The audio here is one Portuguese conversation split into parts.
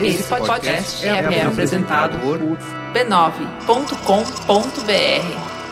Esse podcast é, é apresentado por b9.com.br.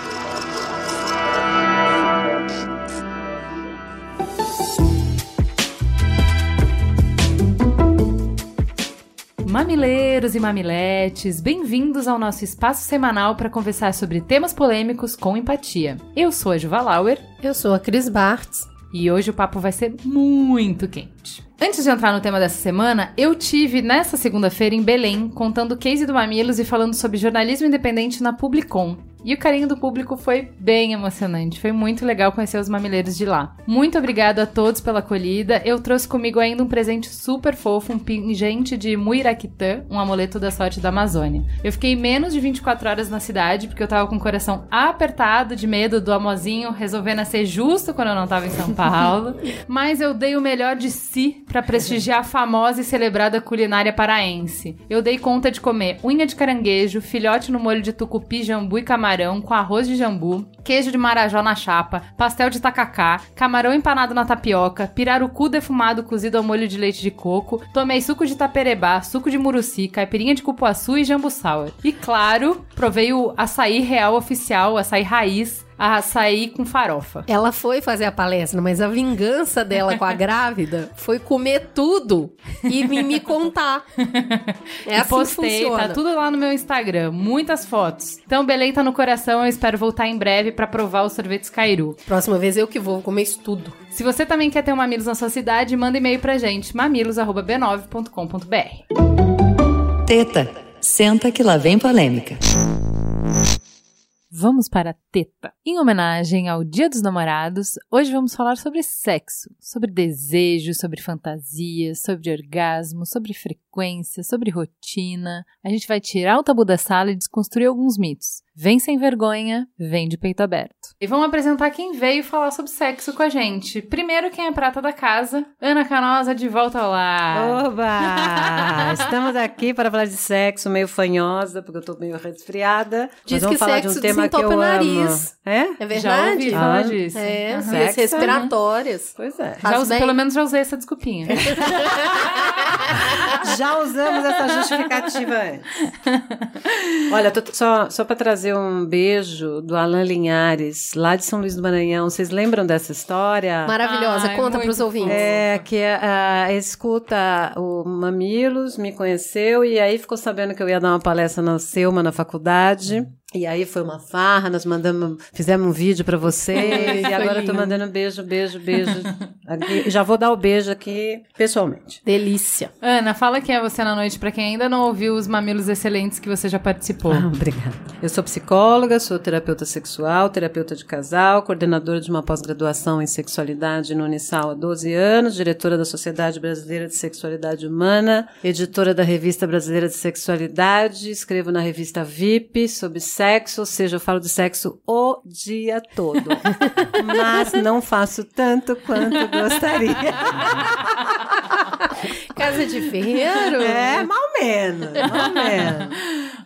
Mamileiros e mamiletes, bem-vindos ao nosso espaço semanal para conversar sobre temas polêmicos com empatia. Eu sou a Juva Lauer. Eu sou a Cris Bartz. E hoje o papo vai ser muito quente. Antes de entrar no tema dessa semana, eu tive nessa segunda-feira em Belém contando o case do Mamilos e falando sobre jornalismo independente na Publicom. E o carinho do público foi bem emocionante. Foi muito legal conhecer os mamileiros de lá. Muito obrigada a todos pela acolhida. Eu trouxe comigo ainda um presente super fofo, um pingente de Muiraquitã, um amuleto da sorte da Amazônia. Eu fiquei menos de 24 horas na cidade, porque eu tava com o coração apertado de medo do amozinho resolver nascer justo quando eu não tava em São Paulo. Mas eu dei o melhor de si para prestigiar a famosa e celebrada culinária paraense. Eu dei conta de comer unha de caranguejo, filhote no molho de tucupi, jambu e camarão camarão com arroz de jambu, queijo de marajó na chapa, pastel de tacacá, camarão empanado na tapioca, pirarucu defumado cozido ao molho de leite de coco, tomei suco de taperebá, suco de muruci, caipirinha de cupuaçu e jambu sour. E claro, provei o açaí real oficial, açaí raiz, a açaí com farofa. Ela foi fazer a palestra, mas a vingança dela com a grávida foi comer tudo e me, me contar. É assim postei, tá tudo lá no meu Instagram, muitas fotos. Então, Belém tá no coração, eu espero voltar em breve para provar os sorvetes Cairu. Próxima vez eu que vou comer isso tudo. Se você também quer ter um Mamilos na sua cidade, manda e-mail pra gente, mamilos@b9.com.br. Teta, senta que lá vem polêmica. Vamos para a teta. Em homenagem ao Dia dos Namorados, hoje vamos falar sobre sexo, sobre desejo, sobre fantasia, sobre orgasmo, sobre frequência, sobre rotina. A gente vai tirar o tabu da sala e desconstruir alguns mitos. Vem sem vergonha, vem de peito aberto. E vamos apresentar quem veio falar sobre sexo com a gente. Primeiro, quem é prata da casa, Ana Canosa, de volta ao lar. Oba! Estamos aqui para falar de sexo, meio fanhosa, porque eu tô meio resfriada. Diz que falar sexo de um tema que eu o É? É verdade? Já ouvi falar ah, disso. É, uhum. vias respiratórias. Pois é. Já usei, pelo menos já usei essa desculpinha. já usamos essa justificativa antes. Olha, tô, só, só para trazer trazer um beijo do Alan Linhares, lá de São Luís do Maranhão. Vocês lembram dessa história? Maravilhosa, Ai, conta para os ouvintes. É, que uh, escuta o Mamilos, me conheceu e aí ficou sabendo que eu ia dar uma palestra na Selma, na faculdade. E aí foi uma farra, nós mandamos, fizemos um vídeo para vocês e agora eu tô mandando beijo, beijo, beijo. Aqui, já vou dar o beijo aqui pessoalmente. Delícia. Ana, fala quem é você na noite para quem ainda não ouviu os mamilos excelentes que você já participou. Ah, obrigada. Eu sou psicóloga, sou terapeuta sexual, terapeuta de casal, coordenadora de uma pós-graduação em sexualidade no Unisal há 12 anos, diretora da Sociedade Brasileira de Sexualidade Humana, editora da Revista Brasileira de Sexualidade, escrevo na revista VIP sobre sexo, ou seja, eu falo de sexo o dia todo. Mas não faço tanto quanto gostaria. Casa de ferreiro? É, mal menos, mal menos.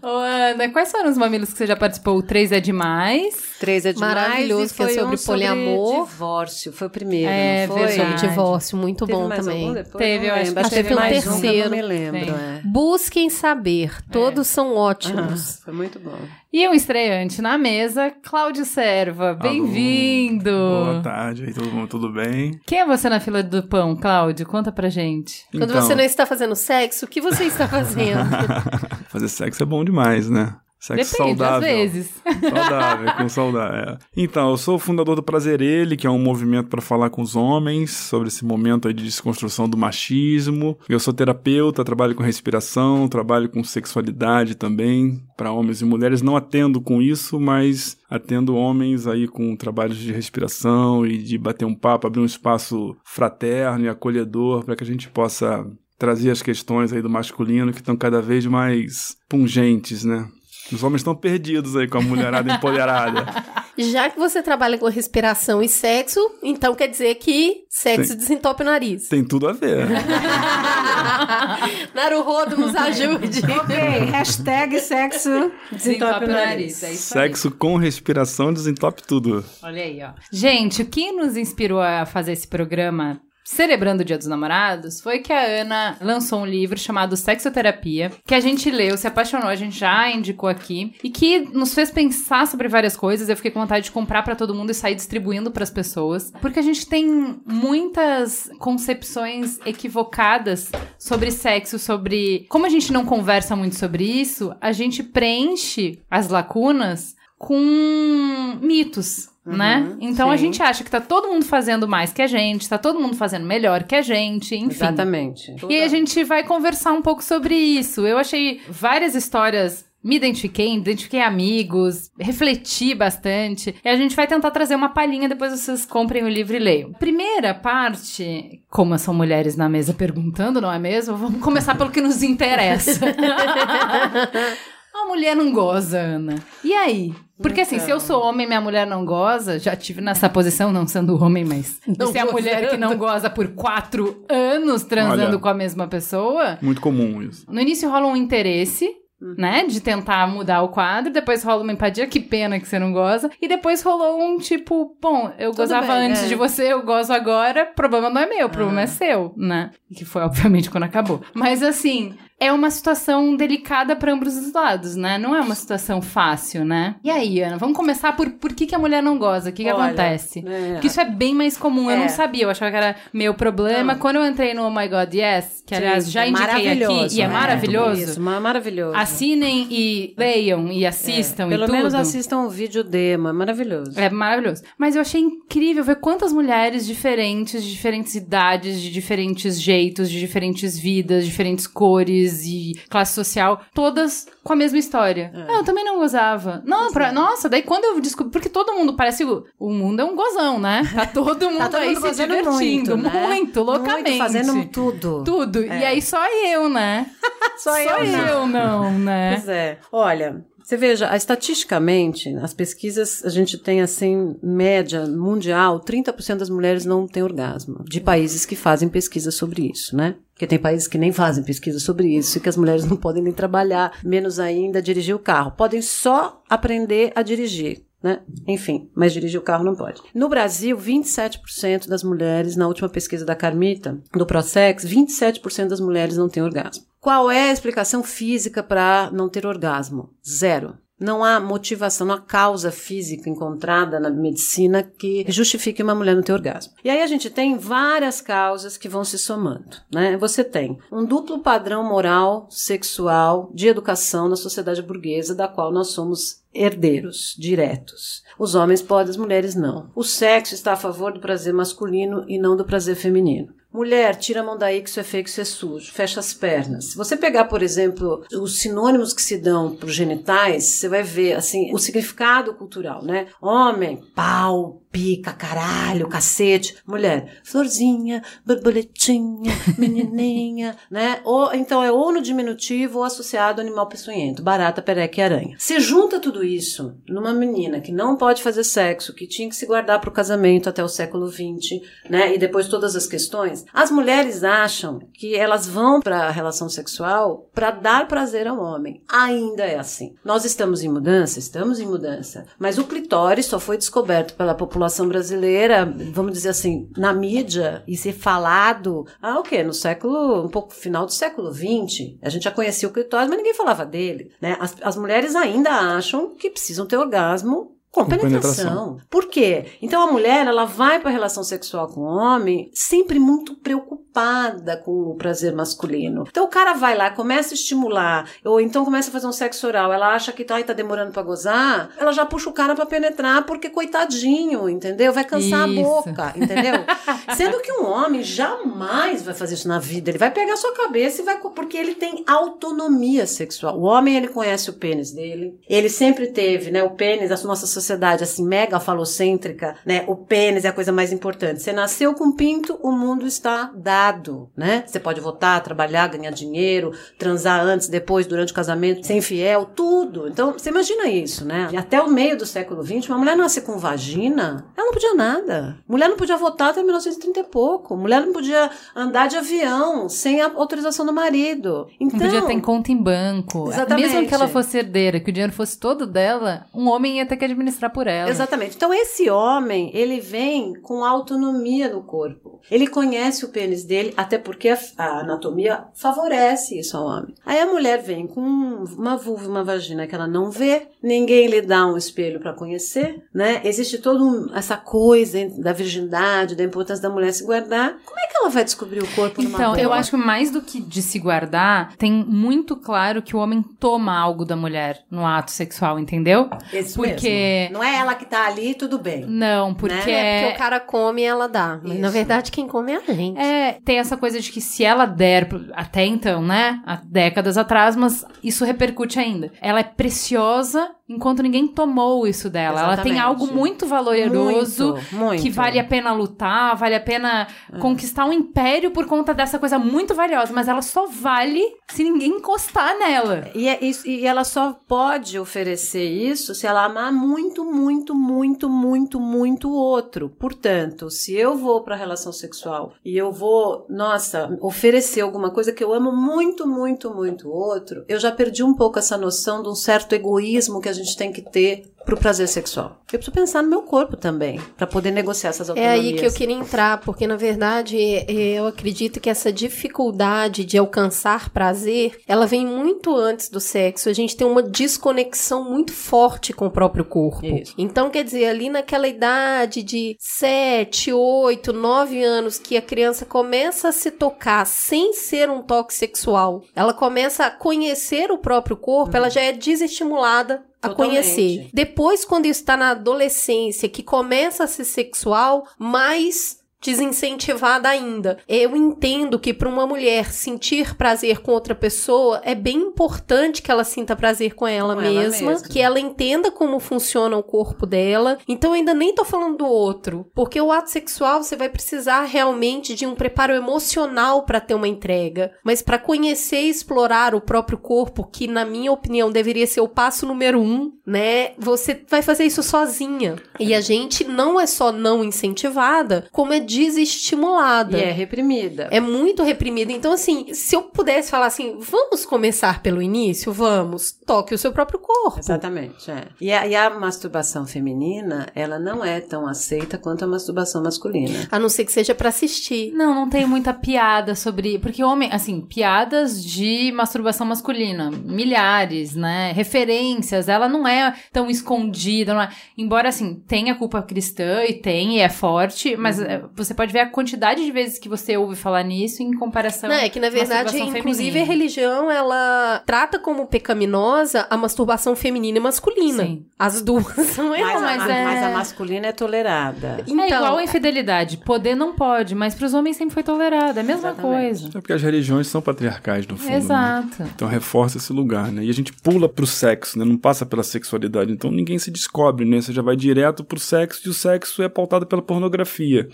Ô, Ana, quais foram os mamilos que você já participou? O 3 é demais? 3 é demais. Maravilhoso, que é sobre um poliamor. Sobre divórcio, foi o primeiro, é, não foi? Sobre divórcio, muito teve bom também. Teve, eu acho que teve um terceiro. Um, não me lembro. É. Busquem saber, todos é. são ótimos. foi muito bom. E um estreante na mesa, Cláudio Serva. Bem-vindo! Boa tarde, todo mundo, tudo bem? Quem é você na fila do pão, Cláudio? Conta pra gente. Quando então... você não está fazendo sexo, o que você está fazendo? Fazer sexo é bom demais, né? Sexo Depende, saudável. às vezes. Saudável, com saudável. É. Então, eu sou o fundador do Prazer Ele, que é um movimento para falar com os homens sobre esse momento de desconstrução do machismo. Eu sou terapeuta, trabalho com respiração, trabalho com sexualidade também, para homens e mulheres. Não atendo com isso, mas atendo homens aí com trabalhos de respiração e de bater um papo, abrir um espaço fraterno e acolhedor para que a gente possa trazer as questões aí do masculino que estão cada vez mais pungentes, né? Os homens estão perdidos aí com a mulherada empoderada. Já que você trabalha com respiração e sexo, então quer dizer que sexo tem, desentope o nariz. Tem tudo a ver. Naruhodo, nos ajude. ok, hashtag sexo desentope o nariz. É sexo aí. com respiração desentope tudo. Olha aí, ó. Gente, o que nos inspirou a fazer esse programa celebrando o Dia dos Namorados, foi que a Ana lançou um livro chamado Sexoterapia, que a gente leu, se apaixonou, a gente já indicou aqui, e que nos fez pensar sobre várias coisas. Eu fiquei com vontade de comprar para todo mundo e sair distribuindo para as pessoas, porque a gente tem muitas concepções equivocadas sobre sexo, sobre como a gente não conversa muito sobre isso, a gente preenche as lacunas com mitos, né? Então a Uhum, sim. gente acha que tá todo mundo fazendo mais que a gente, tá todo mundo fazendo melhor que a gente, enfim. Exatamente. E a gente vai conversar um pouco sobre isso. Eu achei várias histórias. Me identifiquei, identifiquei amigos, refleti bastante. E a gente vai tentar trazer uma palhinha, depois vocês comprem o livro e leiam. Primeira parte, como são mulheres na mesa perguntando, não é mesmo? Vamos começar pelo que nos interessa. A mulher não goza, Ana. E aí? Porque assim, se eu sou homem e minha mulher não goza, já tive nessa posição, não sendo homem, mas Não se é a mulher que não goza por quatro anos transando Olha. com a mesma pessoa, Muito comum isso. no início rola um interesse, né? De tentar mudar o quadro, depois rola uma empatia, que pena que você não goza, e depois rolou um tipo, bom, eu gozava bem, antes é. de você, eu gozo agora, problema não é meu, o problema é seu, né? Que foi, obviamente, quando acabou. Mas assim. É uma situação delicada para ambos os lados, né? Não é uma situação fácil, né? E aí, Ana, vamos começar por por que, que a mulher não goza? O que, que Olha, acontece? é. Porque isso é bem mais comum. Eu É. não sabia, eu achava que era meu problema. Não. Quando eu entrei no Oh My God Yes, que aliás Sim, já é indiquei aqui, e é né? maravilhoso. Isso, ma- maravilhoso. Assinem e leiam e assistam É, e Pelo tudo. menos assistam o vídeo demo, é maravilhoso. É maravilhoso. Mas eu achei incrível ver quantas mulheres diferentes, de diferentes idades, de diferentes jeitos, de diferentes vidas, diferentes cores e classe social, todas com a mesma história. É. Ah, eu também não gozava. Não, pra, nossa, daí quando eu descobri. Porque todo mundo parece. O, mundo é um gozão, né? Tá todo mundo Tá todo aí mundo se divertindo. muito, né? muito, loucamente. Muito, fazendo tudo. Tudo. E aí só eu, né? Só eu não. eu não, né? Pois é. Olha, você veja, estatisticamente, as pesquisas, a gente tem assim, média mundial, 30% das mulheres não têm orgasmo. De países que fazem pesquisa sobre isso, né? Porque tem países que nem fazem pesquisa sobre isso e que as mulheres não podem nem trabalhar, menos ainda dirigir o carro. Podem só aprender a dirigir. Né? Enfim, mas dirigir o carro não pode. No Brasil, 27% das mulheres, na última pesquisa da Carmita, do Prosex, 27% das mulheres não têm orgasmo. Qual é a explicação física para não ter orgasmo? Zero. Não há motivação, não há causa física encontrada na medicina que justifique uma mulher não ter orgasmo. E aí a gente tem várias causas que vão se somando, né? Você tem um duplo padrão moral, sexual, de educação na sociedade burguesa, da qual nós somos herdeiros diretos. Os homens podem, as mulheres não. O sexo está a favor do prazer masculino e não do prazer feminino. Mulher, tira a mão daí que isso é feio, que isso é sujo. Fecha as pernas. Se você pegar, por exemplo, os sinônimos que se dão para os genitais, você vai ver, assim, o significado cultural, né? Homem, pau, pica, caralho, cacete. Mulher, florzinha, borboletinha, menininha, né? Ou, então é ou no diminutivo ou associado ao animal peçonhento, barata, pereca e aranha. Se junta tudo isso numa menina que não pode fazer sexo, que tinha que se guardar para o casamento até o século XX, né? E depois todas as questões, as mulheres acham que elas vão para a relação sexual para dar prazer ao homem. Ainda é assim. Nós estamos em mudança, estamos em mudança, mas o clitóris só foi descoberto pela população brasileira, vamos dizer assim, na mídia e ser falado, ah, o quê? No século, um pouco final do século XX. A gente já conhecia o clitóris, mas ninguém falava dele, né? As, as mulheres ainda acham que precisam ter orgasmo com Com penetração. penetração. Por quê? Então a mulher, ela vai para a relação sexual com o homem sempre muito preocupada com o prazer masculino. Então o cara vai lá, começa a estimular, ou então começa a fazer um sexo oral, ela acha que tá, tá demorando para gozar, ela já puxa o cara para penetrar, porque coitadinho, entendeu? Vai cansar Isso. a boca, entendeu? Sendo que um homem jamais vai fazer isso na vida, ele vai pegar a sua cabeça e vai porque ele tem autonomia sexual. O homem ele conhece o pênis dele, ele sempre teve, né, o pênis, a nossa sociedade assim mega falocêntrica, né? O pênis é a coisa mais importante. Você nasceu com pinto, o mundo está liberado, né? Você pode votar, trabalhar, ganhar dinheiro, transar antes, depois, durante o casamento, ser infiel, tudo. Então, você imagina isso, né? E até o meio do século XX, uma mulher nascer com vagina, ela não podia nada. Mulher não podia votar até 1930 e pouco. Mulher não podia andar de avião sem a autorização do marido. Então, Não podia ter conta em banco. Exatamente. Mesmo que ela fosse herdeira, que o dinheiro fosse todo dela, um homem ia ter que administrar por ela. Exatamente. Então, esse homem, ele vem com autonomia no corpo. Ele conhece o pênis dele, até porque a, a anatomia favorece isso ao homem. Aí a mulher vem com uma vulva uma vagina que ela não vê, ninguém lhe dá um espelho para conhecer, né? Existe toda um, essa coisa da virgindade, da importância da mulher se guardar. Como é que ela vai descobrir o corpo numa Então, eu prova? acho que mais do que de se guardar, tem muito claro que o homem toma algo da mulher no ato sexual, entendeu? Isso porque- mesmo. Não é ela que tá ali, tudo bem. Não, porque Né? É porque o cara come e ela dá. Mas na verdade quem come é a gente. É, tem essa coisa de que se ela der, até então, né? Há décadas atrás, mas isso repercute ainda. Ela é preciosa enquanto ninguém tomou isso dela. Ela tem Exatamente. algo muito valoroso Muito, muito. que vale a pena lutar, vale a pena É. conquistar um império por conta dessa coisa muito valiosa, mas ela só vale se ninguém encostar nela. E, é isso- e ela só pode oferecer isso se ela amar muito, muito, muito, muito, muito o outro. Portanto, se eu vou para a relação sexual e eu vou, nossa, oferecer alguma coisa que eu amo muito, muito, muito outro, eu já perdi um pouco essa noção de um certo egoísmo que a gente tem que ter pro prazer sexual. Eu preciso pensar no meu corpo também, para poder negociar essas É autonomias. aí que eu queria entrar, porque na verdade é, eu acredito que essa dificuldade de alcançar prazer, ela vem muito antes do sexo. A gente tem uma desconexão muito forte com o próprio corpo. Isso. Então, quer dizer, ali naquela idade de 7, 8, 9 anos que a criança começa a se tocar sem ser um toque sexual, ela começa a conhecer o próprio corpo, ela já é desestimulada a Totalmente. conhecer. Depois, quando está na adolescência, que começa a ser sexual, mais desincentivada ainda. Eu entendo que para uma mulher sentir prazer com outra pessoa é bem importante que ela sinta prazer com ela, Com ela mesma, mesma. que ela entenda como funciona o corpo dela. Então eu ainda nem tô falando do outro, porque o ato sexual você vai precisar realmente de um preparo emocional para ter uma entrega, mas para conhecer e explorar o próprio corpo, que na minha opinião deveria ser o passo número um, né? Você vai fazer isso sozinha. E a gente não é só não incentivada, como é desestimulada. E é reprimida. É muito reprimida. Então, assim, se eu pudesse falar assim, vamos começar pelo início? Vamos. Toque o seu próprio corpo. Exatamente, é. E a, e a masturbação feminina, ela não é tão aceita quanto a masturbação masculina. A não ser que seja pra assistir. Não, não tem muita piada sobre. Porque homem, assim, piadas de masturbação masculina, milhares, né? Referências, ela não é tão escondida, não é. Embora, assim, tenha culpa cristã e tem, e é forte, mas Uhum. É, você pode ver a quantidade de vezes que você ouve falar nisso em comparação. Não, é que na verdade, inclusive, a feminina. religião, ela trata como pecaminosa a masturbação feminina e masculina. Sim. As duas são Mas, erradas. mas a, é- mas a masculina é tolerada. É igual a infidelidade. Poder não pode, mas pros homens sempre foi tolerado. É a mesma Exatamente. coisa. É porque as religiões são patriarcais, no fundo. né? Exato. Então reforça esse lugar, né? E a gente pula pro sexo, né? Não passa pela sexualidade. Então ninguém se descobre, né? Você já vai direto pro sexo e o sexo é pautado pela pornografia.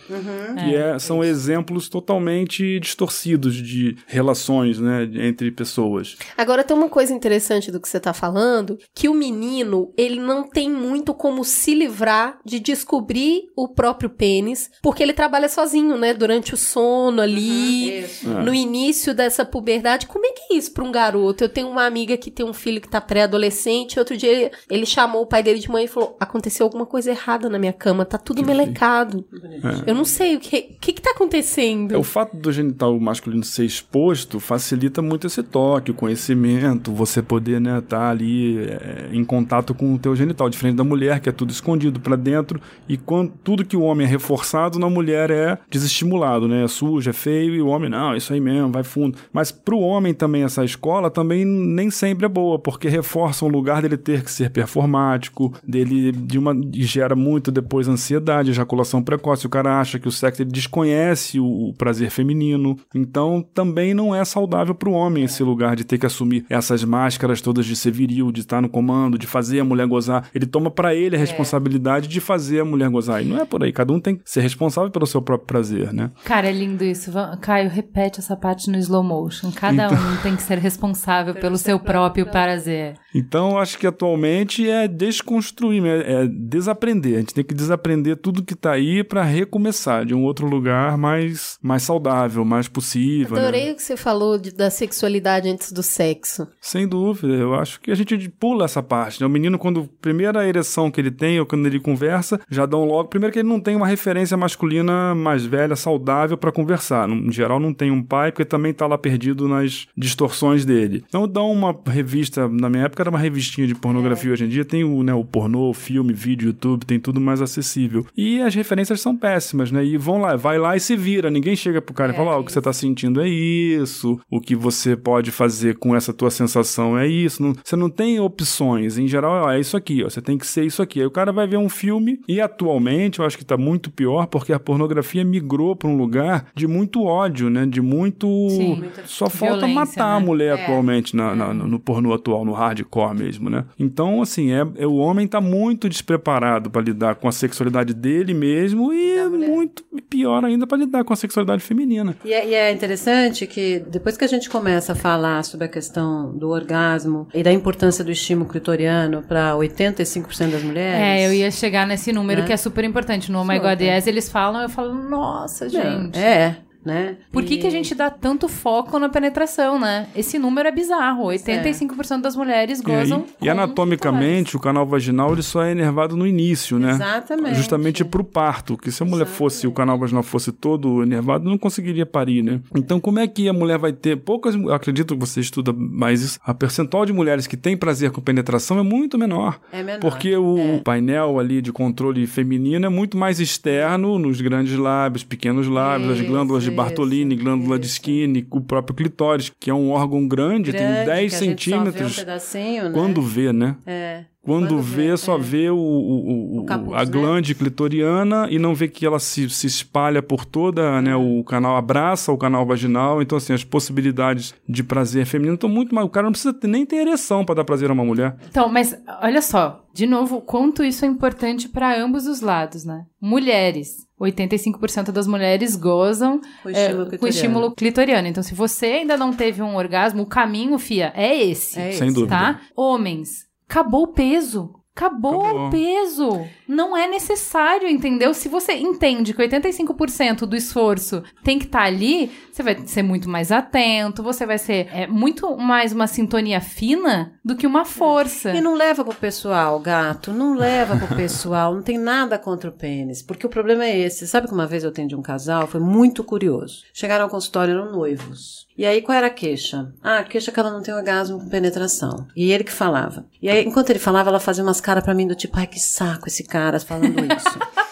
E é- são exemplos totalmente distorcidos de relações, né? Entre pessoas. Agora tem uma coisa interessante do que você tá falando, que o menino, ele não tem muito como se livrar de descobrir o próprio pênis, porque ele trabalha sozinho, né? Durante o sono ali, Isso. no início dessa puberdade. Como é que é isso pra um garoto? Eu tenho uma amiga que tem um filho que tá pré-adolescente, outro dia ele, ele chamou o pai dele de manhã e falou: "Aconteceu alguma coisa errada na minha cama, tá tudo melecado". Eu não sei o que que, que tá acontecendo. É, o fato do genital masculino ser exposto facilita muito esse toque, o conhecimento, você poder, né, tá ali é, em contato com o teu genital, diferente da mulher que é tudo escondido pra dentro e quando tudo que o homem é reforçado na mulher é desestimulado, né, é sujo, é feio e o homem não, isso aí mesmo, vai fundo. Mas pro homem também essa escola também nem sempre é boa, porque reforça o lugar dele ter que ser performático, dele de uma gera muito depois ansiedade, ejaculação precoce. O cara acha que o sexo ele desconhece o, o prazer feminino. Então também não é saudável pro homem esse lugar de ter que assumir essas máscaras todas de ser viril, de estar no comando, de fazer a mulher gozar. Ele toma pra ele a É. responsabilidade de fazer a mulher gozar. E não é por aí. Cada um tem que ser responsável pelo seu próprio prazer, né? Cara, é lindo isso. Va- Caio, repete essa parte no slow motion. Cada Então. um tem que ser responsável pelo seu próprio prazer. Então, eu acho que atualmente é desconstruir, né? é desaprender. A gente tem que desaprender tudo que tá aí pra recomeçar de um outro lugar mais, mais saudável, mais possível. né? Adorei o que você falou de- da sexualidade antes do sexo. Sem dúvida, eu acho que a gente pula essa parte, né? O menino, quando primeira ereção que ele tem, ou quando ele conversa, já dão logo. Primeiro que ele não tem uma referência masculina mais velha, saudável pra conversar. Em geral, não tem um pai, porque também tá lá perdido nas distorções dele. Então dão uma revista, na minha época era uma revistinha de pornografia, hoje em dia tem o, né, o pornô, o filme, vídeo, YouTube, tem tudo mais acessível. E as referências são péssimas, né? E vão lá, vai lá e se vira. Ninguém chega pro cara e fala, ó, o que você tá sentindo é isso, o que você pode fazer com essa tua sensação é isso. Não- você não tem opções. Em geral, ó, é isso aqui, ó, você tem que ser isso aqui. Aí o cara vai ver um filme e atualmente eu acho que tá muito pior porque a pornografia migrou pra um lugar de muito ódio, né? De muito. Sim. Só falta matar a né? mulher É. atualmente na, na- no, no pornô atual, no hardcore mesmo, né? Então, assim, é, é- o homem tá muito despreparado pra lidar com a sexualidade dele mesmo e muito pior ainda pra lidar com a sexualidade feminina. E é, e é interessante que depois que a gente começa a falar sobre a questão do orgasmo e da importância do estímulo clitoriano para 85% das mulheres. É, eu ia chegar nesse número Né? que é super importante. No Oh My. God Yes eles falam, eu falo, nossa, Não, gente. É, né? Por que, E- que a gente dá tanto foco na penetração, né? Esse número é bizarro. 85% das mulheres E, gozam. e com anatomicamente, o canal vaginal ele só é enervado no início, né? Exatamente. Justamente pro parto, que se a mulher fosse, o canal vaginal fosse todo enervado, não conseguiria parir, né? Então, como é que a mulher vai ter poucas, eu acredito que você estuda mais isso, a percentual de mulheres que tem prazer com penetração é muito menor. É menor. Porque o painel ali de controle feminino é muito mais externo, nos grandes lábios, pequenos lábios, as Isso, glândulas de isso, Bartolini, glândula de Skinny, o próprio clitóris, que é um órgão grande, tem Grande, 10 que a gente só vê centímetros. um pedacinho, né? Quando vê, né? É. Quando, Quando vê, vê, só é. vê o, o- o- O capuz, a né? glande clitoriana e não vê que ela se, se espalha por toda, né? O canal abraça o canal vaginal. Então, assim, as possibilidades de prazer feminino estão muito mais. O cara não precisa nem ter ereção para dar prazer a uma mulher. Então, mas olha só, de novo, quanto isso é importante para ambos os lados, né? Mulheres. 85% das mulheres gozam Com é, estímulo com clitoriano. estímulo clitoriano. Então, se você ainda não teve um orgasmo, o caminho, fia, é esse. É Sem esse. dúvida. Tá? Homens, acabou o peso. Acabou, Acabou. o peso. Não é necessário, entendeu? Se você entende que 85% do esforço tem que estar ali, você vai ser muito mais atento, você vai ser é, muito mais uma sintonia fina do que uma força. E não leva pro pessoal, gato, não leva pro pessoal, não tem nada contra o pênis, porque o problema é esse. Sabe que uma vez eu atendi um casal, foi muito curioso. Chegaram ao consultório, eram noivos. E aí, qual era a queixa? Ah, a queixa é que ela não tem orgasmo com penetração. E ele que falava. E aí, enquanto ele falava, ela fazia umas caras pra mim do tipo, ai, que saco esse cara falando isso.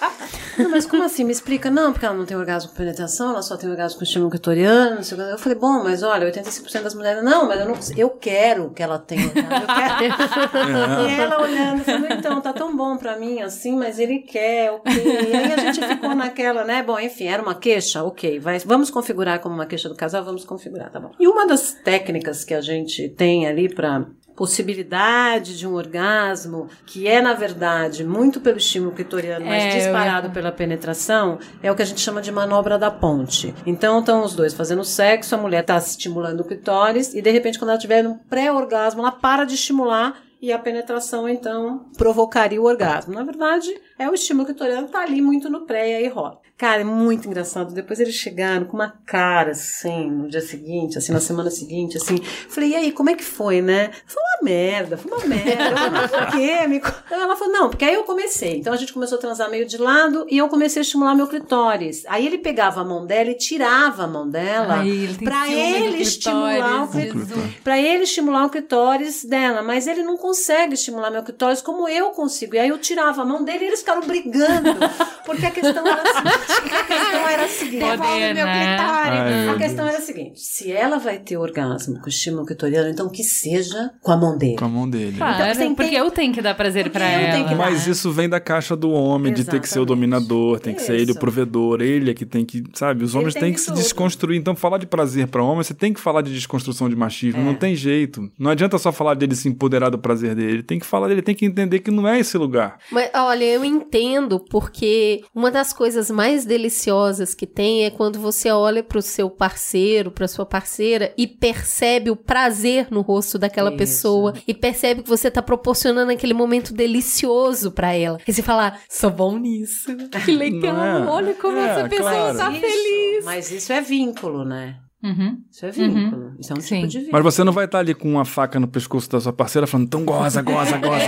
Não, mas como assim? Me explica. Não, porque ela não tem orgasmo com penetração, ela só tem orgasmo com estímulo clitoriano. não sei o quê. Eu falei, bom, mas olha, 85% das mulheres. Não, mas eu não. Eu quero que ela tenha orgasmo. Eu quero. E ela olhando, falando, então, tá tão bom pra mim assim, mas ele quer, ok. E aí a gente ficou naquela, né? Bom, enfim, era uma queixa, ok. Vai, vamos configurar como uma queixa do casal, vamos configurar, tá bom. E uma das técnicas que a gente tem ali pra possibilidade de um orgasmo, que é, na verdade, muito pelo estímulo clitoriano, mas É, eu disparado ia- pela penetração, é o que a gente chama de manobra da ponte. Então, estão os dois fazendo sexo, a mulher está estimulando o clitóris, e de repente, quando ela tiver um pré-orgasmo, ela para de estimular e a penetração, então, provocaria o orgasmo. Na verdade, é o estímulo clitoriano que tá ali muito no pré e aí rola. Cara, é muito engraçado. Depois eles chegaram com uma cara, assim, no dia seguinte, assim, na semana seguinte, assim. Falei, e aí, como é que foi, né? Foi uma merda, foi uma merda. Eu falei, "Mas por quê? Me co-" Então ela falou, não, porque aí eu comecei. Então a gente começou a transar meio de lado e eu comecei a estimular meu clitóris. Aí ele pegava a mão dela e tirava a mão dela Ai, ele tem pra ele estimular o clitóris. Pra ele estimular o clitóris dela, mas ele não consegue estimular meu clitóris como eu consigo. E aí eu tirava a mão dele e eles ficaram brigando. Porque a questão era assim. A questão era a seguinte. Poder, meu né? clitóris. Ai, meu A questão era a seguinte: se ela vai ter orgasmo com o estímulo clitoriano, então que seja com a mão dele. Com a mão dele. Claro, Então, você porque entende- eu tenho que dar prazer Porque pra ela. Mas isso vem da caixa do homem, de ter que ser o Exatamente. dominador, tem que ser ele o Isso. provedor, ele é que tem que, sabe? Os homens tem têm que se tudo. desconstruir. Então, falar de prazer pra homem, você tem que falar de desconstrução de machismo. É. Não tem jeito. Não adianta só falar dele se empoderar do prazer dele. Ele tem que falar dele, tem que entender que não é esse lugar. Mas olha, eu entendo porque uma das coisas mais deliciosas que tem é quando você olha pro seu parceiro, pra sua parceira e percebe o prazer no rosto daquela Isso. pessoa e percebe que você tá proporcionando aquele momento delicioso pra ela. E você fala, "Ah, sou bom nisso. Que legal. Não é? Olha como É, essa pessoa claro. tá Isso, feliz. Mas isso é vínculo, né? Uhum. Isso é vínculo. Isso é um Sim. tipo de vínculo. Mas você não vai estar ali com uma faca no pescoço da sua parceira falando, então goza, goza, goza.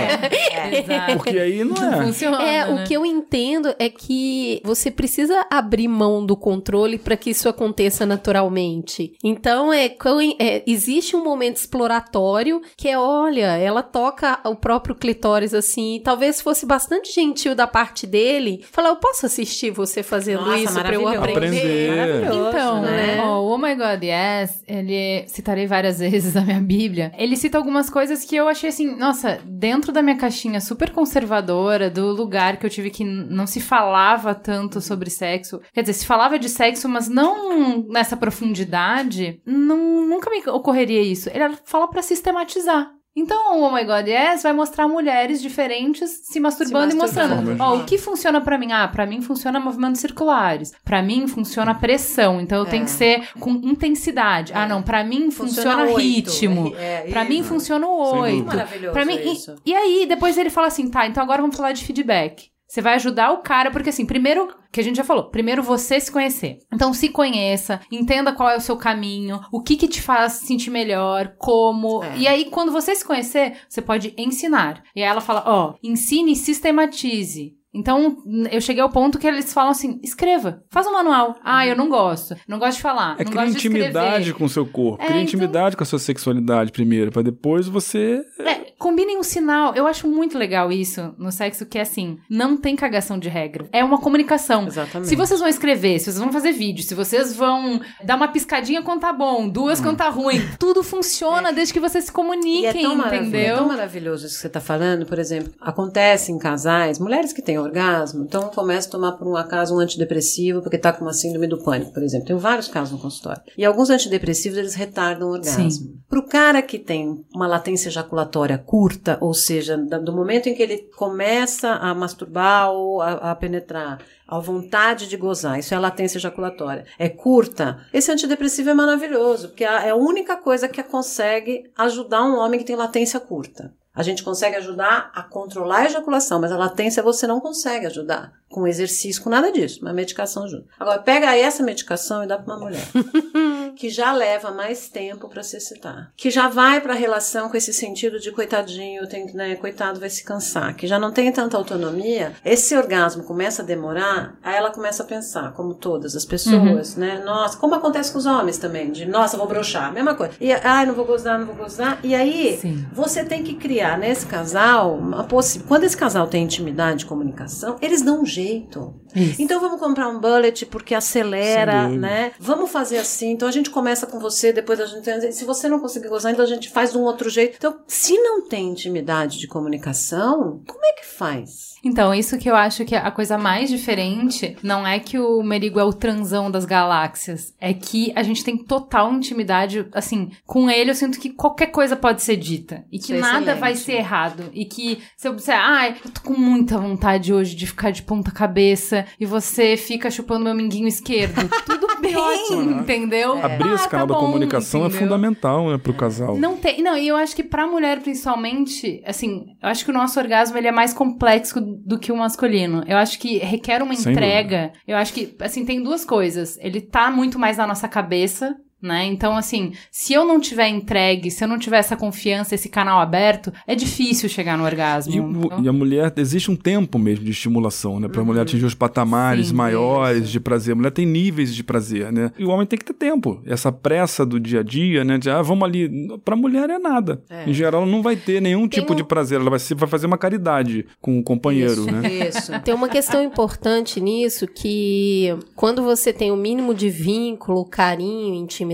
Exato. Porque aí não Não é. funciona. É, né? o que eu entendo é que você precisa abrir mão do controle para que isso aconteça naturalmente. Então, é, é, existe um momento exploratório que é, olha, ela toca o próprio clitóris assim, e talvez fosse bastante gentil da parte dele, falar, eu posso assistir você fazendo Nossa, isso para eu maravilhoso. aprender? Aprender. Maravilhoso, Então, né? né? ó, o Oh My God Yes, ele citarei várias vezes na minha Bíblia. Ele cita algumas coisas que eu achei assim, nossa, dentro da minha caixinha super conservadora, do lugar que eu tive que não se falava tanto sobre sexo. Quer dizer, se falava de sexo, mas não nessa profundidade, não, nunca me ocorreria isso. Ele fala pra sistematizar. Então, o Oh My God Yes vai mostrar mulheres diferentes se masturbando, Se e mostrando. masturbando. Ó, o que funciona pra mim? Ah, pra mim funciona movimentos circulares. Pra mim funciona pressão. Então eu tenho É. que ser com intensidade. Ah, não, pra mim funciona, oito. ritmo. É, Pra mim funciona o oito. Pra mim, e-. E, aí, depois ele fala assim, tá, então agora vamos falar de feedback. Você vai ajudar o cara, porque assim, primeiro, que a gente já falou, primeiro você se conhecer. Então se conheça, entenda qual é o seu caminho, o que que te faz sentir melhor, como. É. E aí, quando você se conhecer, você pode ensinar. E aí ela fala, ó, ensine e sistematize. Então, eu cheguei ao ponto que eles falam assim: escreva, faz um manual. Ah, eu não gosto. Não gosto de falar. É não criar intimidade com o seu corpo. É, Cria então- intimidade com a sua sexualidade primeiro, pra depois você. É, combinem um sinal. Eu acho muito legal isso no sexo, que é assim, não tem cagação de regra. É uma comunicação. Exatamente. Se vocês vão escrever, se vocês vão fazer vídeo, se vocês vão dar uma piscadinha quando tá bom, duas quando tá ruim, tudo funciona desde que vocês se E é comuniquem, tão, maravilhoso, é entendeu? tão maravilhoso isso que você está falando. Por exemplo, acontece em casais, mulheres que têm orgasmo, então começam a tomar por um acaso um antidepressivo porque está com uma síndrome do pânico, por exemplo. Tem vários casos no consultório. E alguns antidepressivos, eles retardam o orgasmo. Para o cara que tem uma latência ejaculatória curta, ou seja, do momento em que ele começa a masturbar ou a, a penetrar, a vontade de gozar, isso é latência ejaculatória, é curta, esse antidepressivo é maravilhoso, porque é a única coisa que consegue ajudar um homem que tem latência curta. A gente consegue ajudar a controlar a ejaculação, mas a latência você não consegue ajudar com exercício, com nada disso, uma medicação ajuda. Agora, pega essa medicação e dá para uma mulher que já leva mais tempo para se excitar, que já vai para a relação com esse sentido de coitadinho, tem, que, né, coitado vai se cansar, que já não tem tanta autonomia, esse orgasmo começa a demorar, aí ela começa a pensar, como todas as pessoas, né? Nossa, como acontece com os homens também, de nossa, vou broxar, mesma coisa. E ai, não vou gozar, não vou gozar. E aí, Sim. você tem que criar nesse casal uma possibilidade. Quando esse casal tem intimidade comunicação, eles dão um jeito. Isso. Então vamos comprar um bullet porque acelera, dúvida. né? Vamos fazer assim. Então a gente começa com você, depois a gente. Se você não conseguir gozar, então a gente faz de um outro jeito. Então, se não tem intimidade de comunicação, como é que faz? Então, isso que eu acho que é a coisa mais diferente não é que o Merigo é o transão das galáxias. É que a gente tem total intimidade, assim, com ele eu sinto que qualquer coisa pode ser dita. E que Isso é nada excelente. vai ser errado. E que se eu disser, ai, eu tô com muita vontade hoje de ficar de ponta cabeça e você fica chupando meu minguinho esquerdo. Tudo bem, entendeu? Abrir esse Ah, canal tá da bom, comunicação é entendeu? fundamental, né, pro casal. Não tem, não, e eu acho que pra mulher principalmente, assim, eu acho que o nosso orgasmo ele é mais complexo do que o masculino. Eu acho que requer uma Sem entrega. Eu acho que, assim, tem duas coisas. Ele tá muito mais na nossa cabeça né? Então, assim, se eu não tiver entregue, se eu não tiver essa confiança, esse canal aberto, é difícil chegar no orgasmo. E, Então, e a mulher, existe um tempo mesmo de estimulação, né? Pra mulher atingir os patamares Sim, maiores de prazer. A mulher tem níveis de prazer, né? E o homem tem que ter tempo. Essa pressa do dia a dia, né? De, ah, vamos ali. Pra mulher é nada. Em geral, ela não vai ter nenhum Tem tipo um- de prazer. Ela vai, se- vai fazer uma caridade com o companheiro, Isso, né? Isso. Tem uma questão importante nisso que quando você tem o mínimo de vínculo, carinho, intimidade,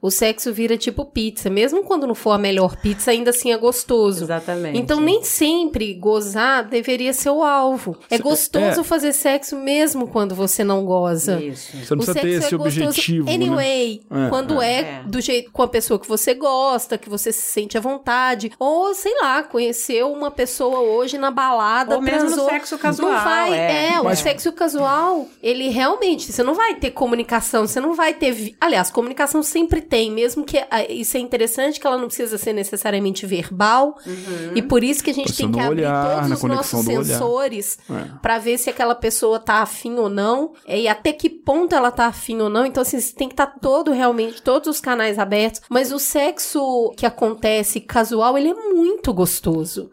o sexo vira tipo pizza. Mesmo quando não for a melhor pizza, ainda assim é gostoso. Exatamente. Então nem sempre gozar deveria ser o alvo. É gostoso é. fazer sexo mesmo quando você não goza. Isso. Você não O precisa ter sexo esse é gostoso objetivo, né? anyway, É, quando é, é. do jeito com a pessoa que você gosta, que você se sente à vontade, ou sei lá, conheceu uma pessoa hoje na balada, Ou mesmo no transou. sexo casual, Não vai, é. é, Mas- o sexo casual, ele realmente, você não vai ter comunicação, você não vai ter, vi- aliás, comunicação sempre tem, mesmo que ah, isso é interessante que ela não precisa ser necessariamente verbal, Uhum. e por isso que a gente ser tem que abrir olhar, todos os nossos sensores É. Pra ver se aquela pessoa tá afim ou não, é, e até que ponto ela tá afim ou não. Então, assim, você tem que estar todo realmente, todos os canais abertos. Mas o sexo que acontece casual, ele é muito gostoso.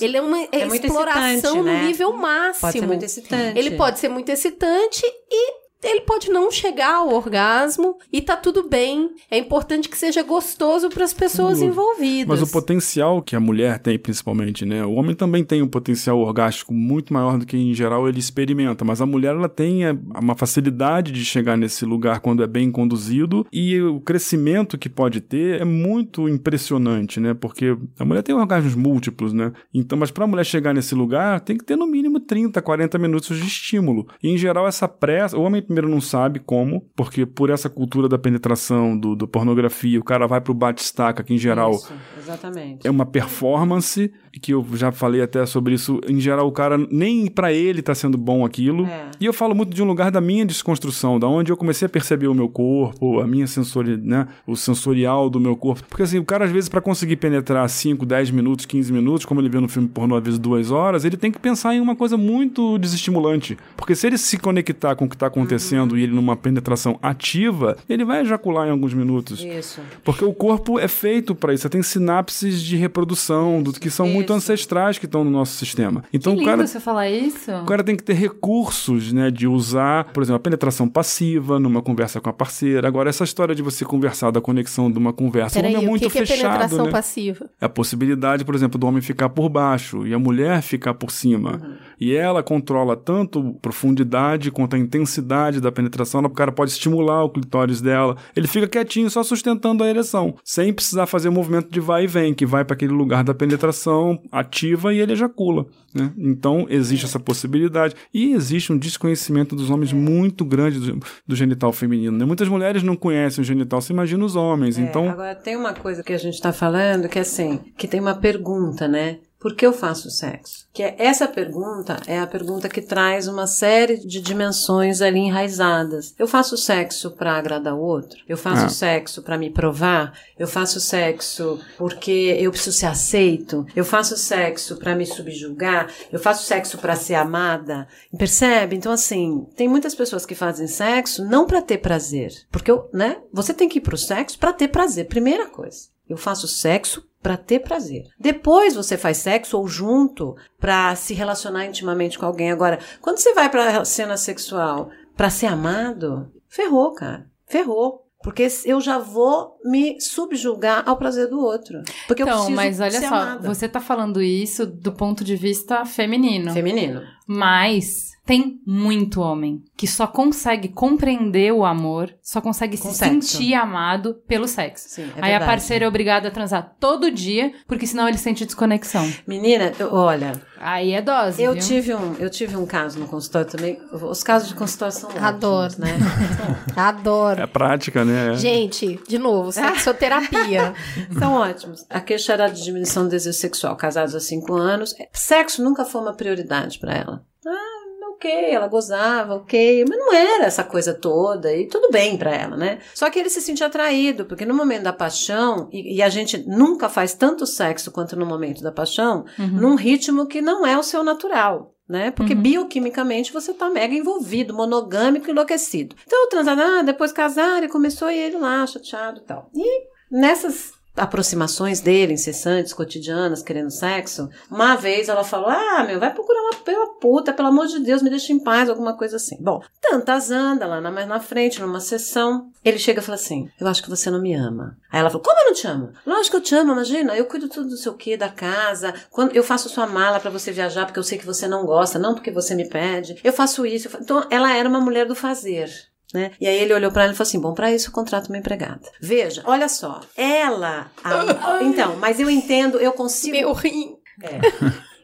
Ele é uma Uhum. É exploração no né? nível máximo. Pode ser muito excitante. Ele pode ser muito excitante e ele pode não chegar ao orgasmo e tá tudo bem. É importante que seja gostoso para as pessoas envolvidas. Mas o potencial que a mulher tem, principalmente, né? O homem também tem um potencial orgástico muito maior do que em geral ele experimenta, mas a mulher ela tem é, uma facilidade de chegar nesse lugar quando é bem conduzido e o crescimento que pode ter é muito impressionante, né? Porque a mulher tem orgasmos múltiplos, né? Então, mas para a mulher chegar nesse lugar, tem que ter no mínimo 30, 40 minutos de estímulo. E em geral essa pressa, o homem primeiro não sabe como, porque por essa cultura da penetração, do, do pornografia, o cara vai pro bate-estaca, que em geral Isso, exatamente. é uma performance que eu já falei até sobre isso. Em geral, o cara nem pra ele tá sendo bom aquilo. É. E eu falo muito de um lugar da minha desconstrução, da onde eu comecei a perceber o meu corpo, a minha sensori, né, o sensorial do meu corpo. Porque assim, o cara às vezes pra conseguir penetrar 5, 10 minutos, 15 minutos, como ele vê no filme pornô às vezes duas horas, ele tem que pensar em uma coisa muito desestimulante. Porque se ele se conectar com o que tá acontecendo e ele numa penetração ativa, ele vai ejacular em alguns minutos. Isso. Porque o corpo é feito para isso. Você tem sinapses de reprodução, do, que são muito isso. ancestrais que estão no nosso sistema. Então que o cara, você falar isso. o cara tem que ter recursos, né, de usar, por exemplo, a penetração passiva numa conversa com a parceira. Agora, essa história de você conversar, da conexão de uma conversa, o Peraí, é o muito que, que é fechado, penetração né? passiva? É a possibilidade, por exemplo, do homem ficar por baixo e a mulher ficar por cima. E ela controla tanto a profundidade quanto a intensidade da penetração. O cara pode estimular o clitóris dela. Ele fica quietinho, só sustentando a ereção, sem precisar fazer o movimento de vai e vem, que vai para aquele lugar da penetração ativa e ele ejacula. Né? Então, existe essa possibilidade. E existe um desconhecimento dos homens muito grande do, do genital feminino. Né? Muitas mulheres não conhecem o genital, se imagina os homens. É, então, Agora, tem uma coisa que a gente está falando que é assim, que tem uma pergunta, né? Por que eu faço sexo? Que é, essa pergunta é a pergunta que traz uma série de dimensões ali enraizadas. Eu faço sexo para agradar o outro? Eu faço Ah. sexo para me provar? Eu faço sexo porque eu preciso ser aceito? Eu faço sexo para me subjugar? Eu faço sexo para ser amada? Percebe? Então assim, tem muitas pessoas que fazem sexo não para ter prazer, porque eu, né? Você tem que ir pro sexo para ter prazer, primeira coisa. Eu faço sexo para ter prazer. Depois você faz sexo ou junto para se relacionar intimamente com alguém. Agora, quando você vai para cena sexual para ser amado, ferrou, cara. Ferrou. Porque eu já vou me subjugar ao prazer do outro. Porque eu Então, preciso mas olha só, amada. você tá falando isso do ponto de vista feminino. Feminino. Mas tem muito homem que só consegue compreender o amor, só consegue Com se sexo. sentir amado pelo sexo. Sim, é Aí a verdade. parceira é obrigada a transar todo dia, porque senão ele sente desconexão. Menina, eu- olha, Aí é dose. eu viu? tive, um, eu tive um caso no consultório também. Os casos de consultório são ótimos, Adoro. né? Adoro. é prática, né? Gente, de novo, sexoterapia. São ótimos. A queixa era de diminuição do desejo sexual, casados há cinco anos. Sexo nunca foi uma prioridade pra ela. Ah, ok, ela gozava, ok, mas não era essa coisa toda e tudo bem pra ela, né? Só que ele se sentia atraído, porque no momento da paixão, e, e a gente nunca faz tanto sexo quanto no momento da paixão, num ritmo que não é o seu natural. né? Porque bioquimicamente você tá mega envolvido, monogâmico, enlouquecido. Então, transaram, ah, depois casaram e começou e ele lá, chateado e tal. E nessas aproximações dele, incessantes, cotidianas, querendo sexo, uma vez ela falou: Ah, meu, vai procurar uma pela puta, pelo amor de Deus, me deixa em paz, alguma coisa assim. Bom, tantas anda lá mais na frente, numa sessão. Ele chega e fala assim: Eu acho que você não me ama. Aí ela falou: Como eu não te amo? Lógico que eu te amo, imagina, eu cuido tudo do seu quê, da casa. Quando eu faço sua mala para você viajar, porque eu sei que você não gosta, não porque você me pede. Eu faço isso. eu fa-" Então, ela era uma mulher do fazer. Né? E aí ele olhou para ela e falou assim: bom, para isso eu contrato uma empregada. Veja, olha só, ela. a- então, mas eu entendo, eu consigo. Meu rim. É.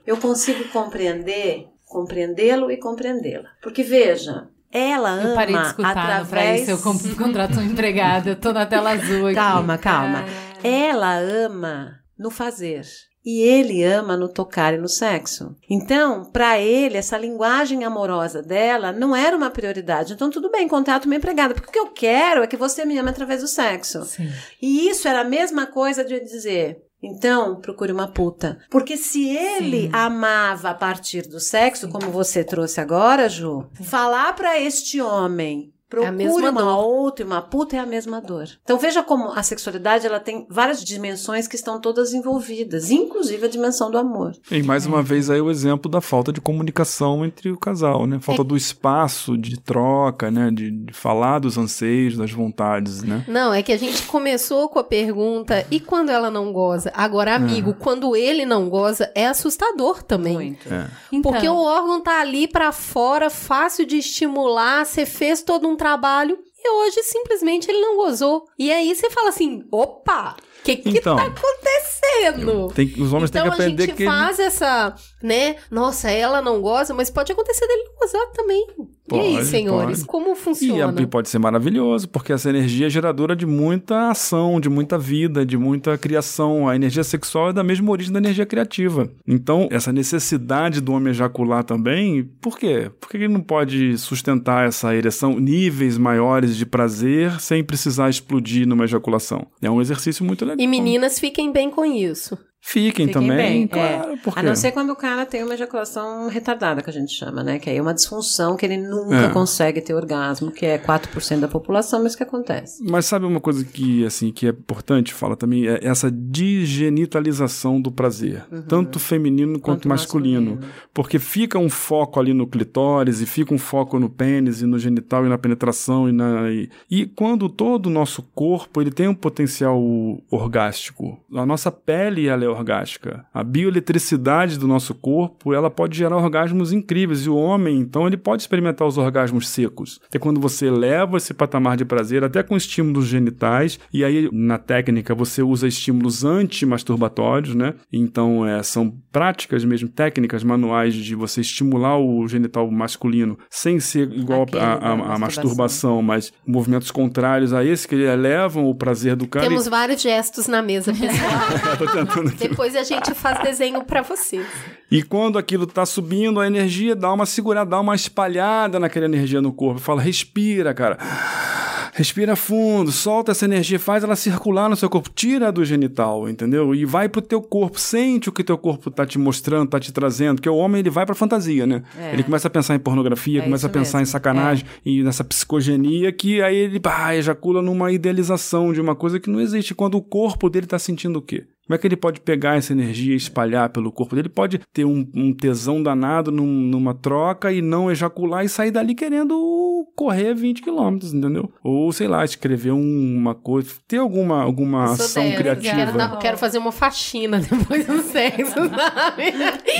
eu consigo compreender, compreendê-lo e compreendê-la. Porque veja, ela ama Eu parei de escutar pra através. isso, eu contrato uma empregada, eu tô na tela azul aqui. Calma, calma. Ela ama no fazer. E ele ama no tocar e no sexo. Então, para ele, essa linguagem amorosa dela não era uma prioridade. Então, tudo bem, contrato uma empregada. Porque o que eu quero é que você me ame através do sexo. Sim. E isso era a mesma coisa de dizer. Então, procure uma puta. Porque se ele amava a partir do sexo, como você trouxe agora, Ju, falar pra este homem. Procure mesma uma dor. outra e uma puta é a mesma dor. Então veja como a sexualidade ela tem várias dimensões que estão todas envolvidas, inclusive a dimensão do amor. E mais uma vez aí o exemplo da falta de comunicação entre o casal, né? Falta do espaço de troca, né? De, de falar dos anseios, das vontades, né? Não, é que a gente começou com a pergunta, e quando ela não goza? Agora, amigo, quando ele não goza, é assustador também. Muito. É. Então, Porque o órgão tá ali pra fora, fácil de estimular, você fez todo um trabalho e hoje simplesmente ele não gozou. E aí você fala assim: opa, o que que Então. tá acontecendo? Tem, os homens então têm que aprender a gente que ele- faz essa, né? Nossa, ela não goza, mas pode acontecer dele não gozar também. E aí, Pode, senhores, pode. como funciona? e pode ser maravilhoso, porque essa energia é geradora de muita ação, de muita vida, de muita criação. A energia sexual é da mesma origem da energia criativa. Então, essa necessidade do homem ejacular também, por quê? Por que ele não pode sustentar essa ereção, níveis maiores de prazer, sem precisar explodir numa ejaculação? É um exercício muito legal. E meninas fiquem bem com isso. Fiquem, Fiquem também, bem, claro, é. porque... A não ser quando o cara tem uma ejaculação retardada, que a gente chama, né? Que aí é uma disfunção que ele nunca É. consegue ter orgasmo, que é 4% da população, mas que acontece. Mas sabe uma coisa que assim que é importante fala também é essa digenitalização do prazer, tanto feminino quanto, Quanto masculino. masculino. porque fica um foco ali no clitóris e fica um foco no pênis e no genital e na penetração e na e, e quando todo o nosso corpo ele tem um potencial orgástico, a nossa pele ela é orgástica, a bioeletricidade do nosso corpo ela pode gerar orgasmos incríveis e o homem então ele pode experimentar os orgasmos secos. É quando você leva esse patamar de prazer até com estímulos genitais e aí na técnica você usa estímulos anti-masturbatórios, né? Então é, são práticas mesmo, técnicas manuais de você estimular o genital masculino sem ser igual a masturbação. mas movimentos contrários a esse que elevam o prazer do cara. Temos e... vários gestos na mesa, pessoal. Tô tentando. Depois a gente faz desenho pra vocês. E quando aquilo tá subindo, a energia dá uma segurada, dá uma espalhada naquela energia no corpo. Fala, respira, cara. Respira fundo, solta essa energia, faz ela circular no seu corpo, tira do genital, entendeu? E vai pro teu corpo, sente o que teu corpo tá te mostrando, tá te trazendo, porque o homem ele vai pra fantasia, né? É. Ele começa a pensar em pornografia, É começa a pensar em mesmo, sacanagem e nessa psicogenia que aí ele pá, ejacula numa idealização de uma coisa que não existe, quando o corpo dele tá sentindo o quê? Como é que ele pode pegar essa energia e espalhar pelo corpo dele? Ele pode ter um, um tesão danado num- numa troca e não ejacular e sair dali querendo correr 20 quilômetros, entendeu? Ou, sei lá, escrever um- uma coisa, ter alguma, alguma ação criativa. Quero, dar- quero fazer uma faxina depois do sexo, sabe?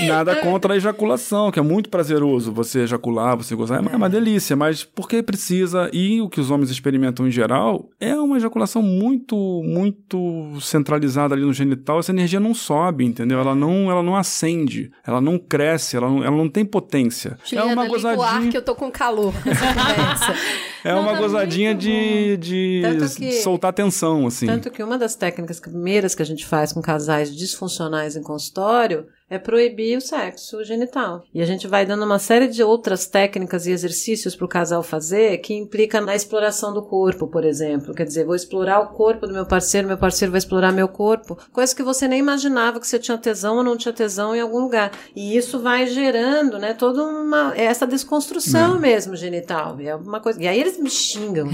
Nada contra a ejaculação, que é muito prazeroso você ejacular, você gozar, é é uma delícia, mas porque precisa, e o que os homens experimentam em geral, é uma ejaculação muito, muito centralizada ali no genital, essa energia não sobe, entendeu? Ela não, ela não acende, ela não cresce, ela não, ela não tem potência. é Juliana, uma liga o ar gozadinha. que eu tô com calor. É Não, uma tá gozadinha de, de que- soltar tensão, assim. Tanto que uma das técnicas primeiras que a gente faz com casais disfuncionais em consultório é proibir o sexo genital. E a gente vai dando uma série de outras técnicas e exercícios para o casal fazer que implica na exploração do corpo, por exemplo. Quer dizer, vou explorar o corpo do meu parceiro, meu parceiro vai explorar meu corpo. Coisa que você nem imaginava que você tinha tesão ou não tinha tesão em algum lugar. E isso vai gerando, né, toda uma essa desconstrução mesmo genital. E é uma coisa. E aí eles me xingam, né?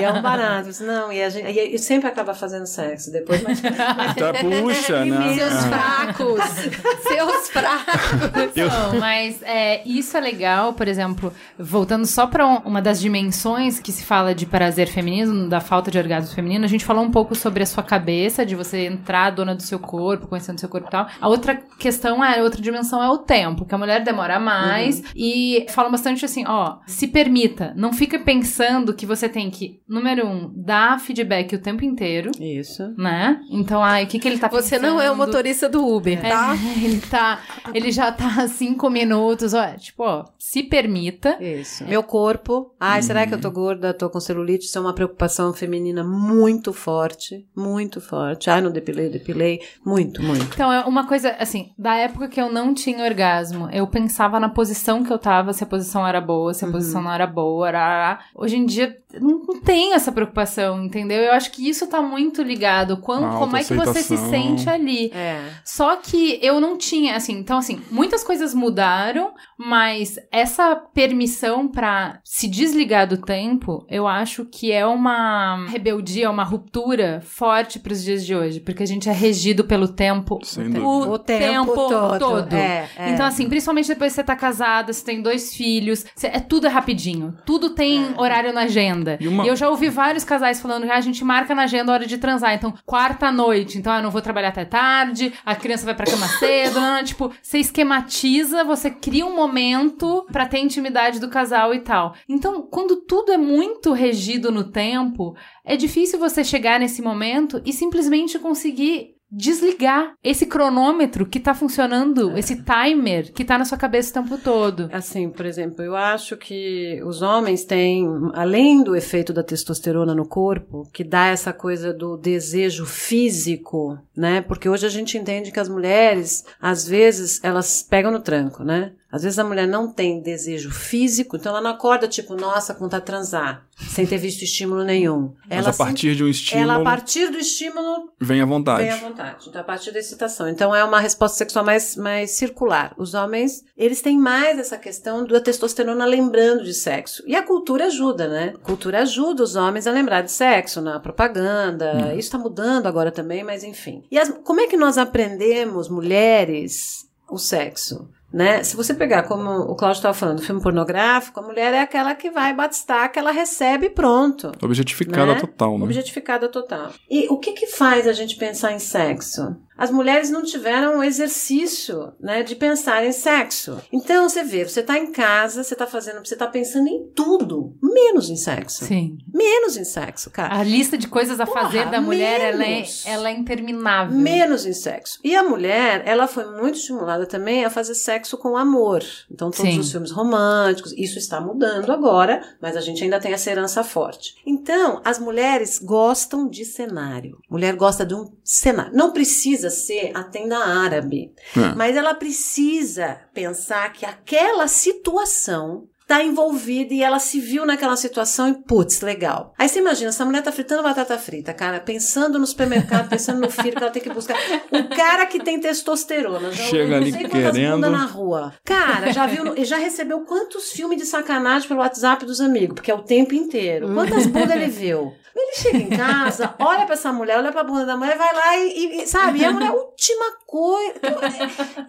e é um barato. Não, e a gente e, e sempre acaba fazendo sexo depois, mas, mas Tá, puxa, né? Seus É. fracos. Seus fracos. Não, mas é, isso é legal, por exemplo, voltando só pra um- uma das dimensões que se fala de prazer feminino, da falta de orgasmo feminino, a gente falou um pouco sobre a sua cabeça, de você entrar dona do seu corpo, conhecendo seu corpo e tal. A outra questão é, a outra dimensão é o tempo, que a mulher demora mais e falam bastante assim, ó, se permita, não fica pensando que você tem que, número um, dar feedback o tempo inteiro, Isso. né? Então, ai, o que que ele tá Você não é o motorista do Uber, tá? É, ele tá. Ele já tá cinco minutos. Ó, tipo, ó, se permita. Isso. Meu corpo. Ai, será que eu tô gorda? Tô com celulite? Isso é uma preocupação feminina muito forte. Muito forte. Ai, não depilei, depilei. Muito, muito. Então, é uma coisa, assim, da época que eu não tinha orgasmo, eu pensava na posição que eu tava, se a posição era boa, se a posição não era boa. Hoje em dia, não, não tenho essa preocupação, entendeu? Eu acho que isso tá muito ligado. Quando, como é que você se sente ali? É. Só que eu não tinha, assim, então assim, muitas coisas mudaram, mas essa permissão pra se desligar do tempo, eu acho que é uma rebeldia, uma ruptura forte pros dias de hoje, porque a gente é regido pelo tempo Sem o. O tempo todo. todo. É, é. Então, assim, principalmente depois que você tá casada, você tem dois filhos, você- é tudo é rapidinho. Tudo tem horário na agenda. E uma- eu já ouvi vários casais falando que ah, a gente marca na agenda a hora de transar. Então, quarta noite. Então, ah, eu não vou trabalhar até tarde, a criança vai pra cama cedo. não, não, tipo, você esquematiza, você cria um momento pra ter intimidade do casal e tal. Então, quando tudo é muito regido no tempo, é difícil você chegar nesse momento e simplesmente conseguir desligar esse cronômetro que tá funcionando, esse timer que tá na sua cabeça o tempo todo. Assim, por exemplo, eu acho que os homens têm, além do efeito da testosterona no corpo, que dá essa coisa do desejo físico, né? Porque hoje a gente entende que as mulheres, às vezes, elas pegam no tranco, né? Às vezes a mulher não tem desejo físico, então ela não acorda tipo, nossa, vontade de transar, sem ter visto estímulo nenhum. Mas ela a partir de um estímulo, ela a partir do estímulo vem à vontade. Vem à vontade. Então, a partir da excitação. Então, é uma resposta sexual mais, mais circular. Os homens, eles têm mais essa questão da testosterona lembrando de sexo. E a cultura ajuda, né? A cultura ajuda os homens a lembrar de sexo na propaganda. Isso está mudando agora também, mas enfim. E as- como é que nós aprendemos, mulheres, o sexo? Né? Se você pegar, como o Cláudio estava falando, filme pornográfico, a mulher é aquela que vai batistar, que ela recebe e pronto. Objetificada Né? total, né? Objetificada total. E o que que faz a gente pensar em sexo? As mulheres não tiveram o exercício, né, de pensar em sexo. Então você vê, você tá em casa, você tá fazendo, você tá pensando em tudo, menos em sexo. Sim. Menos em sexo, cara. A lista de coisas a Porra, fazer da mulher, ela é, ela é interminável. Menos em sexo. E a mulher, ela foi muito estimulada também a fazer sexo com amor. Então, todos Sim. os filmes românticos, isso está mudando agora, mas a gente ainda tem essa herança forte. Então, as mulheres gostam de cenário. Mulher gosta de um cenário. Não precisa ser a tenda árabe, É. mas ela precisa pensar que aquela situação tá envolvida e ela se viu naquela situação e putz, legal. Aí você imagina, essa mulher tá fritando batata frita, cara, pensando no supermercado, pensando no filho que ela tem que buscar. O cara que tem testosterona, já Chega não ali sei quantas querendo. bundas na rua. Cara, já viu, no- já recebeu quantos filmes de sacanagem pelo WhatsApp dos amigos, porque é o tempo inteiro. Quantas bundas ele viu? Ele chega em casa, olha pra essa mulher, olha pra bunda da mulher, vai lá e, e- e, sabe, e a mulher, última coisa.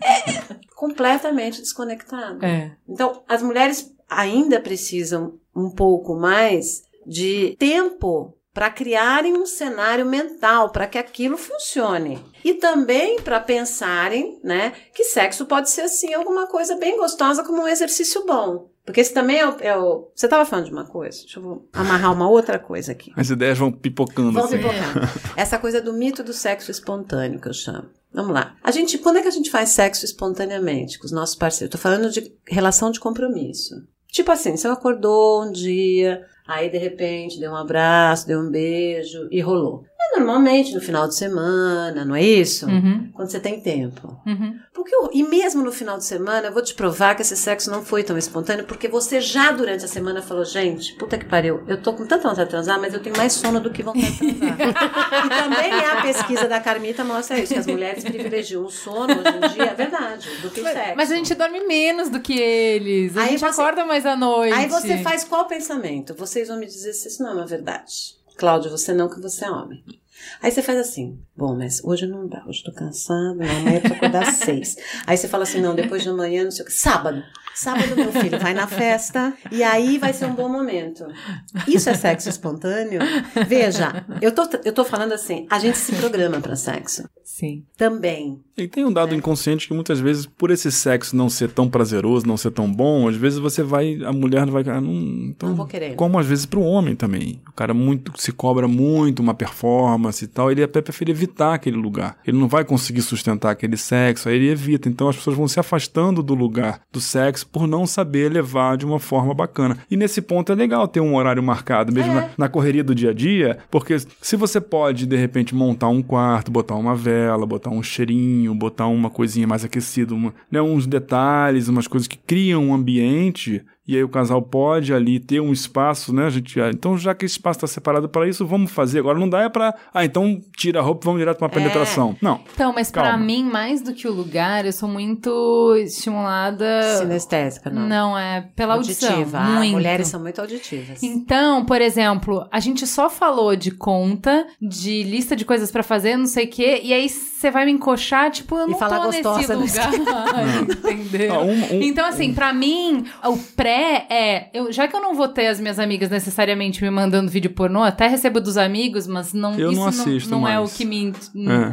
É, é completamente desconectada. É. Então, as mulheres ainda precisam um pouco mais de tempo para criarem um cenário mental para que aquilo funcione. E também para pensarem, né, que sexo pode ser assim alguma coisa bem gostosa como um exercício bom. Porque esse também é o, é o- Você estava falando de uma coisa? Deixa eu amarrar uma outra coisa aqui. As ideias vão pipocando Vamos assim. pipocando. Essa coisa do mito do sexo espontâneo que eu chamo. Vamos lá. A gente, quando é que a gente faz sexo espontaneamente com os nossos parceiros? Tô falando de relação de compromisso. Tipo assim, você acordou um dia, Aí, de repente, deu um abraço, deu um beijo e rolou. É normalmente no final de semana, não é isso? Uhum, Quando você tem tempo. uhum. Porque, o- e mesmo no final de semana, eu vou te provar que esse sexo não foi tão espontâneo, porque você já durante a semana falou, gente, puta que pariu, eu tô com tanta vontade de transar, mas eu tenho mais sono do que vontade de transar. e também a pesquisa da Carmita mostra isso, que as mulheres privilegiam o sono hoje em dia, é verdade, do que o sexo. Mas a gente dorme menos do que eles. A Aí gente você- acorda mais à noite. Aí você faz qual pensamento? Vocês vão me dizer se isso não é uma verdade. Cláudio, você não, que você é homem. Aí você faz assim, bom, mas hoje não dá, hoje tô cansado, não, amanhã eu acordar às seis. Aí você fala assim, não, depois de amanhã, não sei o que. Sábado. Sábado, meu filho, vai na festa e aí vai ser um bom momento. Isso é sexo espontâneo? Veja, eu tô, eu tô falando assim, a gente se programa pra sexo. Sim. Também. E tem um dado inconsciente que muitas vezes, por esse sexo não ser tão prazeroso, não ser tão bom, às vezes você vai, a mulher vai, ah, não, então, Não vou querer. como às vezes pro homem também. O cara muito se cobra muito uma performance e tal, ele até prefere evitar aquele lugar. Ele não vai conseguir sustentar aquele sexo, aí ele evita. Então as pessoas vão se afastando do lugar do sexo por não saber levar de uma forma bacana. E nesse ponto é legal ter um horário marcado, mesmo na, na correria do dia a dia, porque se você pode de repente montar um quarto, botar uma vela, botar um cheirinho, botar uma coisinha mais aquecida, uma, né, uns detalhes, umas coisas que criam um ambiente. E aí o casal pode ali ter um espaço, né? A gente, ah, então já que esse espaço está separado para isso, vamos fazer. Agora não dá é para, ah, então tira a roupa, e vamos direto para penetração. Não. Então, mas pra Calma. mim, mais do que o lugar, eu sou muito estimulada. Sinestésica, não. Não, é pela audição. Auditiva. Ah, muito. mulheres são muito auditivas. Então, por exemplo, a gente só falou de conta, de lista de coisas pra fazer, não sei o quê, e aí você vai me encoxar, tipo, eu E não falar tô gostosa nesse nesse- lugar, entendeu? Ah, um- um- Então, assim, pra mim, o pré é, eu, já que eu não vou ter as minhas amigas necessariamente me mandando vídeo pornô, até recebo dos amigos, mas não, Eu isso não assisto não, não é o que me,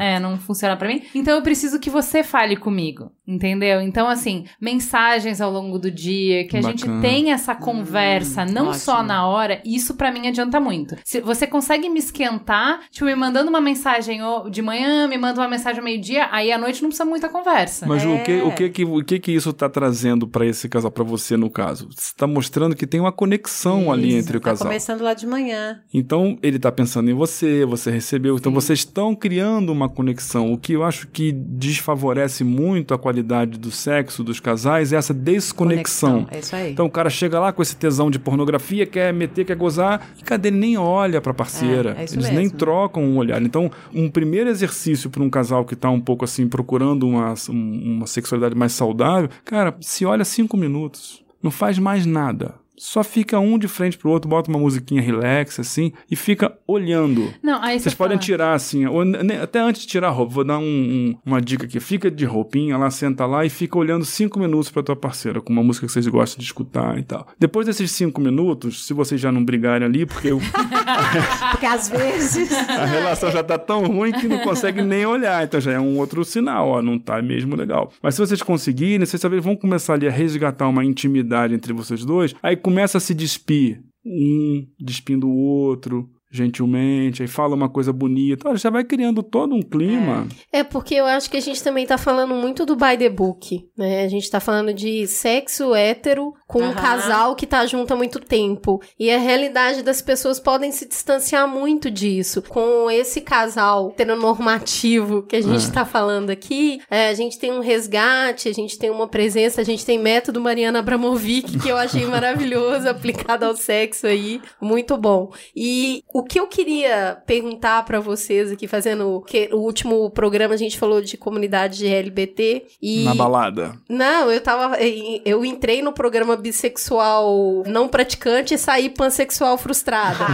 É. é, não funciona pra mim. Então eu preciso que você fale comigo, entendeu? Então, assim, mensagens ao longo do dia, que a gente Bacana. tenha essa conversa, não só ótimo. na hora, isso pra mim adianta muito. Se você consegue me esquentar, tipo, me mandando uma mensagem de manhã, me manda uma mensagem ao meio-dia, aí à noite não precisa muita conversa. Mas o, que, É. o, que, que, o que que isso está trazendo para esse casal, para você no caso? Está mostrando que tem uma conexão ali Isso, entre o tá casal. começando lá de manhã. Então ele está pensando em você, você recebeu, então vocês estão criando uma conexão. O que eu acho que desfavorece muito a qualidade do sexo dos casais é essa desconexão. É isso aí. Então o cara chega lá com esse tesão de pornografia, quer meter, quer gozar, e cadê ele nem olha pra parceira. É, é isso Eles mesmo. nem trocam um olhar. Então, um primeiro exercício para um casal que tá um pouco assim procurando uma, um- uma sexualidade mais saudável, cara, se olha cinco minutos, não faz mais nada. Só fica um de frente pro outro, bota uma musiquinha relax, assim, e fica olhando. Não, aí Vocês você podem fala- tirar assim, ou ne- até antes de tirar a roupa, vou dar um- um- uma dica aqui. Fica de roupinha lá, senta lá e fica olhando cinco minutos pra tua parceira, com uma música que vocês gostam de escutar e tal. Depois desses cinco minutos, se vocês já não brigarem ali, porque o- Porque às vezes. a relação já tá tão ruim que não consegue nem olhar, então já é um outro sinal, ó, não tá mesmo legal. Mas se vocês conseguirem, vocês talvez vão começar ali a resgatar uma intimidade entre vocês dois, aí começa a se despir, um despindo o outro, gentilmente, aí fala uma coisa bonita, olha, já vai criando todo um clima. É porque eu acho que a gente também tá falando muito do by the book, né? A gente tá falando de sexo hétero com um Aham. casal que tá junto há muito tempo. E a realidade das pessoas podem se distanciar muito disso. Com esse casal heteronormativo que a gente tá falando aqui, é, a gente tem um resgate, a gente tem uma presença, a gente tem método Mariana Abramovic, que eu achei maravilhoso, aplicado ao sexo aí. Muito bom. E o que eu queria perguntar pra vocês aqui, fazendo que o último programa a gente falou de comunidade de LGBT e Na balada. não, eu tava eu entrei no programa bissexual não praticante e saí pansexual frustrada.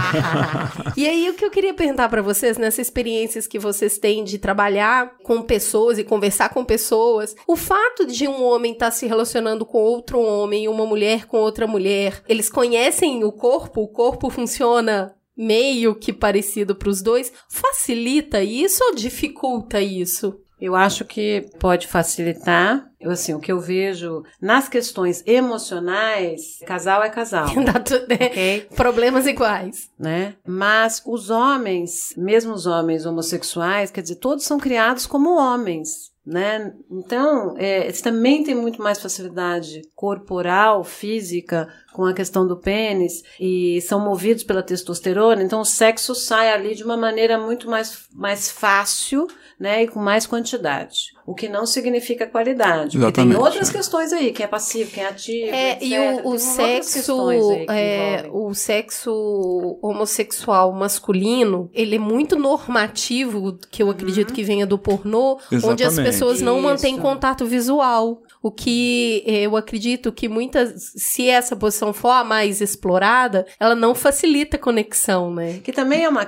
e aí o que eu queria perguntar pra vocês nessas experiências que vocês têm de trabalhar com pessoas e conversar com pessoas, o fato de um homem estar se relacionando com outro homem e uma mulher com outra mulher, eles conhecem o corpo, o corpo funciona meio que parecido pros dois, facilita isso ou dificulta isso? Eu acho que pode facilitar. Eu, assim, o que eu vejo nas questões emocionais, casal é casal. Dá tudo- é, ok? Problemas iguais. né? Mas os homens, mesmo os homens homossexuais, quer dizer, todos são criados como homens. Né? Então, é, eles também têm muito mais facilidade corporal, física, com a questão do pênis, e são movidos pela testosterona, então o sexo sai ali de uma maneira muito mais, mais fácil, né? E com mais quantidade. O que não significa qualidade. Porque tem Exatamente, outras é. questões aí, quem é passivo, quem é ativo. É, etc. e o, o sexo, é, o sexo homossexual masculino, ele é muito normativo, que eu acredito que venha do pornô, onde as Exatamente. pessoas não Isso. mantêm contato visual. O que eu acredito que muitas, se essa posição for a mais explorada, ela não facilita a conexão, né? Que também é, uma,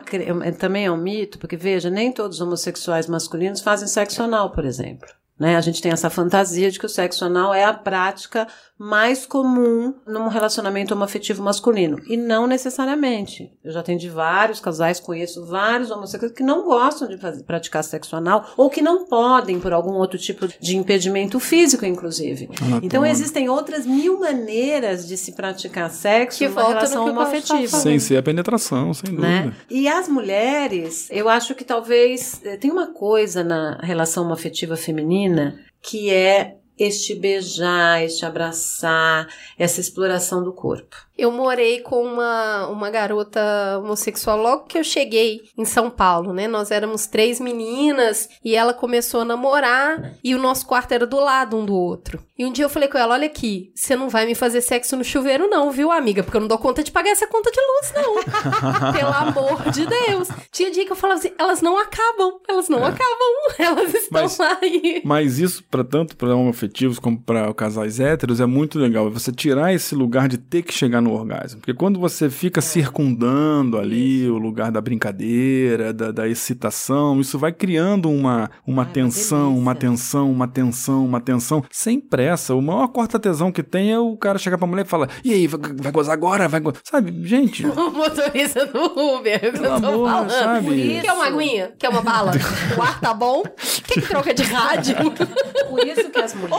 é- também é um mito, porque veja, nem todos os homossexuais masculinos fazem sexo anal, por exemplo. Né? A gente tem essa fantasia de que o sexo anal é a prática mais comum num relacionamento homoafetivo masculino. E não necessariamente. Eu já atendi vários casais, conheço vários homossexuais que não gostam de fazer, praticar sexo anal ou que não podem por algum outro tipo de impedimento físico, inclusive. Então existem outras mil maneiras de se praticar sexo Que numa volta no relação homoafetiva Sem ser a penetração, sem dúvida. né? E as mulheres, eu acho que talvez eh, tem uma coisa na relação afetiva feminina que é este beijar, este abraçar, essa exploração do corpo. Eu morei com uma, uma garota homossexual logo que eu cheguei em São Paulo, né? Nós éramos três meninas e ela começou a namorar e o nosso quarto era do lado um do outro. E um dia eu falei com ela: Olha aqui, você não vai me fazer sexo no chuveiro, não, viu, amiga? Porque eu não dou conta de pagar essa conta de luz, não. Pelo amor de Deus. Tinha dia que eu falava assim: elas não acabam, elas não acabam, elas estão Mas- aí. Mas isso, para tanto para homoafetivos como para casais héteros, é muito legal. Você tirar esse lugar de ter que chegar no orgasmo. Porque quando você fica circundando ali o lugar da brincadeira, da, da excitação, isso vai criando uma, uma Ai, uma tensão, uma tensão, uma tensão, uma tensão, sem pressa. O maior corta-tesão que tem é o cara chegar pra mulher e falar: E aí, vai, vai gozar agora? Vai go-" Sabe, gente. O motorista do Uber, é que eu tô amor, falando. sabe? Quer uma aguinha? Quer uma bala? O ar tá bom? Quer que troca de rádio? Por isso que as mulheres.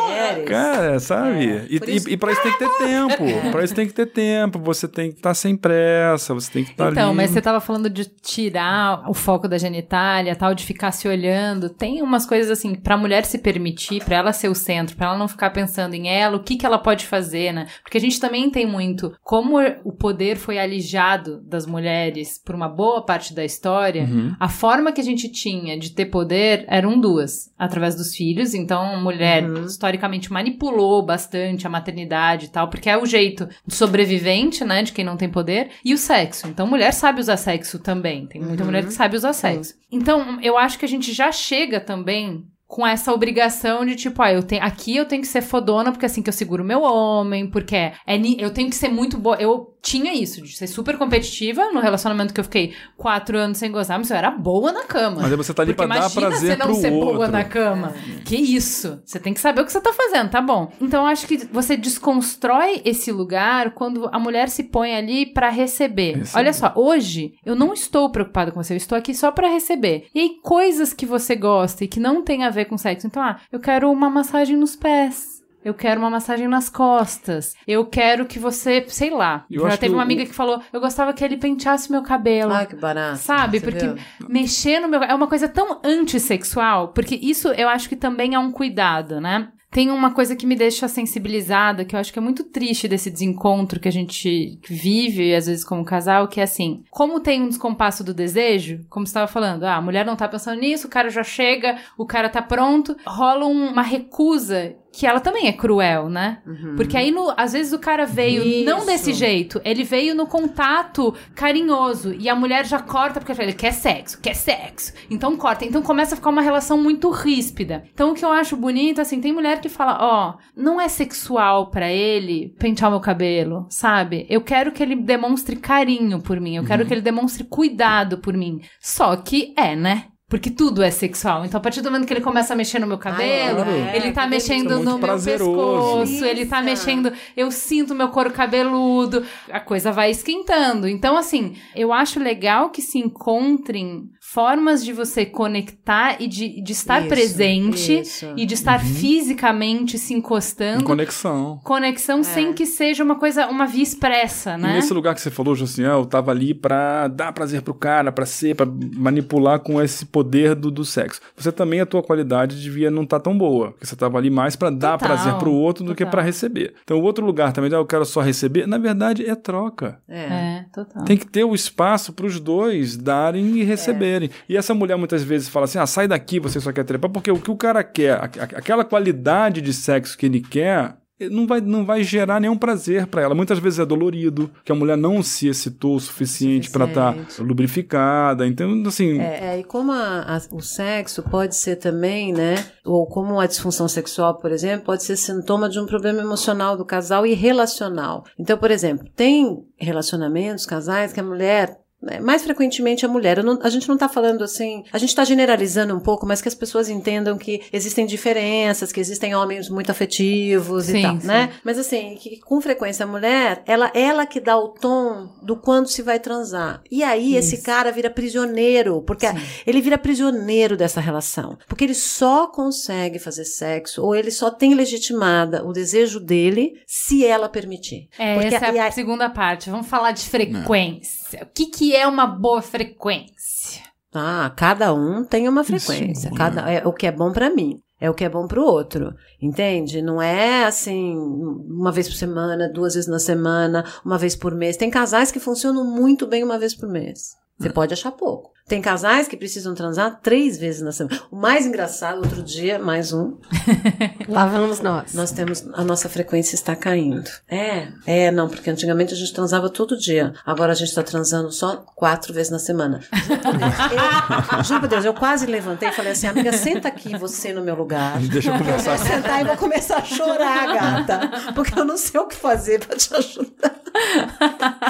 Cara, sabe? É, e, isso- e, e pra isso tem que ter tempo. Pra isso tem que ter tempo. Você tem que estar sem pressa, você tem que estar Então, ali. mas você tava falando de tirar o foco da genitália, tal, de ficar se olhando. Tem umas coisas assim, pra mulher se permitir, pra ela ser o centro, pra ela não ficar pensando em ela, o que que ela pode fazer, né? Porque a gente também tem muito como o poder foi alijado das mulheres por uma boa parte da história. Uhum. A forma que a gente tinha de ter poder eram duas, através dos filhos. Então, a mulher historicamente manipulou bastante a maternidade e tal, porque é o jeito sobrevivente, né, de quem não tem poder, e o sexo. Então, mulher sabe usar sexo também. Tem muita mulher que sabe usar sexo. Então, eu acho que a gente já chega também com essa obrigação de tipo, ah, eu tenho aqui eu tenho que ser fodona porque é assim que eu seguro meu homem, porque é, é eu tenho que ser muito boa. Eu tinha isso de ser super competitiva no relacionamento que eu fiquei quatro anos sem gozar, mas eu era boa na cama. Mas aí você tá ali Porque pra dar imagina prazer você não pro ser boa outro. na cama. Que isso? Você tem que saber o que você tá fazendo, tá bom. Então eu acho que você desconstrói esse lugar quando a mulher se põe ali pra receber. Receber. Olha só, hoje eu não estou preocupada com você, eu estou aqui só pra receber. E aí coisas que você gosta e que não tem a ver com sexo. Então, ah, eu quero uma massagem nos pés. Eu quero uma massagem nas costas. Eu quero que você, sei lá. Eu Já teve uma o- amiga que falou: eu gostava que ele penteasse meu cabelo. Ai, que barato. Sabe? Você Porque viu? mexer no meu. É uma coisa tão antissexual, porque isso eu acho que também é um cuidado, né? Tem uma coisa que me deixa sensibilizada, que eu acho que é muito triste desse desencontro que a gente vive, às vezes, como casal, que é assim: como tem um descompasso do desejo, como você estava falando, ah, a mulher não tá pensando nisso, o cara já chega, o cara tá pronto, rola um- uma recusa que ela também é cruel, né? Porque aí, no- às vezes, o cara veio não Isso. desse jeito, ele veio no contato carinhoso e a mulher já corta porque ele quer sexo, quer sexo. Então corta. Então começa a ficar uma relação muito ríspida. Então o que eu acho bonito, assim, tem mulher que fala: ó, não é sexual pra ele pentear o meu cabelo, sabe? Eu quero que ele demonstre carinho por mim, eu quero que ele demonstre cuidado por mim. Só que é, né? Porque tudo é sexual. Então, a partir do momento que ele começa a mexer no meu cabelo, Claro. ele tá É, mexendo isso é no meu pescoço, ele tá mexendo eu sinto meu couro cabeludo, a coisa vai esquentando. Então, assim, eu acho legal que se encontrem formas de você conectar e de, de estar Isso, presente isso. e de estar Uhum. fisicamente se Em encostando. conexão. Conexão sem que seja uma coisa, uma via expressa, E né? nesse lugar que você falou, Josiel, eu tava ali pra dar prazer pro cara, pra ser, pra manipular com esse poder do, do sexo. Você também, a tua qualidade devia não estar tão boa, porque você estava ali mais para dar Total, prazer pro outro do que total. para receber. Então, o outro lugar também, ah, eu quero só receber, na verdade é troca. É. É, total. Tem que ter o espaço para os dois darem e E essa mulher muitas vezes fala assim: ah, sai daqui, você só quer trepar, porque o que o cara quer, a- aquela qualidade de sexo que ele quer. Não vai, não vai gerar nenhum prazer para ela. Muitas vezes é dolorido, que a mulher não se excitou o suficiente para estar Suficiente. lubrificada. Então, assim, É, é, e como a- a- o sexo pode ser também, né? Ou como a disfunção sexual, por exemplo, pode ser sintoma de um problema emocional do casal e relacional. Então, por exemplo, tem relacionamentos, casais, que a mulher. Né, Mais frequentemente a mulher. Não- a gente não está falando assim. A gente está generalizando um pouco, mas que as pessoas entendam que existem diferenças, que existem homens muito afetivos Sim, e tal, sim. né? Mas assim, que com frequência a mulher, ela, ela que dá o tom do quando se vai transar. E aí esse cara vira prisioneiro, porque ele vira prisioneiro dessa relação. Porque ele só consegue fazer sexo, ou ele só tem legitimada o desejo dele se ela permitir. É, Porque essa é a aí- segunda parte. Vamos falar de frequência. O que, que é uma boa frequência? Ah, cada um tem uma frequência. Isso, cada é o que é bom pra mim. É o que é bom pro outro, entende? Não é assim, uma vez por semana, duas vezes na semana, uma vez por mês. Tem casais que funcionam muito bem uma vez por mês. Você pode achar pouco. Tem casais que precisam transar três vezes na semana. O mais engraçado, outro dia, mais um, Lá vamos nós. nós temos, a nossa frequência está caindo. É, é, não, porque antigamente a gente transava todo dia. Agora a gente está transando só quatro vezes na semana. Juro por Deus, eu, juro por Deus, eu quase levantei e falei assim, amiga, senta aqui você no meu lugar. deixa eu Eu conversar. vou sentar e vou começar a chorar, gata. Porque eu não sei o que fazer para te ajudar.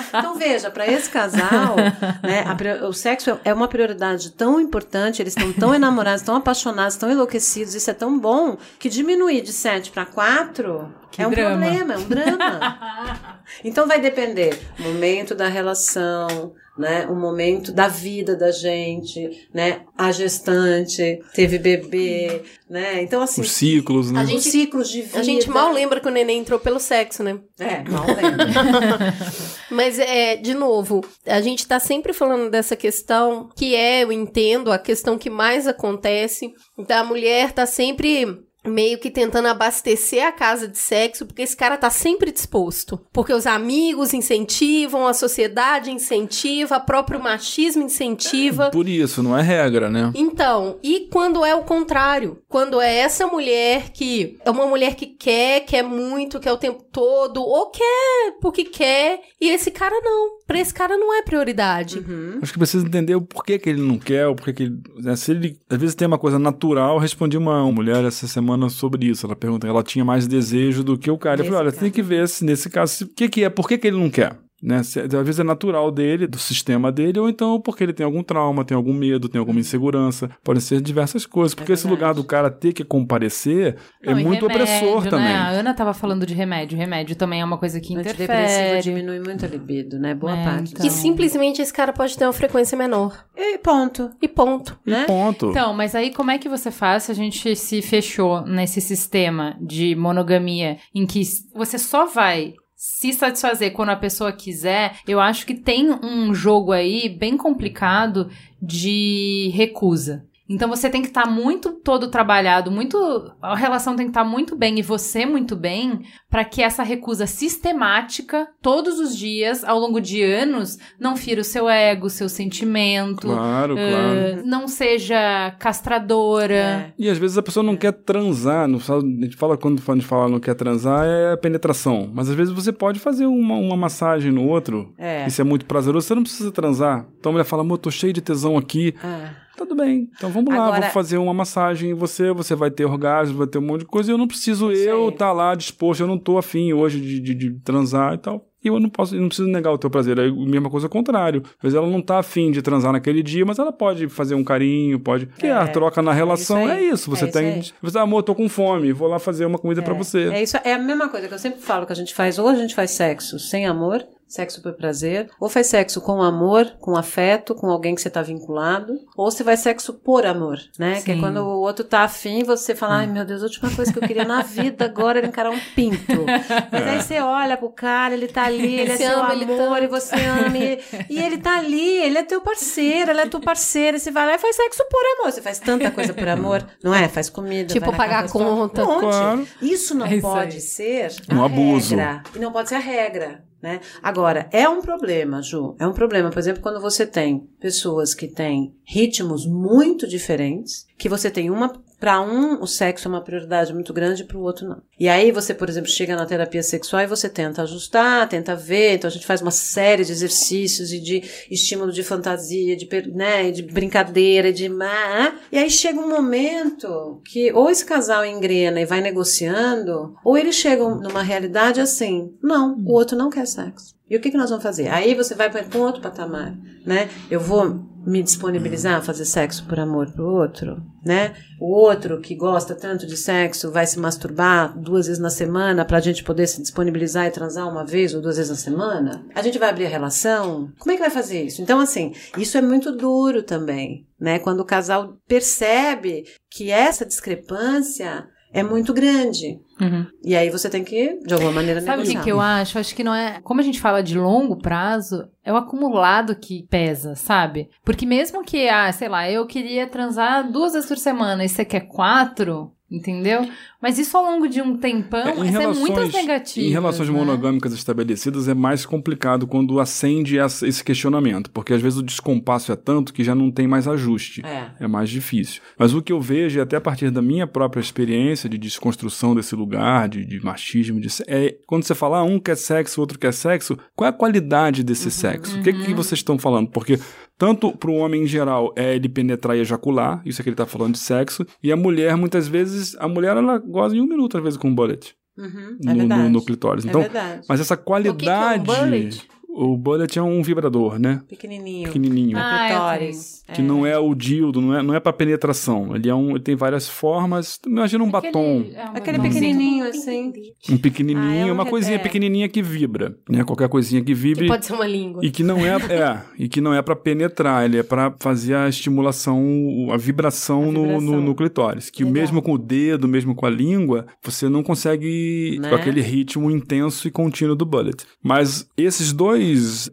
Então veja, para esse casal, né, a o sexo é uma prioridade tão importante, eles estão tão enamorados, tão apaixonados, tão enlouquecidos, isso é tão bom que diminuir de 7 para 4 Que é um drama. problema, é um drama. Então vai depender momento da relação, né? O momento da vida da gente, né? A gestante teve bebê, né? Então assim, Os ciclos, né? A os gente- ciclos de vida. A gente mal lembra que o neném entrou pelo sexo, né? É, mal lembra. Mas, é, de novo, a gente tá sempre falando dessa questão que é, eu entendo, a questão que mais acontece da mulher tá sempre meio que tentando abastecer a casa de sexo, porque esse cara tá sempre disposto. Porque os amigos incentivam, a sociedade incentiva, o próprio machismo incentiva. Por isso, não é regra, né? Então, e quando é o contrário? Quando é essa mulher que é uma mulher que quer, quer muito, quer o tempo todo, ou quer porque quer, e esse cara não. Pra esse cara não é prioridade. Acho que precisa entender o porquê que ele não quer, o porquê que ele. né, se ele. Às vezes tem uma coisa natural. Eu respondi uma mulher essa semana sobre isso. Ela pergunta, ela tinha mais desejo do que o cara. Eu falei, olha, tem que ver se nesse caso, o que, que é, por que, que ele não quer? Né? Às vezes é natural dele, do sistema dele, ou então porque ele tem algum trauma, tem algum medo, tem alguma insegurança. Podem ser diversas coisas. Porque esse lugar do cara ter que comparecer é Não, e muito remédio, opressor né? também. A Ana tava falando de remédio. Remédio também é uma coisa que Antidepressivo interfere. diminui muito a libido, né? Boa É, parte. então. E simplesmente esse cara pode ter uma frequência menor. E ponto. E ponto. Né? Ponto. Então, mas aí como é que você faz se a gente se fechou nesse sistema de monogamia em que você só vai se satisfazer quando a pessoa quiser? Eu acho que tem um jogo aí bem complicado de recusa. Então você tem que estar muito todo trabalhado, muito a relação tem que estar muito bem e você muito bem para que essa recusa sistemática todos os dias ao longo de anos não fira o seu ego, o seu sentimento, Claro, claro. eh, não seja castradora. É. E às vezes a pessoa não quer transar, não fala- a gente fala quando a gente fala não quer transar é a penetração, mas às vezes você pode fazer uma, uma massagem no outro, É. isso é muito prazeroso, você não precisa transar. Então a mulher fala, amor, tô cheio de tesão aqui, É. tudo bem, então vamos lá, Agora- vou fazer uma massagem em você, você vai ter orgasmo, vai ter um monte de coisa, e eu não preciso eu estar lá disposto, eu não tô afim hoje de, de, de transar e tal. E eu não posso, eu não preciso negar o teu prazer. Aí, a mesma coisa ao contrário. Às vezes ela não tá afim de transar naquele dia, mas ela pode fazer um carinho, pode. Que a troca na relação isso é isso. Você É isso tem. aí. Você, amor, tô com fome, vou lá fazer uma comida pra você. É isso, é a mesma coisa que eu sempre falo que a gente faz, ou a gente faz sexo sem amor, sexo por prazer, ou faz sexo com amor, com afeto, com alguém que você tá vinculado, ou você faz sexo por amor, né? Que é Sim. quando o outro tá afim, você fala, ai meu Deus, a última coisa que eu queria na vida agora era encarar um pinto. Mas aí você olha pro cara, ele tá ali, ele é Você seu ama ele amor, e você ama ele, e ele tá ali, ele é teu parceiro, ela é tua parceira, e você vai lá e faz sexo por amor. Você faz tanta coisa por amor, não é? Faz comida, Tipo, pagar sua- conta. Um monte. Claro. Isso não É isso pode aí. ser Um a abuso. regra. E não pode ser a regra. Né? Agora, é um problema, Ju. É um problema, por exemplo, quando você tem pessoas que têm ritmos muito diferentes, que você tem uma. Para um, o sexo é uma prioridade muito grande, para o outro não. E aí você, por exemplo, chega na terapia sexual e você tenta ajustar, tenta ver. Então a gente faz uma série de exercícios e de estímulo de fantasia, de, né, de brincadeira, de. má. E aí chega um momento que ou esse casal engrena e vai negociando, ou eles chegam numa realidade assim: não, o outro não quer sexo. E o que, que nós vamos fazer? Aí você vai para um outro patamar, né? Eu vou me disponibilizar a fazer sexo por amor pro outro, né? O outro que gosta tanto de sexo vai se masturbar duas vezes na semana pra gente poder se disponibilizar e transar uma vez ou duas vezes na semana? A gente vai abrir a relação? Como é que vai fazer isso? Então, assim, isso é muito duro também, né? Quando o casal percebe que essa discrepância é muito grande. Uhum. E aí você tem que, de alguma maneira, Sabe o que, negociar. que eu acho? Acho que não é. Como a gente fala de longo prazo, é o acumulado que pesa, sabe? Porque mesmo que, ah, sei lá, eu queria transar duas vezes por semana e você quer quatro, entendeu? Mas isso ao longo de um tempão, É, em é relações- muitas negativas. Em relações né? monogâmicas estabelecidas é mais complicado quando acende essa- esse questionamento, porque às vezes o descompasso é tanto que já não tem mais ajuste. É. É mais difícil. Mas o que eu vejo, e até a partir da minha própria experiência de desconstrução desse lugar, de, de machismo, de, se- é quando você fala, ah, um quer sexo, o outro quer sexo, qual é a qualidade desse sexo? O que, que vocês estão falando? Porque tanto para o homem em geral é ele penetrar e ejacular, isso é que ele está falando de sexo, e a mulher, muitas vezes, a mulher ela goza em um minuto, às vezes, com um bullet. Uhum, No, é no- verdade. no clitóris. É Então, verdade. mas essa O que que é um qualidade. bullet? O bullet é um vibrador, né? Pequenininho. Pequenininho. Ah, clitóris. Que não é o dildo, não é, não é para penetração. Ele é um, ele tem várias formas. Imagina um batom, Aquele, é um Aquele pequenininho, assim. um pequenininho, Ah, é um uma coisinha re- é. pequenininha que vibra, né? Qualquer coisinha que vibre Que pode ser uma língua. e que não é, é e que não é para penetrar. Ele é para fazer a estimulação, a vibração, A no- No, vibração. no clitóris. Que Legal. mesmo com o dedo, mesmo com a língua, você não consegue Né? com aquele ritmo intenso e contínuo do bullet. Mas esses dois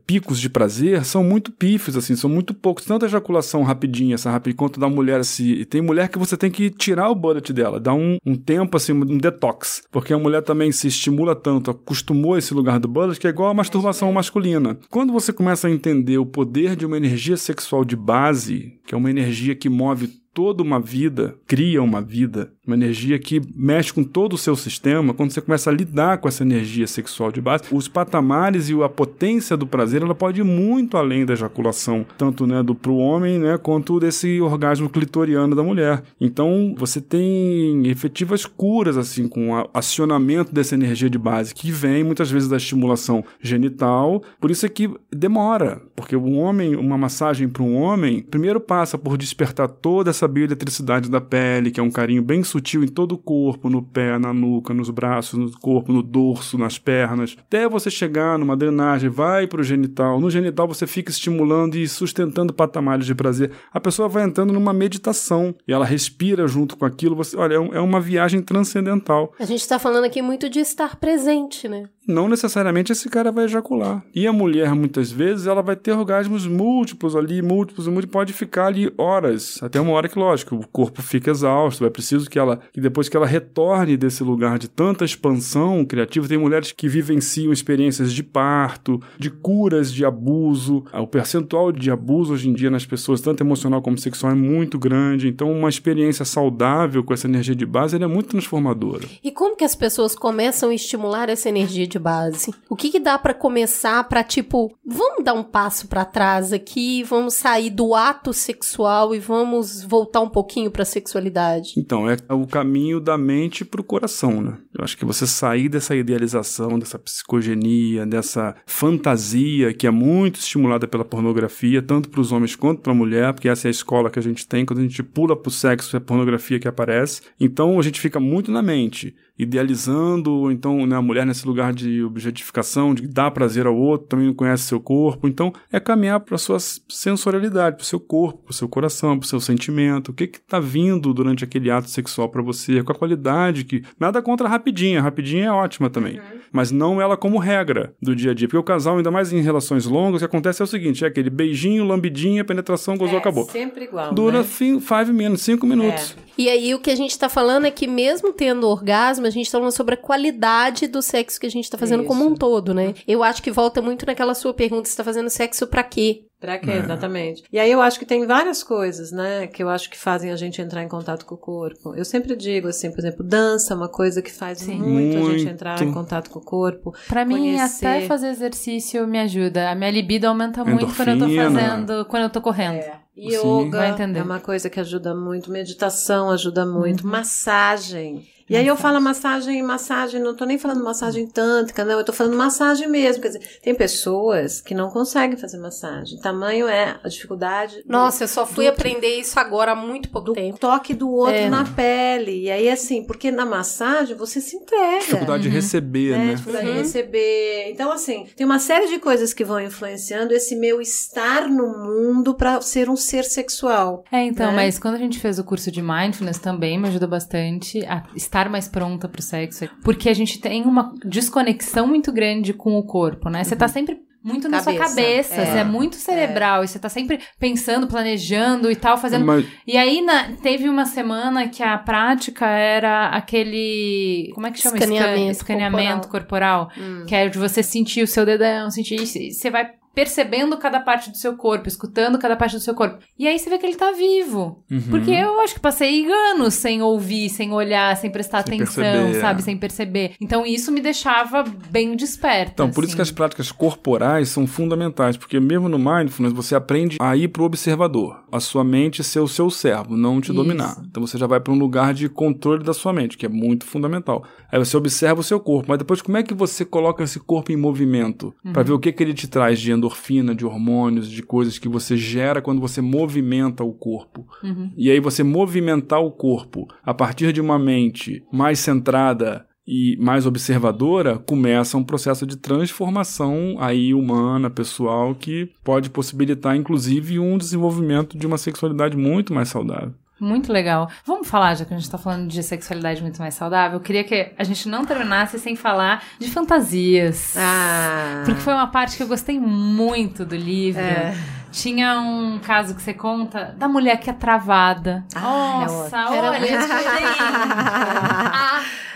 picos de prazer são muito pífios, assim, são muito poucos. Tanto a ejaculação rapidinha, essa rapidinha, quanto da mulher, se tem mulher que você tem que tirar o bullet dela, dar um, um tempo, assim, um detox. Porque a mulher também se estimula tanto, acostumou esse lugar do bullet, que é igual a masturbação masculina. Quando você começa a entender o poder de uma energia sexual de base, que é uma energia que move toda uma vida, cria uma vida, uma energia que mexe com todo o seu sistema, quando você começa a lidar com essa energia sexual de base, os patamares e a potência do prazer, ela pode ir muito além da ejaculação, tanto né, do pro homem, né, quanto desse orgasmo clitoriano da mulher. Então, você tem efetivas curas assim com o acionamento dessa energia de base que vem muitas vezes da estimulação genital. Por isso é que demora, porque um homem, uma massagem para um homem, primeiro passa por despertar toda essa bioeletricidade da pele, que é um carinho bem sutil em todo o corpo, no pé, na nuca, nos braços, no corpo, no dorso, nas pernas, até você chegar numa drenagem, vai para o genital. No genital você fica estimulando e sustentando patamares de prazer. A pessoa vai entrando numa meditação e ela respira junto com aquilo. Você, olha, é é uma viagem transcendental. A gente tá falando aqui muito de estar presente, né? Não necessariamente esse cara vai ejacular. E a mulher, muitas vezes, ela vai ter orgasmos múltiplos ali, múltiplos, múltiplos, pode ficar ali horas. Até uma hora que, lógico, o corpo fica exausto. É preciso que ela, que depois que ela retorne desse lugar de tanta expansão criativa, tem mulheres que vivenciam experiências de parto, de curas de abuso. O percentual de abuso hoje em dia nas pessoas, tanto emocional como sexual, é muito grande. Então, uma experiência saudável com essa energia de base é muito transformadora. E como que as pessoas começam a estimular essa energia de base? O que que dá pra começar pra tipo, vamos dar um passo pra trás aqui, vamos sair do ato sexual e vamos voltar um pouquinho pra sexualidade? Então, é o caminho da mente pro coração, né? Eu acho que você sair dessa idealização, dessa psicogenia, dessa fantasia que é muito estimulada pela pornografia, tanto para os homens quanto para a mulher, porque essa é a escola que a gente tem, quando a gente pula para o sexo, é a pornografia que aparece. Então a gente fica muito na mente idealizando, então né, a mulher nesse lugar de objetificação, de dar prazer ao outro, também não conhece seu corpo. Então é caminhar para a sua sensorialidade, para o seu corpo, para o seu coração, para o seu sentimento. O que está vindo durante aquele ato sexual para você, com a qualidade que. Nada contra a rapidinha, rapidinha é ótima também. Uhum. Mas não ela como regra do dia a dia. Porque o casal, ainda mais em relações longas, o que acontece é o seguinte: é aquele beijinho, lambidinha, penetração, gozou, é, acabou. Sempre igual. Dura né? five minutos, cinco minutos. É. E aí o que a gente está falando é que mesmo tendo orgasmo, a gente tá falando sobre a qualidade do sexo que a gente tá fazendo Isso. como um todo, né? Eu acho que volta muito naquela sua pergunta, você tá fazendo sexo para quê? Pra quê, é. exatamente. E aí eu acho que tem várias coisas, né, que eu acho que fazem a gente entrar em contato com o corpo. Eu sempre digo assim, por exemplo, dança é uma coisa que faz muito, muito, a gente entrar em contato com o corpo. Pra mim, até fazer exercício me ajuda. A minha libido aumenta Endorfina. muito quando eu tô fazendo, quando eu tô correndo. É. Yoga é uma coisa que ajuda muito, meditação ajuda muito, uhum. massagem. E aí eu falo massagem, massagem, não tô nem falando massagem tântrica, não, eu tô falando massagem mesmo. Quer dizer, tem pessoas que não conseguem fazer massagem. Tamanho é a dificuldade. Nossa, do, eu só fui aprender isso agora há muito pouco do tempo. toque do outro é. na pele. E aí, assim, porque na massagem você se entrega. Dificuldade uhum. de receber, né? né? Dificuldade uhum. de receber. Então, assim, tem uma série de coisas que vão influenciando esse meu estar no mundo para ser um ser sexual. É, então, né? mas quando a gente fez o curso de mindfulness também me ajuda bastante a estar estar mais pronta pro sexo. Porque a gente tem uma desconexão muito grande com o corpo, né? Você tá uhum. sempre muito na sua cabeça, é. você é muito cerebral, é. e você tá sempre pensando, planejando e tal, fazendo. Mas... E aí na, teve uma semana que a prática era aquele. Como é que chama Escaneamento, Escaneamento corporal. corporal hum. Que é de você sentir o seu dedão, sentir. Você vai percebendo cada parte do seu corpo, escutando cada parte do seu corpo. E aí você vê que ele tá vivo. Uhum. Porque eu acho que passei anos sem ouvir, sem olhar, sem prestar sem atenção, perceber, sabe? É. Sem perceber. Então isso me deixava bem desperta. Então, por assim. isso que as práticas corporais são fundamentais, porque mesmo no mindfulness você aprende a ir pro observador, a sua mente ser o seu servo, não te isso. dominar. Então você já vai para um lugar de controle da sua mente, que é muito fundamental. Aí você observa o seu corpo, mas depois como é que você coloca esse corpo em movimento uhum. para ver o que que ele te traz de endorfina, de hormônios, de coisas que você gera quando você movimenta o corpo. Uhum. E aí você movimentar o corpo a partir de uma mente mais centrada e mais observadora, começa um processo de transformação aí humana, pessoal, que pode possibilitar inclusive um desenvolvimento de uma sexualidade muito mais saudável. Muito legal. Vamos falar, já que a gente tá falando de sexualidade muito mais saudável, eu queria que a gente não terminasse sem falar de fantasias. Ah. Porque foi uma parte que eu gostei muito do livro. É. Tinha um caso que você conta da mulher que é travada. Ah, Nossa, é olha, olha,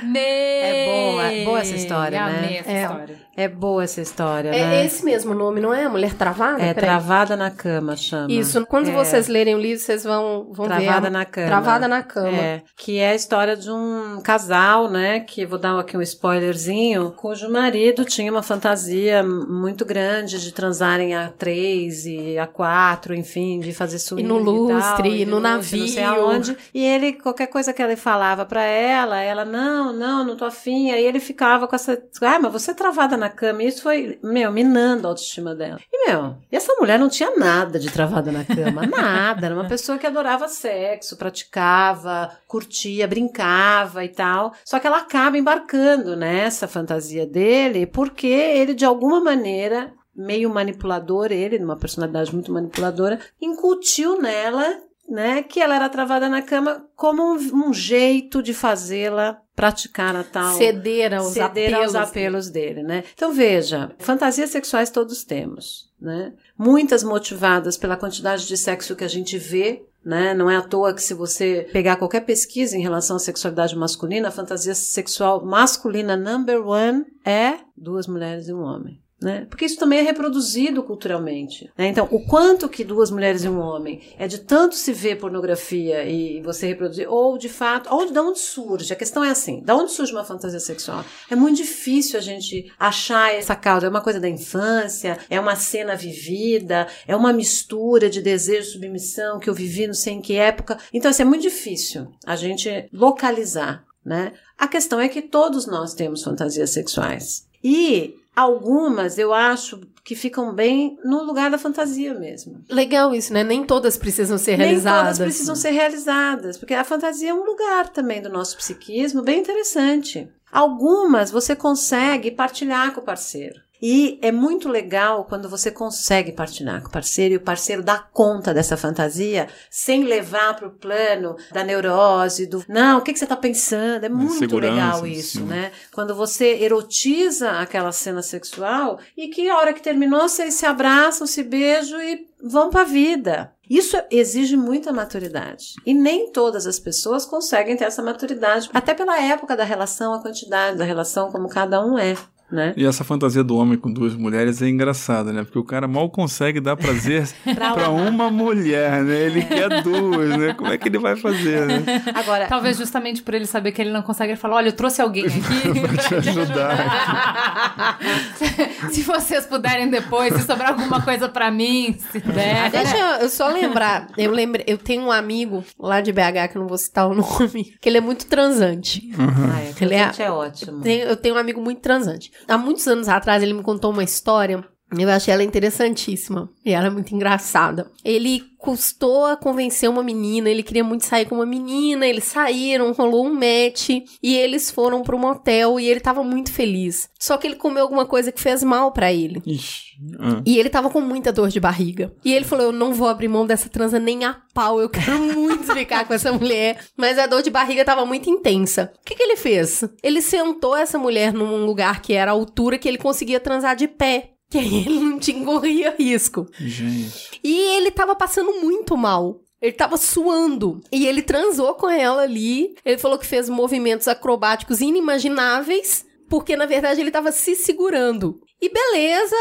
Amei! É boa, boa essa história, Amei né? Essa é. história. É boa essa história, é né? esse mesmo nome, não é? Mulher Travada? É, Peraí. Travada na Cama, chama. Isso, quando é. vocês lerem o livro, vocês vão, vão Travada ver. Travada na Cama. Travada na Cama. É, que é a história de um casal, né, que vou dar aqui um spoilerzinho, cujo marido tinha uma fantasia muito grande de transarem a três e a quatro, enfim, de fazer swing e no lustre, e, tal, e no navio. Não sei aonde. E ele, qualquer coisa que ele falava para ela, ela, não, não, não tô afim. Aí ele ficava com essa, ah, mas você é travada na cama. E isso foi meu, minando a autoestima dela. E, meu, e essa mulher não tinha nada de travada na cama, nada. Era uma pessoa que adorava sexo, praticava, curtia, brincava e tal. Só que ela acaba embarcando nessa fantasia dele porque ele, de alguma maneira, meio manipulador, ele, numa personalidade muito manipuladora, incutiu nela né, que ela era travada na cama como um, um jeito de fazê-la praticar a tal ceder aos ceder apelos, aos apelos dele, né? Então veja, fantasias sexuais todos temos, né? Muitas motivadas pela quantidade de sexo que a gente vê né? Não é à toa que se você pegar qualquer pesquisa em relação à sexualidade masculina, a fantasia sexual masculina number one é duas mulheres e um homem. Né? Porque isso também é reproduzido culturalmente. Né? Então, o quanto que duas mulheres e um homem é de tanto se ver pornografia e você reproduzir, ou de fato, ou de onde surge? A questão é assim: da onde surge uma fantasia sexual? É muito difícil a gente achar essa causa. É uma coisa da infância, é uma cena vivida, é uma mistura de desejo, submissão que eu vivi não sei em que época. Então, assim, é muito difícil a gente localizar né? A questão é que todos nós temos fantasias sexuais. E algumas eu acho que ficam bem no lugar da fantasia mesmo. Legal isso, né? Nem todas precisam ser Nem realizadas. todas precisam ser realizadas, porque a fantasia é um lugar também do nosso psiquismo bem interessante. Algumas você consegue partilhar com o parceiro. E é muito legal quando você consegue partilhar com o parceiro e o parceiro dá conta dessa fantasia sem levar para o plano da neurose, do não, o que, que você está pensando? É muito legal isso, sim. né? Quando você erotiza aquela cena sexual e que a hora que terminou vocês se abraçam, se beijam e vão para a vida. Isso exige muita maturidade. E nem todas as pessoas conseguem ter essa maturidade, até pela época da relação, a quantidade da relação, como cada um é, né? E essa fantasia do homem com duas mulheres é engraçada, né? Porque o cara mal consegue dar prazer pra uma mulher, né? Ele quer duas, né? Como é que ele vai fazer, né? Agora, Talvez justamente por ele saber que ele não consegue, ele fala: Olha, eu trouxe alguém aqui. Pra te ajudar. se vocês puderem depois, se sobrar alguma coisa pra mim, se der. Deixa eu, eu só lembrar. Eu lembro, eu tenho um amigo lá de BH, que eu não vou citar o nome, que ele é muito transante. ah, é, Ele é- gente, é ótimo. Tem- eu tenho um amigo muito transante. Há muitos anos atrás, ele me contou uma história. Eu achei ela interessantíssima. E ela é muito engraçada. Ele custou a convencer uma menina. Ele queria muito sair com uma menina. Eles saíram, rolou um match. E eles foram pro motel. E ele tava muito feliz. Só que ele comeu alguma coisa que fez mal pra ele. Ixi. ah. E ele tava com muita dor de barriga. E ele falou: Eu não vou abrir mão dessa transa nem a pau. Eu quero muito ficar com essa mulher. Mas a dor de barriga tava muito intensa. O que, que ele fez? Ele sentou essa mulher num lugar que era a altura que ele conseguia transar de pé. Que aí ele não tinha corria risco. Gente. E ele tava passando muito mal. Ele tava suando. E ele transou com ela ali. Ele falou que fez movimentos acrobáticos inimagináveis. Porque, na verdade, ele tava se segurando. E beleza.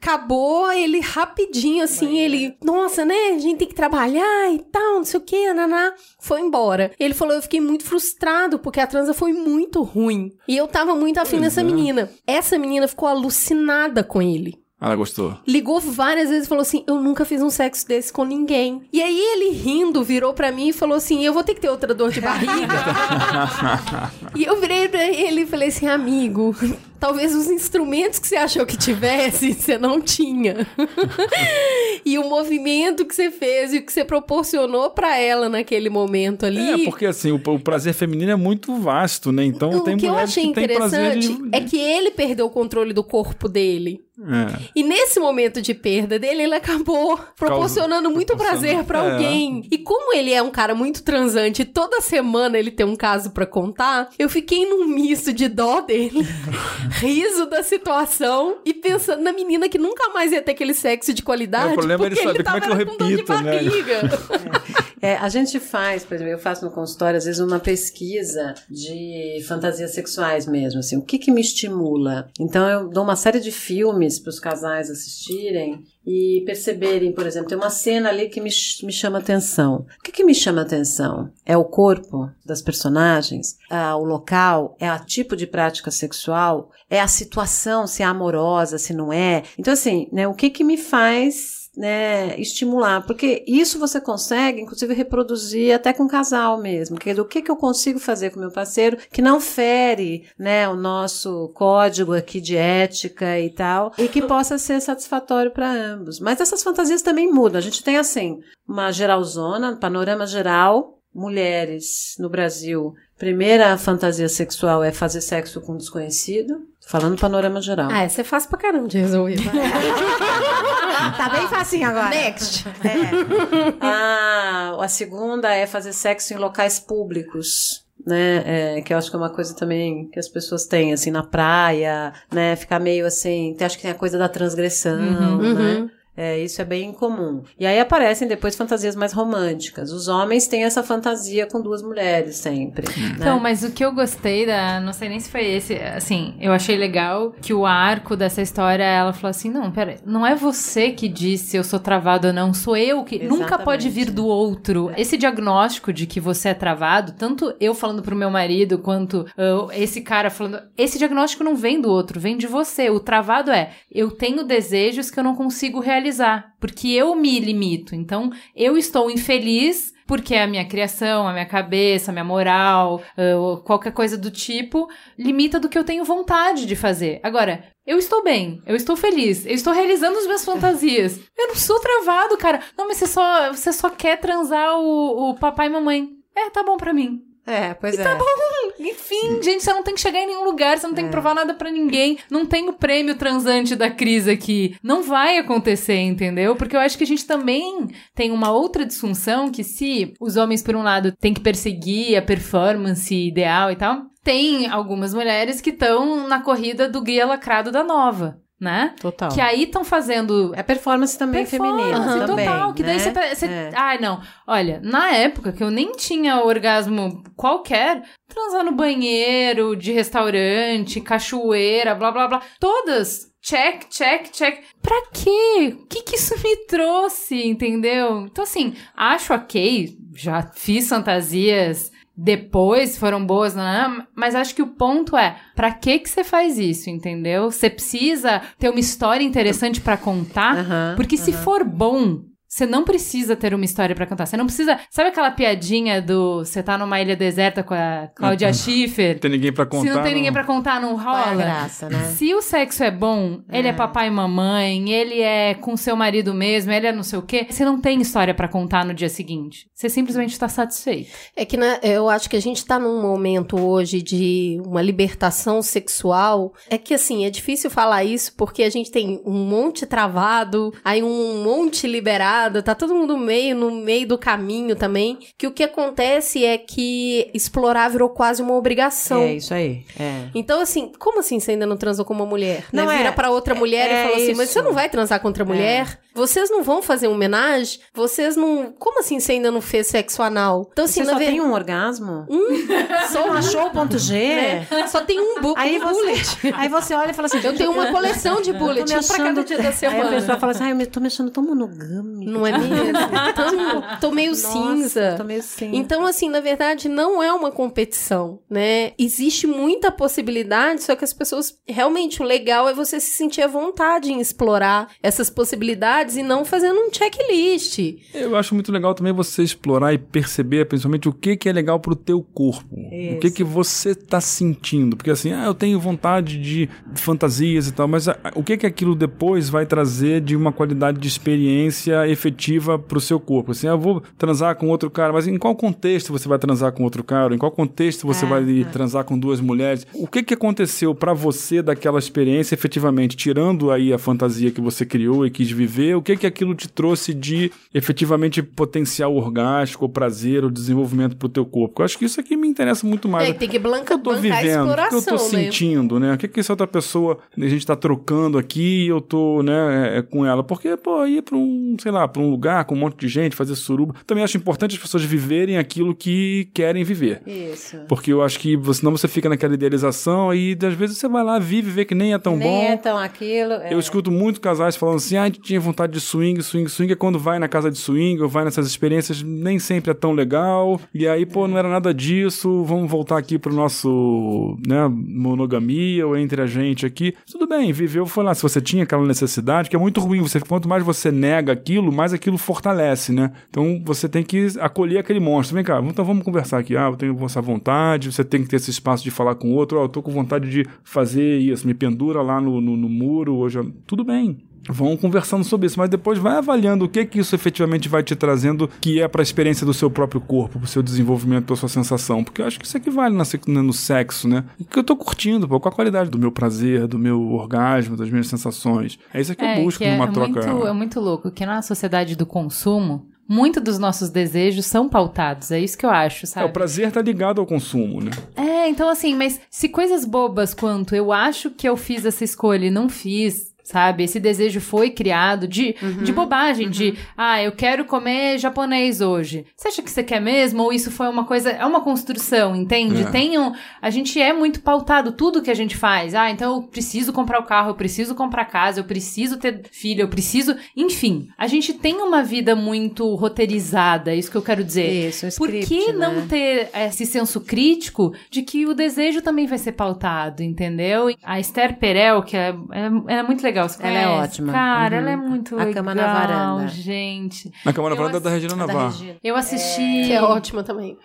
Acabou ele rapidinho, assim, ele... Nossa, né? A gente tem que trabalhar e tal, não sei o que, naná. Foi embora. Ele falou, eu fiquei muito frustrado, porque a transa foi muito ruim. E eu tava muito afim Pois dessa é. menina. Essa menina ficou alucinada com ele Ela gostou. ligou várias vezes e falou assim: Eu nunca fiz um sexo desse com ninguém. E aí ele rindo virou pra mim e falou assim: Eu vou ter que ter outra dor de barriga. e eu virei pra ele e falei assim: Amigo, talvez os instrumentos que você achou que tivesse, você não tinha. e o movimento que você fez e o que você proporcionou pra ela naquele momento ali. É, porque assim, o, o prazer feminino é muito vasto, né? Então o tem que eu mulheres achei que têm prazer interessante de... é que ele perdeu o controle do corpo dele. É. E nesse momento de perda dele, ele acabou proporcionando muito prazer pra É. alguém. E como ele é um cara muito transante, e toda semana ele tem um caso pra contar, eu fiquei num misto de dó dele, riso da situação e pensando na menina que nunca mais ia ter aquele sexo de qualidade. É, o problema é ele porque saber como é que eu tava com dor de repito, né? É, a gente faz, por exemplo, eu faço no consultório, às vezes, uma pesquisa de fantasias sexuais mesmo, assim, o que que me estimula? Então, eu dou uma série de filmes para os casais assistirem e perceberem, por exemplo, tem uma cena ali que me, me chama atenção. O que que me chama atenção? É o corpo das personagens? Ah, o local? É o tipo de prática sexual? É a situação, se é amorosa, se não é? Então, assim, né, o que que me faz né, estimular, porque isso você consegue, inclusive, reproduzir até com casal mesmo, que do que, que eu consigo fazer com meu parceiro que não fere, né, o nosso código aqui de ética e tal, e que possa ser satisfatório para ambos. Mas essas fantasias também mudam. A gente tem assim uma geralzona, panorama geral, mulheres no Brasil. Primeira fantasia sexual é fazer sexo com um desconhecido. Tô Falando panorama geral. ah, essa é fácil pra caramba de resolver. Tá bem facinho agora. Next. É. Ah, a segunda é fazer sexo em locais públicos. Né, é, que eu acho que é uma coisa também que as pessoas têm, assim, na praia, né, ficar meio assim, tem- acho que tem a coisa da transgressão, Uhum. né, é, isso é bem comum. E aí aparecem depois fantasias mais românticas. Os homens têm essa fantasia com duas mulheres sempre. né? Então, mas o que eu gostei da. Não sei nem se foi esse. Assim, eu achei legal que o arco dessa história, ela falou assim: não, pera, não é você que disse eu sou travado ou não, sou eu que. Nunca Exatamente. pode vir do outro. Esse diagnóstico de que você é travado, tanto eu falando pro meu marido, quanto ah, esse cara falando. Esse diagnóstico não vem do outro, vem de você. O travado é: eu tenho desejos que eu não consigo realizar, porque eu me limito. Então, eu estou infeliz porque a minha criação, a minha cabeça, a minha moral, ou qualquer coisa do tipo, limita do que eu tenho vontade de fazer. Agora, eu estou bem, eu estou feliz, eu estou realizando as minhas fantasias. Eu não sou travado, cara. Não, mas você só, você só quer transar o, o papai e mamãe. É, tá bom pra mim. É, pois é. Tá bom. Enfim, gente, você não tem que chegar em nenhum lugar, você não tem que provar nada pra ninguém. Não tem o prêmio transante da crise aqui. Não vai acontecer, entendeu? Porque eu acho que a gente também tem uma outra disfunção que se os homens, por um lado, têm que perseguir a performance ideal e tal, tem algumas mulheres que estão na corrida do guia lacrado da nova. Né? Total. Que aí estão fazendo É performance também Performance, feminina. também, total. Que daí né? você. tá- você- É. Ai, não. Olha, na época que eu nem tinha orgasmo qualquer, transar no banheiro, de restaurante, cachoeira, blá blá blá. Todas. Check, check, check. Pra quê? O que, que isso me trouxe, entendeu? Então, assim, acho ok. Já fiz fantasias depois foram boas, né? Mas acho que o ponto é, pra que que você faz isso, entendeu? Você precisa ter uma história interessante pra contar, porque se for bom, você não precisa ter uma história pra contar. Você não precisa, sabe aquela piadinha do você tá numa ilha deserta com a Cláudia Schiffer? Não tem ninguém pra contar. Se não tem ninguém não. pra contar, não é rola. graça, né? Se o sexo é bom, ele é papai e mamãe, ele é com seu marido mesmo, ele é não sei o quê, você não tem história pra contar no dia seguinte. Você simplesmente tá satisfeito. É que né, eu acho que a gente tá num momento hoje de uma libertação sexual. É que assim, é difícil falar isso porque a gente tem um monte travado, aí um monte liberado, tá todo mundo meio no meio do caminho também. Que o que acontece é que explorar virou quase uma obrigação. É isso aí. É. Então, assim, como assim você ainda não transou com uma mulher? Não né? é- Vira pra outra mulher é e fala assim, mas isso. É. você não vai transar com outra mulher? Vocês não vão fazer um homenagem? Vocês não... Como assim você ainda não fez sexo anal? Então, assim, Você só ver- tem um orgasmo? Só Não achou o ponto G? né? Só tem um, bu Aí um bullet. você, aí você olha e fala assim... Eu tenho uma coleção de bullet, um pra cada dia da Aí a semana. pessoa fala assim, ai, eu tô me achando tão monogâmica. Não é mesmo? Tão- tô meio Nossa, cinza. Tô meio cinza. Então, assim, na verdade, não é uma competição, né? Existe muita possibilidade, só que as pessoas. Realmente, o legal é você se sentir à vontade em explorar essas possibilidades e não fazendo um checklist. Eu acho muito legal também você explorar e perceber, principalmente, o que, que é legal pro teu corpo. O que que você tá sentindo. Porque assim, ah, eu tenho vontade de fantasias e tal, mas ah, o que que aquilo depois vai trazer de uma qualidade de experiência efetiva pro seu corpo? Assim, ah, eu vou transar com outro cara, mas em qual contexto você vai transar com outro cara? Em qual contexto você vai transar com duas mulheres? O que que aconteceu pra você daquela experiência efetivamente, tirando aí a fantasia que você criou e quis viver, o que que aquilo te trouxe de efetivamente potencial orgástico, ou prazer, ou desenvolvimento pro teu corpo? Eu acho que isso aqui me interessa muito mais. É, tem que o que blanca, eu tô vivendo, o que eu tô né? sentindo, né? O que que essa outra pessoa, a gente tá trocando aqui e eu tô, né, é, é com ela. Porque, pô, ir pra um, sei lá, pra um lugar com um monte de gente, fazer suruba. Também acho importante as pessoas viverem aquilo que querem viver. Isso. Porque eu acho que senão você fica naquela idealização e às vezes você vai lá, vive, vê que nem é tão Nem bom. é tão aquilo. é. Eu escuto muito casais falando assim: ah, a gente tinha vontade de swing, swing, swing. É quando vai na casa de swing ou vai nessas experiências, nem sempre é tão legal. E aí, pô, não era nada disso. Vamos voltar aqui pro nosso, né, monogamia ou entre a gente aqui. Tudo bem, viveu, foi lá. Se você tinha aquela necessidade, que é muito ruim. Você, quanto mais você nega aquilo, mais aquilo fortalece, né? Então você tem que acolher aquele monstro. Vem cá, então vamos conversar aqui. Ah, eu tenho essa vontade. Você tem que ter esse espaço de falar com o outro. Ó, eu tô com vontade de fazer isso. Me pendura lá no, no, no muro. Hoje, tudo bem. Vão conversando sobre isso, mas depois vai avaliando o que que isso efetivamente vai te trazendo, que é para a experiência do seu próprio corpo, pro seu desenvolvimento, pra sua sensação. Porque eu acho que isso aqui vale se- no sexo, né? O que eu tô curtindo, pô, qual a qualidade do meu prazer, do meu orgasmo, das minhas sensações. É isso que eu busco que é, numa é troca. Muito, é muito louco que na sociedade do consumo, muito dos nossos desejos são pautados. É isso que eu acho, É, sabe? o prazer tá ligado ao consumo, né? É, então assim, mas se coisas bobas quanto eu acho que eu fiz essa escolha e não fiz, sabe? Esse desejo foi criado de, de bobagem, de, ah, eu quero comer japonês hoje. Você acha que você quer mesmo? Ou isso foi uma coisa, é uma construção, entende? É. Tem um, a gente é muito pautado, tudo que a gente faz. Ah, então eu preciso comprar o carro, eu preciso comprar casa, eu preciso ter filho, eu preciso, enfim. A gente tem uma vida muito roteirizada, é isso que eu quero dizer. Isso, um Por script, que né? não ter esse senso crítico de que o desejo também vai ser pautado, entendeu? A Esther Perel, que é, é, é muito legal, legal. Você Ela é ótima. Cara, Uhum. ela é muito A legal. Cama na Varanda. gente. Na Câmara Eu Varanda da ass- Regina Da Navarro. Regina. Eu assisti. Que é ótima também.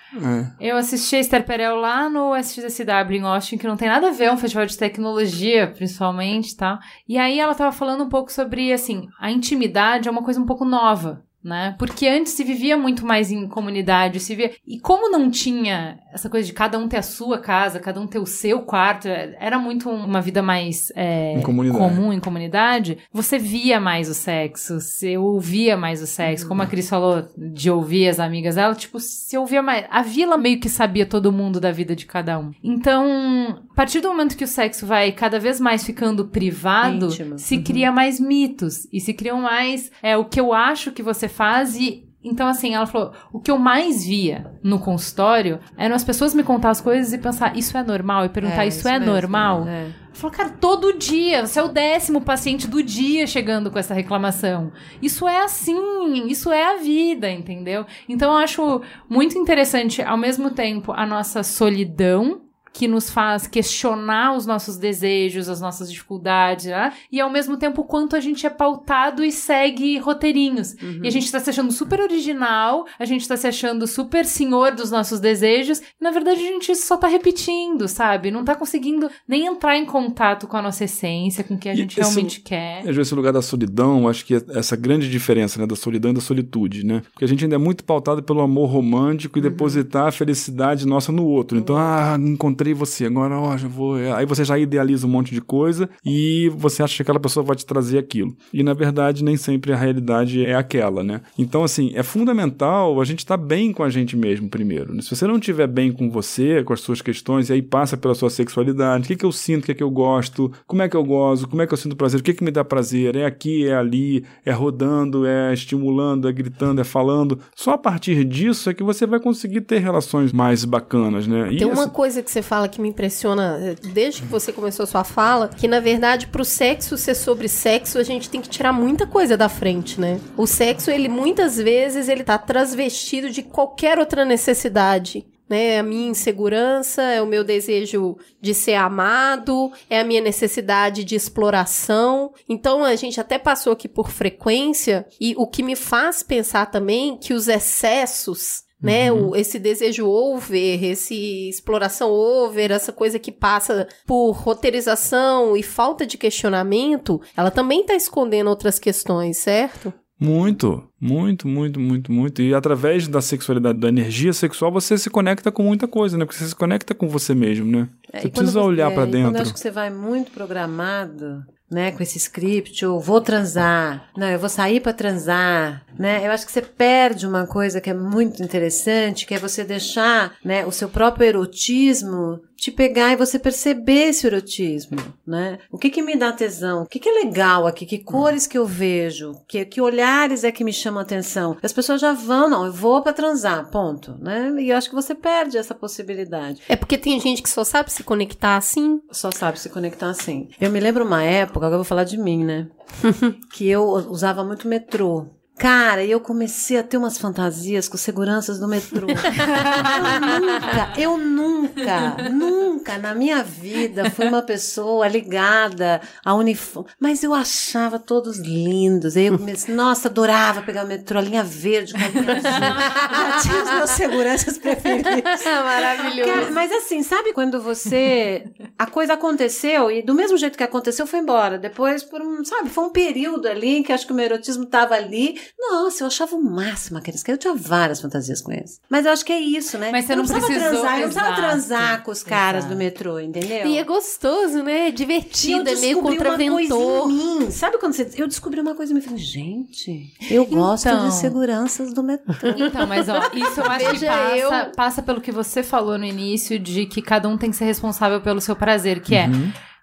É. Eu assisti a Esther Perel lá no SXSW em Austin, que não tem nada a ver, é um festival de tecnologia, principalmente, tá? E aí ela tava falando um pouco sobre, assim, a intimidade é uma coisa um pouco nova, né? Porque antes se vivia muito mais em comunidade, se via... E como não tinha essa coisa de cada um ter a sua casa, cada um ter o seu quarto, é- era muito uma vida mais é, Em comunidade. comum em comunidade, você via mais o sexo, você ouvia mais o sexo, como a Cris falou de ouvir as amigas dela, tipo, se ouvia mais. A vila meio que sabia todo mundo da vida de cada um. Então, a partir do momento que o sexo vai cada vez mais ficando privado, Íntimo. se cria mais mitos e se criam mais é o que eu acho que você faz e então, assim, ela falou: o que eu mais via no consultório eram as pessoas me contar as coisas e pensar, isso é normal? E perguntar, isso, é mesmo, normal? é. Falou, cara, todo dia, você é o décimo paciente do dia chegando com essa reclamação. Isso é assim, isso é a vida, entendeu? Então eu acho muito interessante, ao mesmo tempo, a nossa solidão. Que nos faz questionar os nossos desejos, as nossas dificuldades, né? e ao mesmo tempo o quanto a gente é pautado e segue roteirinhos. E a gente tá se achando super original, a gente tá se achando super senhor dos nossos desejos, e na verdade a gente só tá repetindo, sabe? Não tá conseguindo nem entrar em contato com a nossa essência, com o que a gente esse- realmente quer. Esse lugar da solidão, acho que é essa grande diferença, né, da solidão e da solitude, né? Porque a gente ainda é muito pautado pelo amor romântico e depositar a felicidade nossa no outro. Então, ah, encontrei você, agora, ó, já vou. Aí você já idealiza um monte de coisa e você acha que aquela pessoa vai te trazer aquilo. E na verdade, nem sempre a realidade é aquela, né? Então, assim, é fundamental a gente estar bem com a gente mesmo primeiro. né? Se você não estiver bem com você, com as suas questões, e aí passa pela sua sexualidade, o que, que eu sinto, o que, que eu gosto, como é que eu gozo, como é que eu sinto prazer, o que, que me dá prazer, é aqui, é ali, é rodando, é estimulando, é gritando, é falando. Só a partir disso é que você vai conseguir ter relações mais bacanas, né? E Tem uma essa- coisa que você fala que me impressiona eh, desde que você começou a sua fala, que na verdade pro sexo ser sobre sexo, a gente tem que tirar muita coisa da frente, né? O sexo, ele muitas vezes ele tá transvestido de qualquer outra necessidade. Né, a minha insegurança, é o meu desejo de ser amado, é a minha necessidade de exploração. Então a gente até passou aqui por frequência e o que me faz pensar também que os excessos né? O, esse desejo over, esse exploração over, essa coisa que passa por roteirização e falta de questionamento, ela também tá escondendo outras questões, certo? Muito, muito, muito, muito, muito. E através da sexualidade, da energia sexual, você se conecta com muita coisa, né? Porque você se conecta com você mesmo, né? É, você precisa olhar é, e Quando eu dentro. acho que você vai muito programado, né, com esse script, ou vou transar, não, eu vou sair pra transar, né? Eu acho que você perde uma coisa que é muito interessante, que é você deixar, né, o seu próprio erotismo te pegar e você perceber esse erotismo, né? O que que me dá tesão? O que que é legal aqui? Que cores que eu vejo? Que, que olhares é que me chamam a atenção? As pessoas já vão, não, eu vou pra transar, ponto, né? E eu acho que você perde essa possibilidade É porque tem gente que só sabe se conectar assim. só sabe se conectar assim. Eu me lembro uma época, agora eu vou falar de mim, né? que eu usava muito metrô. Cara, e eu comecei a ter umas fantasias com seguranças do metrô. eu nunca, eu nunca, nunca na minha vida fui uma pessoa ligada a uniforme. Mas eu achava todos lindos. Aí eu comecei, nossa, adorava pegar o metrô, a linha verde, com a linha azul. Já tinha os meus seguranças preferidos. Maravilhoso. Cara, mas assim, sabe quando você. A coisa aconteceu e do mesmo jeito que aconteceu, foi embora. Depois, por um. Sabe, foi um período ali que acho que o meu erotismo tava ali. Nossa, eu achava o máximo aqueles caras. Eu tinha várias fantasias com eles. Mas eu acho que é isso, né? Mas você eu não precisava precisou- transar, eu não precisava transar com os caras exato. do metrô, entendeu? E é gostoso, né? É E eu divertido, é meio uma contraventor. em mim. Sabe quando você. Eu descobri uma coisa e falei, gente, eu gosto Então. de seguranças do metrô. Então, mas ó, isso eu acho que Veja passa, eu- passa pelo que você falou no início de que cada um tem que ser responsável pelo seu prazer, que é.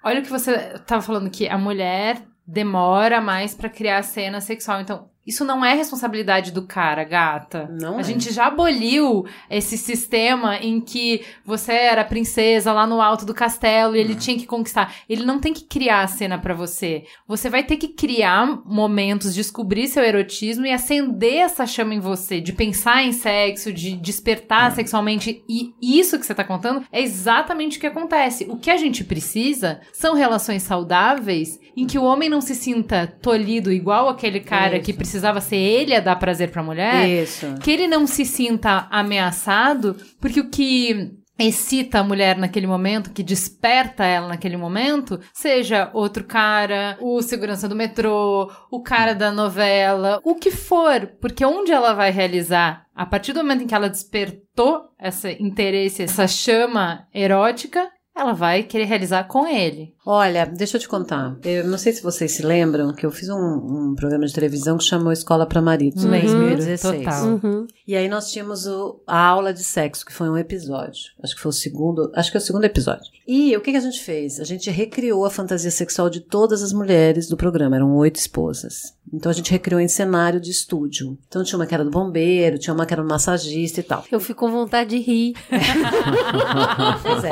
Olha o que você tava falando que a mulher demora mais pra criar a cena sexual. Então, Isso não é responsabilidade do cara, gata. Não a é. gente já aboliu esse sistema em que você era princesa lá no alto do castelo e ele tinha que conquistar. Ele não tem que criar a cena pra você. Você vai ter que criar momentos, descobrir seu erotismo e acender essa chama em você, de pensar em sexo, de despertar sexualmente. E isso que você tá contando é exatamente o que acontece. O que a gente precisa são relações saudáveis em que o homem não se sinta tolhido igual aquele cara que Isso. Precisava ser ele a dar prazer pra mulher. Isso. Que ele não se sinta ameaçado, porque o que excita a mulher naquele momento, que desperta ela naquele momento, seja outro cara, o segurança do metrô, o cara da novela, o que for, porque onde ela vai realizar, a partir do momento em que ela despertou esse interesse, essa chama erótica, ela vai querer realizar com ele. Olha, deixa eu te contar. Eu não sei se vocês se lembram que eu fiz um, um programa de televisão que chamou Escola para Maridos, em Uhum, 2016. total. Uhum. E aí nós tínhamos o- a aula de sexo, que foi um episódio. Acho que foi o segundo, acho que é o segundo episódio. E o que, que a gente fez? A gente recriou a fantasia sexual de todas as mulheres do programa. Eram oito esposas. Então a gente recriou em cenário de estúdio. Então tinha uma que era do bombeiro, tinha uma que era do massagista e tal. Eu fico com vontade de rir. Pois é.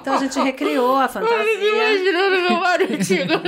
Então a gente recriou a fantasia. Imaginando meu marido chegando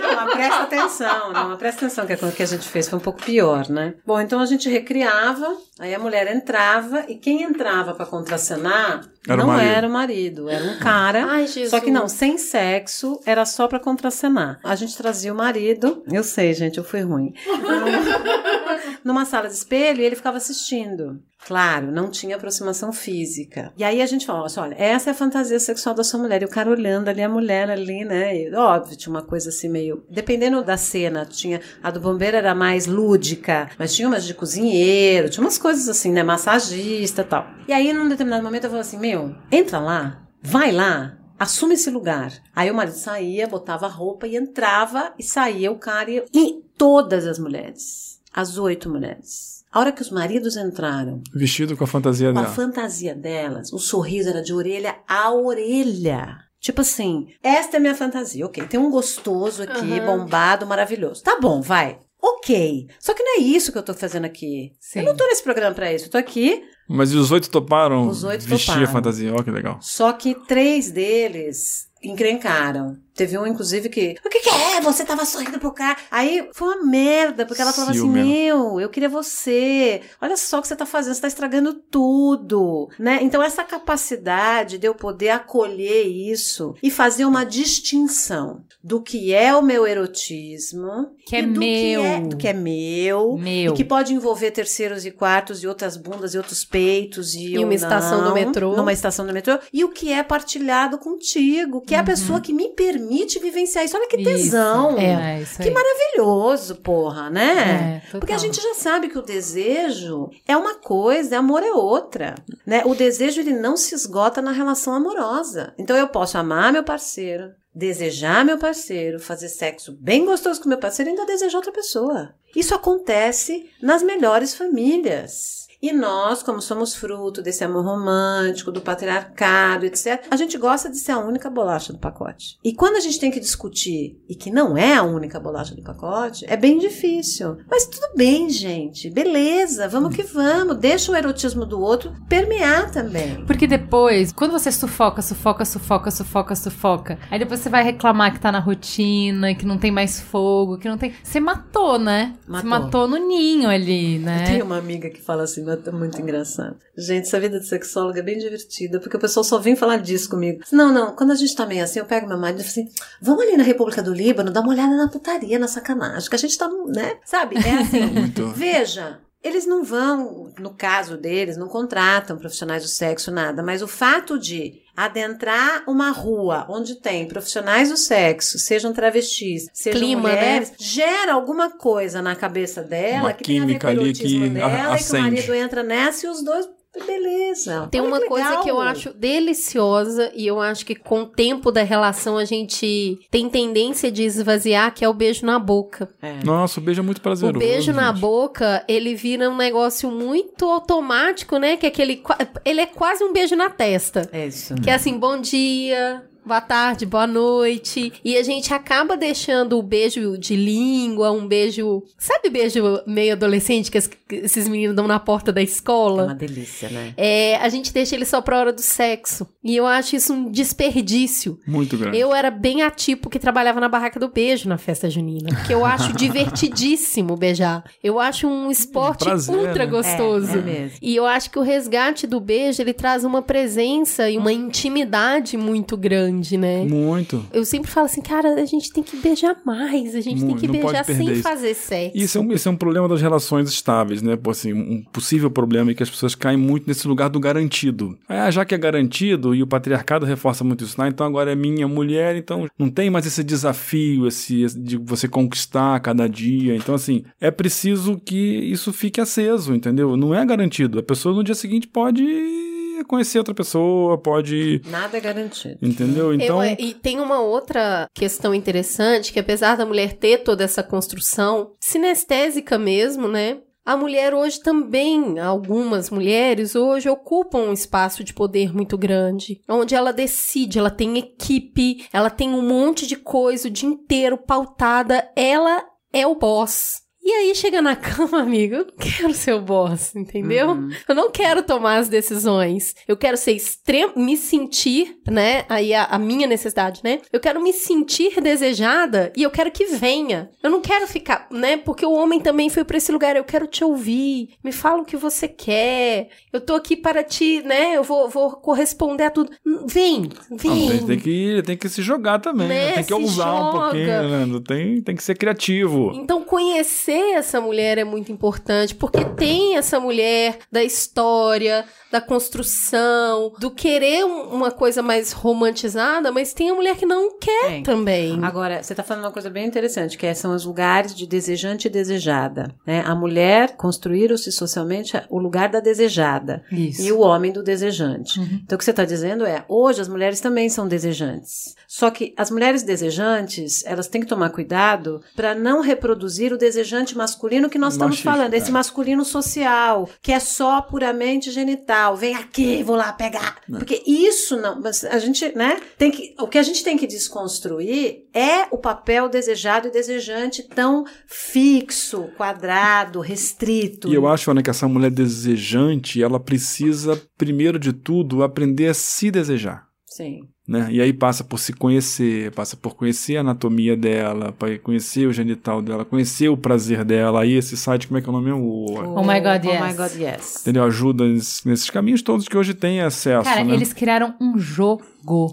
Não, mas presta atenção, não, presta atenção que a coisa que a gente fez foi um pouco pior, né? Bom, então a gente recriava, aí a mulher entrava e quem entrava pra contracenar Era não marido. era o marido, era um cara. Ai, Jesus. Só que não, sem sexo, era só pra contracenar. A gente trazia o marido, eu sei, gente, eu fui ruim. Numa sala de espelho e ele ficava assistindo. Claro, não tinha aproximação física. E aí a gente falou assim, olha, essa é a fantasia sexual da sua mulher. E o cara olhando ali, a mulher ali, né? E, óbvio, tinha uma coisa assim meio... Dependendo da cena, tinha... A do bombeiro era mais lúdica, mas tinha umas de cozinheiro, tinha umas coisas assim, né? Massagista e tal. E aí, num determinado momento, eu falei assim, meu, entra lá, vai lá, assume esse lugar. Aí o marido saía, botava a roupa e entrava e saía o cara e, e todas as mulheres, as oito mulheres. A hora que os maridos entraram, Vestido com a fantasia com a dela. fantasia delas, o sorriso era de orelha a orelha. Tipo assim, esta é minha fantasia. Ok, tem um gostoso aqui, Aham. bombado, maravilhoso. Tá bom, vai. Ok. Só que não é isso que eu tô fazendo aqui. Sim. Eu não tô nesse programa pra isso. Eu tô aqui Mas e os oito toparam Os oito vestir toparam. a fantasia? Ó, que legal. Só que três deles encrencaram. Teve um, inclusive, que. O que, que é? Você tava sorrindo pro cara. Aí foi uma merda, porque ela falava assim: né? Meu, eu queria você. Olha só o que você tá fazendo, você tá estragando tudo. Né? Então, essa capacidade de eu poder acolher isso e fazer uma distinção do que é o meu erotismo, Que é do meu. Que é, do que é meu. Meu. E que pode envolver terceiros e quartos e outras bundas e outros peitos e, E uma estação do não, metrô. Numa estação do metrô. E o que é partilhado contigo, que é a Uhum. pessoa que me permite vivenciar isso. Olha que Isso. tesão. É, isso Que aí. maravilhoso, porra, né? É. Porque a gente já sabe que o desejo é uma coisa, amor é outra, né? O desejo ele não se esgota na relação amorosa. Então eu posso amar meu parceiro, desejar meu parceiro, fazer sexo bem gostoso com meu parceiro e ainda desejar outra pessoa. Isso acontece nas melhores famílias. E nós, como somos fruto desse amor romântico, do patriarcado, etc., a gente gosta de ser a única bolacha do pacote. E quando a gente tem que discutir e que não é a única bolacha do pacote, é bem difícil. Mas tudo bem, gente. Beleza, vamos que vamos. Deixa o erotismo do outro permear também. Porque depois, quando você sufoca, sufoca, sufoca, sufoca, sufoca, aí depois você vai reclamar que tá na rotina, que não tem mais fogo, que não tem. Você matou, né? Você Matou. matou no ninho ali, Eu né? tenho uma amiga que fala assim, é muito engraçado. Gente, essa vida de sexóloga é bem divertida, porque o pessoal só vem falar disso comigo. Não, não, quando a gente tá meio assim, eu pego meu marido e falo assim, vamos ali na República do Líbano, dar uma olhada na putaria, na sacanagem, que a gente tá, né? Sabe? É assim, veja... Eles não vão, no caso deles, não contratam profissionais do sexo, nada, mas o fato de adentrar uma rua onde tem profissionais do sexo, sejam travestis, sejam Clima, né? mulheres, gera alguma coisa na cabeça dela Uma que tem a ver química com ali que dela, e que o acende. marido entra nessa e os dois, beleza. Tem Olha uma que coisa que eu acho deliciosa e eu acho que com o tempo da relação a gente tem tendência de esvaziar, que é o beijo na boca. É. Nossa, o beijo é muito prazeroso. o beijo na gente. boca, ele vira um negócio muito automático, né? Que é aquele. Ele é quase um beijo na testa. É isso. Que é assim, bom dia. Boa tarde, boa noite. E a gente acaba deixando o beijo de língua, um beijo. Sabe beijo meio adolescente que es- que esses meninos dão na porta da É escola? uma delícia, né? É, a gente deixa ele só pra hora do sexo. E eu acho isso um desperdício. Muito grande. Eu era bem a tipo que trabalhava na barraca do beijo na festa junina. Porque eu acho divertidíssimo beijar. Eu acho um esporte prazer, ultra né? gostoso. É, é mesmo. E eu acho que o resgate do beijo, ele traz uma presença e uma intimidade muito grande, né? Muito. Eu sempre falo assim, cara, a gente tem que beijar mais, a gente tem Muito, que não pode beijar sem isso. fazer sexo. Isso é, um, isso é um problema das relações estáveis, né? Assim, um possível problema é que as pessoas caem muito nesse lugar do garantido. Ah, já que é garantido, e o patriarcado reforça muito isso, ah, então agora é minha mulher, então não tem mais esse desafio, esse, de você conquistar cada dia. Então, assim, é preciso que isso fique aceso, entendeu? Não é garantido. A pessoa no dia seguinte pode conhecer outra pessoa, pode. Nada é garantido. Entendeu? Então. Eu- e tem uma outra questão interessante, que apesar da mulher ter toda essa construção sinestésica mesmo, né? A mulher hoje também, algumas mulheres hoje ocupam um espaço de poder muito grande, onde ela decide, ela tem equipe, ela tem um monte de coisa o dia inteiro pautada, ela é o boss. E aí chega na cama, amigo, eu não quero ser o boss, entendeu? Uhum. Eu não quero tomar as decisões. Eu quero ser extremo, me sentir, né? Aí a, a minha necessidade, né? Eu quero me sentir desejada e eu quero que venha. Eu não quero ficar, né? Porque o homem também foi pra esse lugar. Eu quero te ouvir. Me fala o que você quer. Eu tô aqui para te, né? Eu vou, vou corresponder a tudo. Hum, Vem, Não, vem. tem, que, tem que se jogar também, né? Né? Tem que Se ousar um joga. pouquinho, né? Tem, tem que ser criativo. Então, conhecer essa mulher é muito importante, porque tem essa mulher da história, da construção, do querer um- uma coisa mais romantizada, mas tem a mulher que não quer Tem. também. Agora, você está falando uma coisa bem interessante, que é- são os lugares de desejante e desejada. Né? A mulher construíram-se socialmente o lugar da desejada Isso. e o homem do desejante. Então, o que você está dizendo é, hoje as mulheres também são desejantes. Só que as mulheres desejantes, elas têm que tomar cuidado para não reproduzir o desejante masculino que nós estamos Machista, falando, esse é. masculino social, que é só puramente genital. Vem aqui, vou lá pegar. Porque isso não, mas a gente, né, tem que, o que a gente tem que desconstruir é o papel desejado e desejante tão fixo, quadrado, restrito. E eu acho, Ana, que essa mulher desejante, ela precisa, primeiro de tudo, aprender a se desejar. Sim. Né? E aí passa por se conhecer, passa por conhecer a anatomia dela, para conhecer o genital dela, conhecer o prazer dela. Aí esse site, como é que é o nome? O, Oh my God, Oh yes. my God, yes. entendeu? Ajuda nesses, nesses caminhos todos que hoje tem acesso. Cara, né? eles criaram um jogo.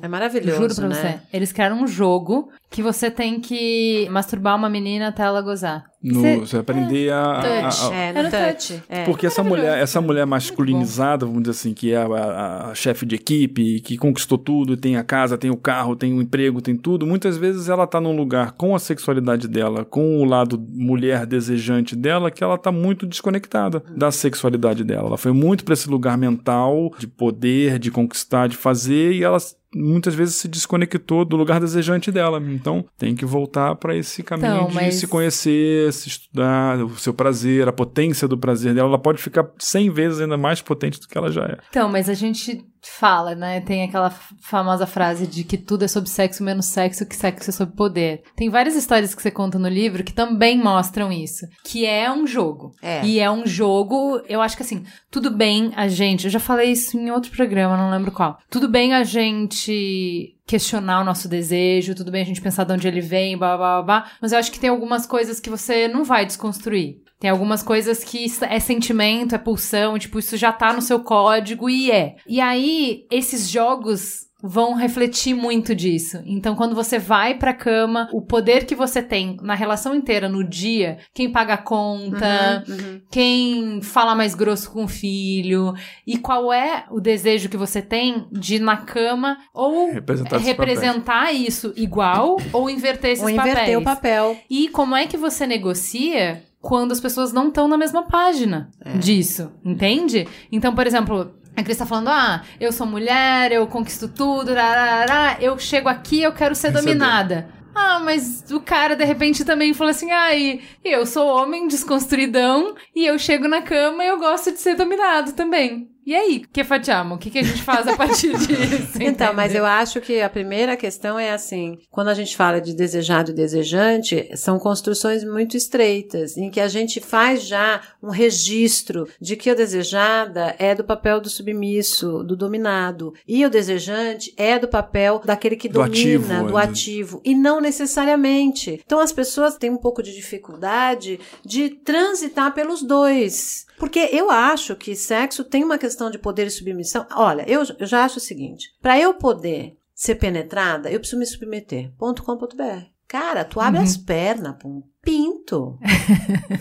É maravilhoso, Juro pra né? você. Eles criaram um jogo que você tem que masturbar uma menina até ela gozar. No, Você- aprender a, a- Touch. a- É, Era no touch. touch. É. Porque essa mulher, essa mulher masculinizada, vamos dizer assim, que é a, a- a chefe de equipe, que conquistou tudo, tem a casa, tem o carro, tem o emprego, tem tudo, muitas vezes ela tá num lugar com a sexualidade dela, com o lado mulher desejante dela, que ela tá muito desconectada da sexualidade dela. Ela foi muito para esse lugar mental de poder, de conquistar, de fazer, e ela muitas vezes se desconectou do lugar desejante dela. Então, tem que voltar para esse caminho Então, de mas- se conhecer, se estudar, o seu prazer, a potência do prazer dela. Ela pode ficar 100 vezes ainda mais potente do que ela já é. Então, mas a gente fala, né? Tem aquela famosa frase de que tudo é sobre sexo menos sexo, que sexo é sobre poder. Tem várias histórias que você conta no livro que também mostram isso. Que é um jogo. É. E é um jogo, eu acho que assim, tudo bem a gente. Eu já falei isso em outro programa, não lembro qual. Tudo bem a gente questionar o nosso desejo, tudo bem a gente pensar de onde ele vem, blá blá blá, blá mas eu acho que tem algumas coisas que você não vai desconstruir. Tem algumas coisas que é sentimento, é pulsão, tipo, isso já tá no seu código e é. E aí, esses jogos vão refletir muito disso. Então, quando você vai pra cama, o poder que você tem na relação inteira, no dia, quem paga a conta, Uhum. quem fala mais grosso com o filho, e qual é o desejo que você tem de ir na cama ou Representar representar isso igual ou inverter esses Ou inverter papéis. o papel. E como é que você negocia quando as pessoas não estão na mesma página É. disso, entende? Então, por exemplo, a Cris tá falando, ah, eu sou mulher, eu conquisto tudo, rarará, eu chego aqui, eu quero ser Receber. dominada. Ah, mas o cara de repente também falou assim: ai, eu sou homem desconstruidão e eu chego na cama e eu gosto de ser dominado também. E aí, que facciamo? O que, que a gente faz a partir disso? Então, mas eu acho que a primeira questão é assim: quando a gente fala de desejado e desejante, são construções muito estreitas, em que a gente faz já um registro de que a desejada é do papel do submisso, do dominado, e o desejante é do papel daquele que Do domina, ativo, do ativo, e não necessariamente. Então, as pessoas têm um pouco de dificuldade de transitar pelos dois. Porque eu acho que sexo tem uma questão de poder e submissão. Olha, eu, eu já acho o seguinte: para eu poder ser penetrada, eu preciso me submeter. Ponto com ponto br. Cara, tu abre as pernas pra um pinto.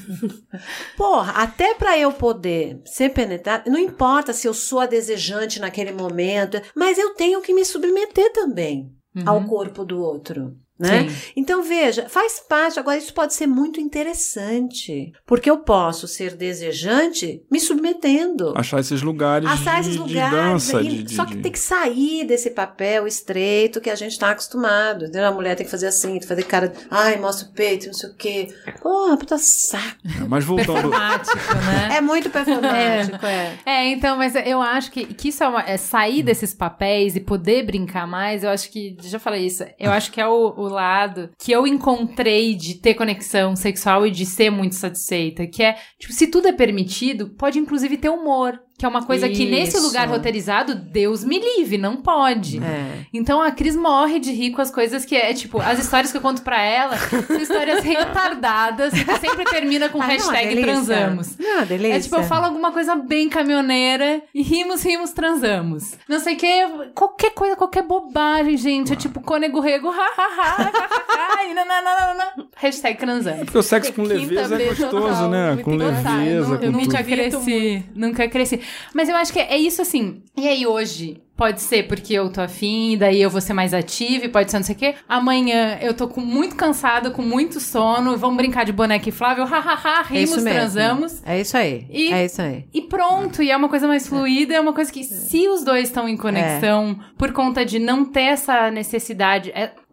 Porra, até pra eu poder ser penetrada, não importa se eu sou a desejante naquele momento, mas eu tenho que me submeter também ao corpo do outro. Né? Então, veja, faz parte. Agora, isso pode ser muito interessante. Porque eu posso ser desejante me submetendo. Achar esses lugares, Achar de, esses de lugares. dança. e- de- de- só que de- tem que sair desse papel estreito que a gente tá acostumado. Entendeu? A mulher tem que fazer assim, tem que fazer cara. Ai, mostra o peito, não sei o quê. Porra, puta saco. Mas voltando. Performático, né? É muito performático, é. É, então, mas eu acho que, que isso é, uma- é sair desses papéis e poder brincar mais. Eu acho que, já falei isso, eu acho que é o, o lado que eu encontrei de ter conexão sexual e de ser muito satisfeita. Que é, tipo, se tudo é permitido, pode inclusive ter humor. Que é uma coisa que nesse Isso. lugar roteirizado, Deus me livre, não pode. É. Então a Cris morre de rir com as coisas que é, tipo, as histórias que eu conto pra ela são histórias retardadas que sempre termina com Ah, não, hashtag delícia. transamos. Não, delícia. É tipo, eu falo alguma coisa bem caminhoneira e rimos, rimos, transamos. Não sei o que, qualquer coisa, qualquer bobagem, gente. É tipo, cônego rego, ha, ha, ha, ha, ha, ha, e nananana. Hashtag transamos. Porque o sexo com Quinta leveza é B gostoso, total, né? muito Com leveza, Eu nunca cresci, nunca cresci. Mas eu acho que é isso assim. E aí hoje? Pode ser porque eu tô afim, daí eu vou ser mais ativa, e pode ser não sei o quê. Amanhã eu tô com muito cansada, com muito sono, vamos brincar de boneca e Flávio, hahaha, É rimos, mesmo. transamos. É isso aí. E- É isso aí. E pronto, e é uma coisa mais fluida, é uma coisa que se os dois estão em conexão, por conta de não ter essa necessidade.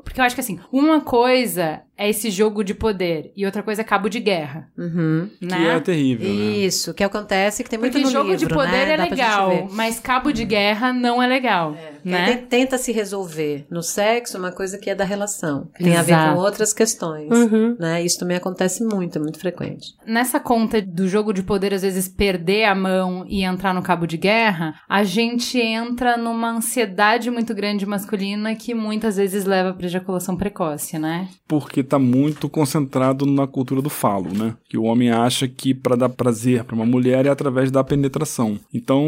É- porque eu acho que assim, uma coisa é esse jogo de poder, e outra coisa é cabo de guerra. Uhum. Que Né? é terrível, né? Isso, que acontece que tem muito Porque no jogo livro, de poder né? é Dá legal, mas cabo de guerra não é legal. Né? Tenta se resolver no sexo uma coisa que é da relação. que Tem a ver com outras questões. Uhum. Né? Isso também acontece muito, é muito frequente. Nessa conta do jogo de poder, às vezes perder a mão e entrar no cabo de guerra, a gente entra numa ansiedade muito grande masculina que muitas vezes leva pra ejaculação precoce, né? Porque tá muito concentrado na cultura do falo, né? Que o homem acha que para dar prazer para uma mulher é através da penetração. Então,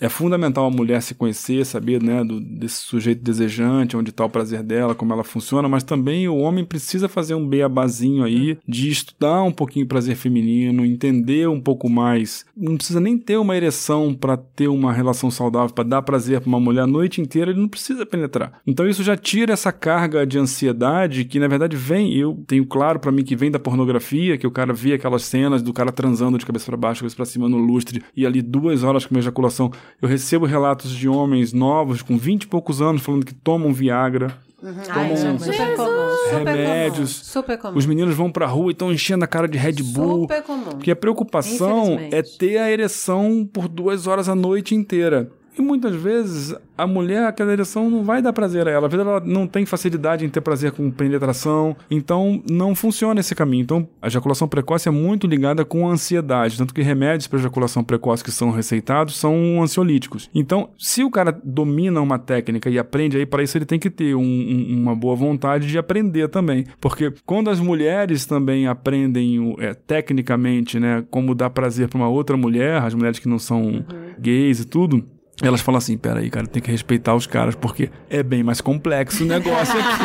é fundamental a mulher se conhecer, saber, né, do, desse sujeito desejante, onde está o prazer dela, como ela funciona, mas também o homem precisa fazer um beabazinho aí de estudar um pouquinho o prazer feminino, entender um pouco mais. Não precisa nem ter uma ereção para ter uma relação saudável, para dar prazer para uma mulher a noite inteira, ele não precisa penetrar. Então isso já tira essa carga de ansiedade que na verdade vem, eu tenho claro para mim que vem da pornografia, que o cara vê aquelas cenas do cara transando de cabeça para baixo, cabeça para cima no lustre e ali duas horas com uma ejaculação. Eu recebo relatos de homens novos com 20 e poucos anos falando que tomam Viagra. Super comum. Super remédios. comum. Super comum. Os meninos vão pra rua e estão enchendo a cara de Red Bull. Super comum. Porque a preocupação é ter a ereção por duas horas a noite inteira. E muitas vezes a mulher, aquela ereção não vai dar prazer a ela. Às vezes ela não tem facilidade em ter prazer com penetração. Então não funciona esse caminho. Então a ejaculação precoce é muito ligada com a ansiedade. Tanto que remédios para ejaculação precoce que são receitados são ansiolíticos. Então, se o cara domina uma técnica e aprende aí, para isso ele tem que ter um- um- uma boa vontade de aprender também. Porque quando as mulheres também aprendem é, tecnicamente, né, como dar prazer para uma outra mulher, as mulheres que não são gays e tudo. Elas falam assim, peraí, cara, tem que respeitar os caras, porque é bem mais complexo o negócio aqui.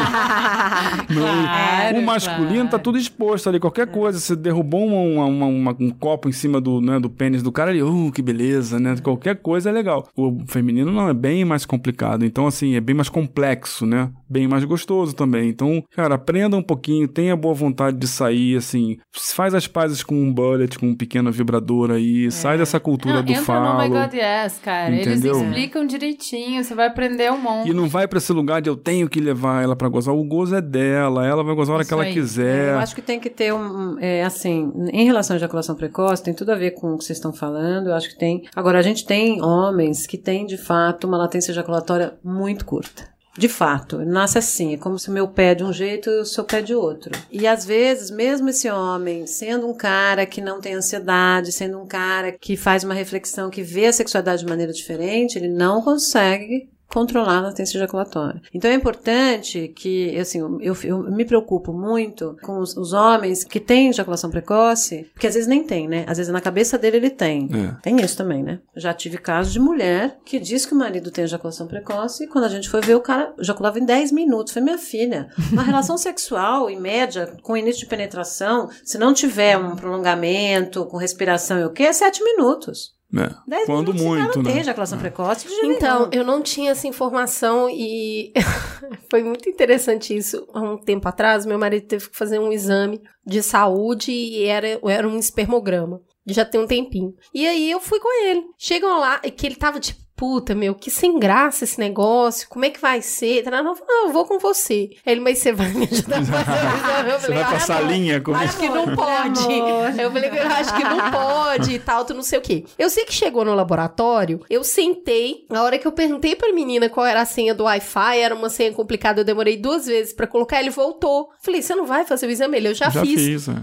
Não, Claro, o masculino claro. tá tudo exposto ali, qualquer coisa. Você derrubou uma- uma- uma- um copo em cima do, né, do pênis do cara ali, uh, que beleza, né? Qualquer coisa é legal. O feminino não, é bem mais complicado. Então, assim, é bem mais complexo, né? Bem mais gostoso também. Então, cara, aprenda um pouquinho, tenha boa vontade de sair, assim, faz as pazes com um bullet, com um pequeno vibrador aí, sai dessa cultura Não, do entra falo. no My God Yes, cara. Entendeu? Eles explicam direitinho, você vai aprender um monte. E não vai pra esse lugar de eu tenho que levar ela pra gozar. O gozo é dela, ela vai gozar a hora Isso que ela aí. quiser. Eu acho que tem que ter um, é, assim, em relação à ejaculação precoce, tem tudo a ver com o que vocês estão falando, eu acho que tem. Agora, a gente tem homens que têm, de fato, uma latência ejaculatória muito curta. De fato, nasce assim, é como se o meu pé é de um jeito e o seu pé de outro. E às vezes, mesmo esse homem, sendo um cara que não tem ansiedade, sendo um cara que faz uma reflexão, que vê a sexualidade de maneira diferente, ele não consegue controlar a latência ejaculatória. Então é importante que, assim, eu, eu me preocupo muito com os, os homens que têm ejaculação precoce, porque às vezes nem tem, né? Às vezes na cabeça dele ele tem. É. Tem isso também, né? Já tive casos de mulher que diz que o marido tem ejaculação precoce e quando a gente foi ver, o cara ejaculava em 10 minutos. Foi minha filha. Uma relação sexual, em média, com início de penetração, se não tiver um prolongamento, com respiração e o quê, é 7 minutos. É. 10 Quando cara muito, não tem né? ejaculação precoce de jeito Então, nenhum. eu não tinha essa informação e foi muito interessante isso. Há um tempo atrás, meu marido teve que fazer um exame de saúde e era, era um espermograma. Já tem um tempinho. E aí eu fui com ele. Chegam lá, e que ele tava tipo, puta, meu, que sem graça esse negócio, como é que vai ser? Não, eu vou com você. Aí ele, mas você vai me ajudar a fazer Você vai "Ah, pra amor, salinha com Acho que não pode. Eu falei, eu acho que não pode e tal, tu não sei o quê. Eu sei que chegou no laboratório, eu sentei, na hora que eu perguntei pra menina qual era a senha do Wi-Fi, era uma senha complicada, eu demorei duas vezes pra colocar, ele voltou. Falei, você não vai fazer o exame? Ele, eu já, Já fiz. fiz, é.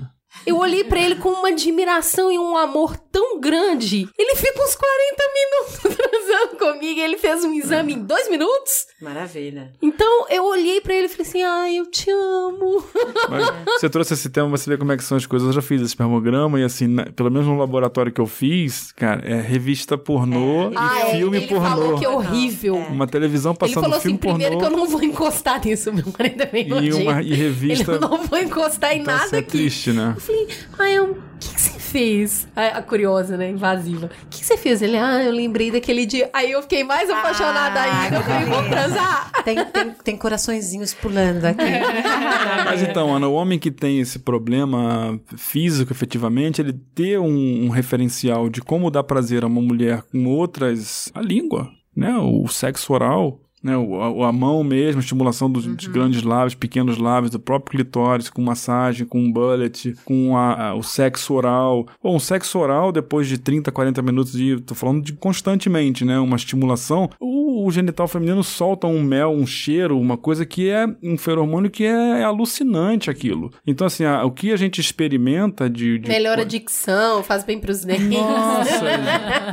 Eu olhei pra ele com uma admiração e um amor tão grande. Ele fica uns 40 minutos transando comigo, ele fez um exame em dois minutos. Maravilha. Então, eu olhei pra ele e falei assim, ai, eu te amo. Mas você trouxe esse tema, você vê como é que são as coisas. Eu já fiz esse espermograma e assim, na- pelo menos no laboratório que eu fiz, cara, é revista pornô e Ah, é, filme ele pornô. falou que é horrível. Uma televisão Ele passando falou assim, filme primeiro pornô que eu não vou encostar nisso, meu marido é bem e, uma, e revista. Ele, eu não vou encostar em Então, assim, nada é aqui. triste, né? Eu falei, ai, eu- o que, que você fez? A, a curiosa, né? Invasiva. O que, que você fez? Ele, ah, eu lembrei daquele dia. Aí eu fiquei mais apaixonada Ah, ainda. Eu falei, vou transar. Tem, tem, tem coraçõezinhos pulando aqui. Mas então, Ana, o homem que tem esse problema físico, efetivamente, ele ter um, um referencial de como dar prazer a uma mulher com outras. a língua, né? O sexo oral. Né, o, a, a mão mesmo, a estimulação dos, dos grandes lábios, pequenos lábios, do próprio clitóris, com massagem, com um bullet, com a- a- o sexo oral. Bom, um sexo oral, depois de 30, 40 minutos de. tô falando de constantemente, né? Uma estimulação, o, o genital feminino solta um mel, um cheiro, uma coisa que é um feromônio que é, alucinante aquilo. Então, assim, a- o que a gente experimenta de. de Melhora a dicção, faz bem pros dentes. nossa,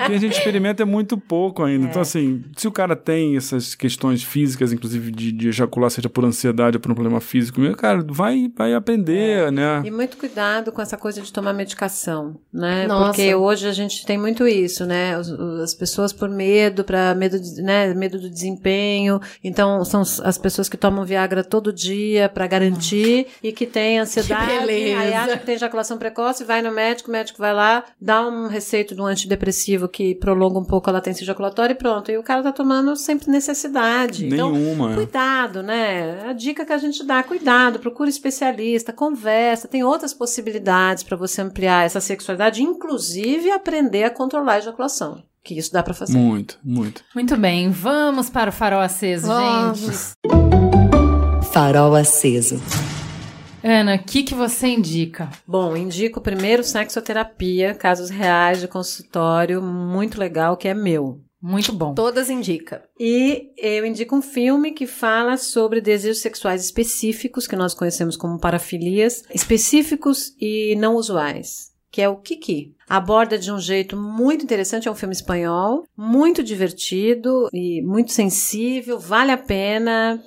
o que a gente experimenta é muito pouco ainda. Então, assim, se o cara tem essas questões físicas, inclusive de, de ejacular, seja por ansiedade ou por um problema físico, meu, cara, vai, vai aprender, né? E muito cuidado com essa coisa de tomar medicação, né? Nossa. Porque hoje a gente tem muito isso, né? Os- As pessoas por medo, para medo, de- né? medo do desempenho. Então são as pessoas que tomam Viagra todo dia para garantir e que têm ansiedade. Que beleza. Aí acha que tem ejaculação precoce, vai no médico, o médico vai lá, dá um receito de um antidepressivo que prolonga um pouco a latência ejaculatória e pronto. E o cara tá tomando sempre necessidade. Então, Nenhuma. Cuidado, né? A dica que a gente dá, cuidado, procura especialista, conversa, tem outras possibilidades para você ampliar essa sexualidade, inclusive aprender a controlar a ejaculação. Que isso dá para fazer. Muito, muito. Muito bem, vamos para o farol aceso, Vamos. gente. Farol aceso. Ana, o que, que você indica? Bom, indico primeiro sexoterapia, casos reais de consultório, muito legal, que é meu. Muito bom. Todas indica. E eu indico um filme que fala sobre desejos sexuais específicos, que nós conhecemos como parafilias, específicos e não usuais, que é o Kiki. Aborda de um jeito muito interessante, é um filme espanhol, muito divertido e muito sensível, vale a pena,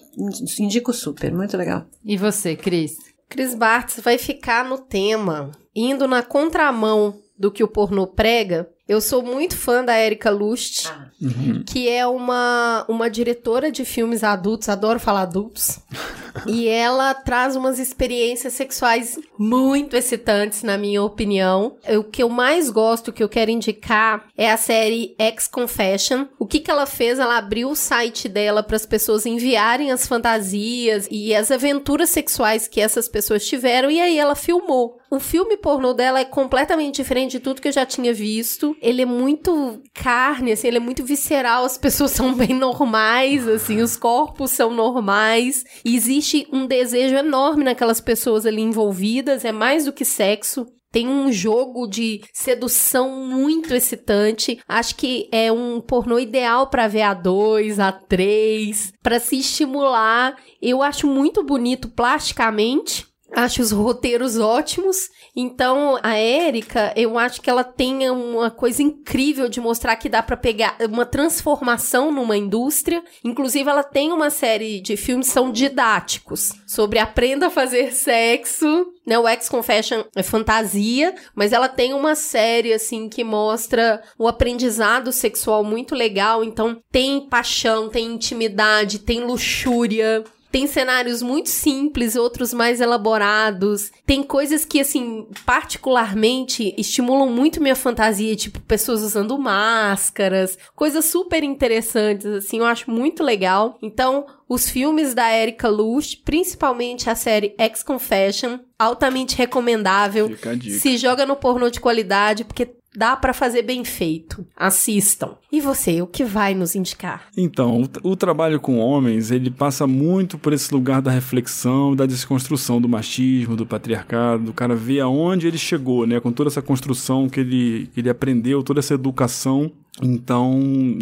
indico super, muito legal. E você, Cris? Cris Bartz vai ficar no tema, indo na contramão do que o pornô prega. Eu sou muito fã da Erika Lust, Uhum. que é uma, uma diretora de filmes adultos, adoro falar adultos. e ela traz umas experiências sexuais muito excitantes, na minha opinião. O que eu mais gosto, que eu quero indicar, é a série Ex Confession. O que, que ela fez? Ela abriu o site dela para as pessoas enviarem as fantasias e as aventuras sexuais que essas pessoas tiveram, e aí ela filmou. O filme pornô dela é completamente diferente de tudo que eu já tinha visto. Ele é muito carne, assim, ele é muito visceral. As pessoas são bem normais, assim, os corpos são normais. E existe um desejo enorme naquelas pessoas ali envolvidas. É mais do que sexo. Tem um jogo de sedução muito excitante. Acho que é um pornô ideal para ver a dois, a três, para se estimular. Eu acho muito bonito plasticamente. Acho os roteiros ótimos. Então, a Érica, eu acho que ela tem uma coisa incrível de mostrar que dá para pegar uma transformação numa indústria. Inclusive, ela tem uma série de filmes são didáticos sobre aprenda a fazer sexo. Né? O Ex Confession é fantasia, mas ela tem uma série assim que mostra o aprendizado sexual muito legal. Então, tem paixão, tem intimidade, tem luxúria. Tem cenários muito simples, outros mais elaborados. Tem coisas que, assim, particularmente estimulam muito minha fantasia, tipo pessoas usando máscaras, coisas super interessantes, assim, eu acho muito legal. Então, os filmes da Erika Lush, principalmente a série Ex Confession, altamente recomendável. Se joga no pornô de qualidade, porque dá pra fazer bem feito. Assistam. E você, o que vai nos indicar? Então, o, o trabalho com homens, ele passa muito por esse lugar da reflexão, da desconstrução do machismo, do patriarcado, do cara ver aonde ele chegou, né? Com toda essa construção que ele, que ele aprendeu, toda essa educação. Então,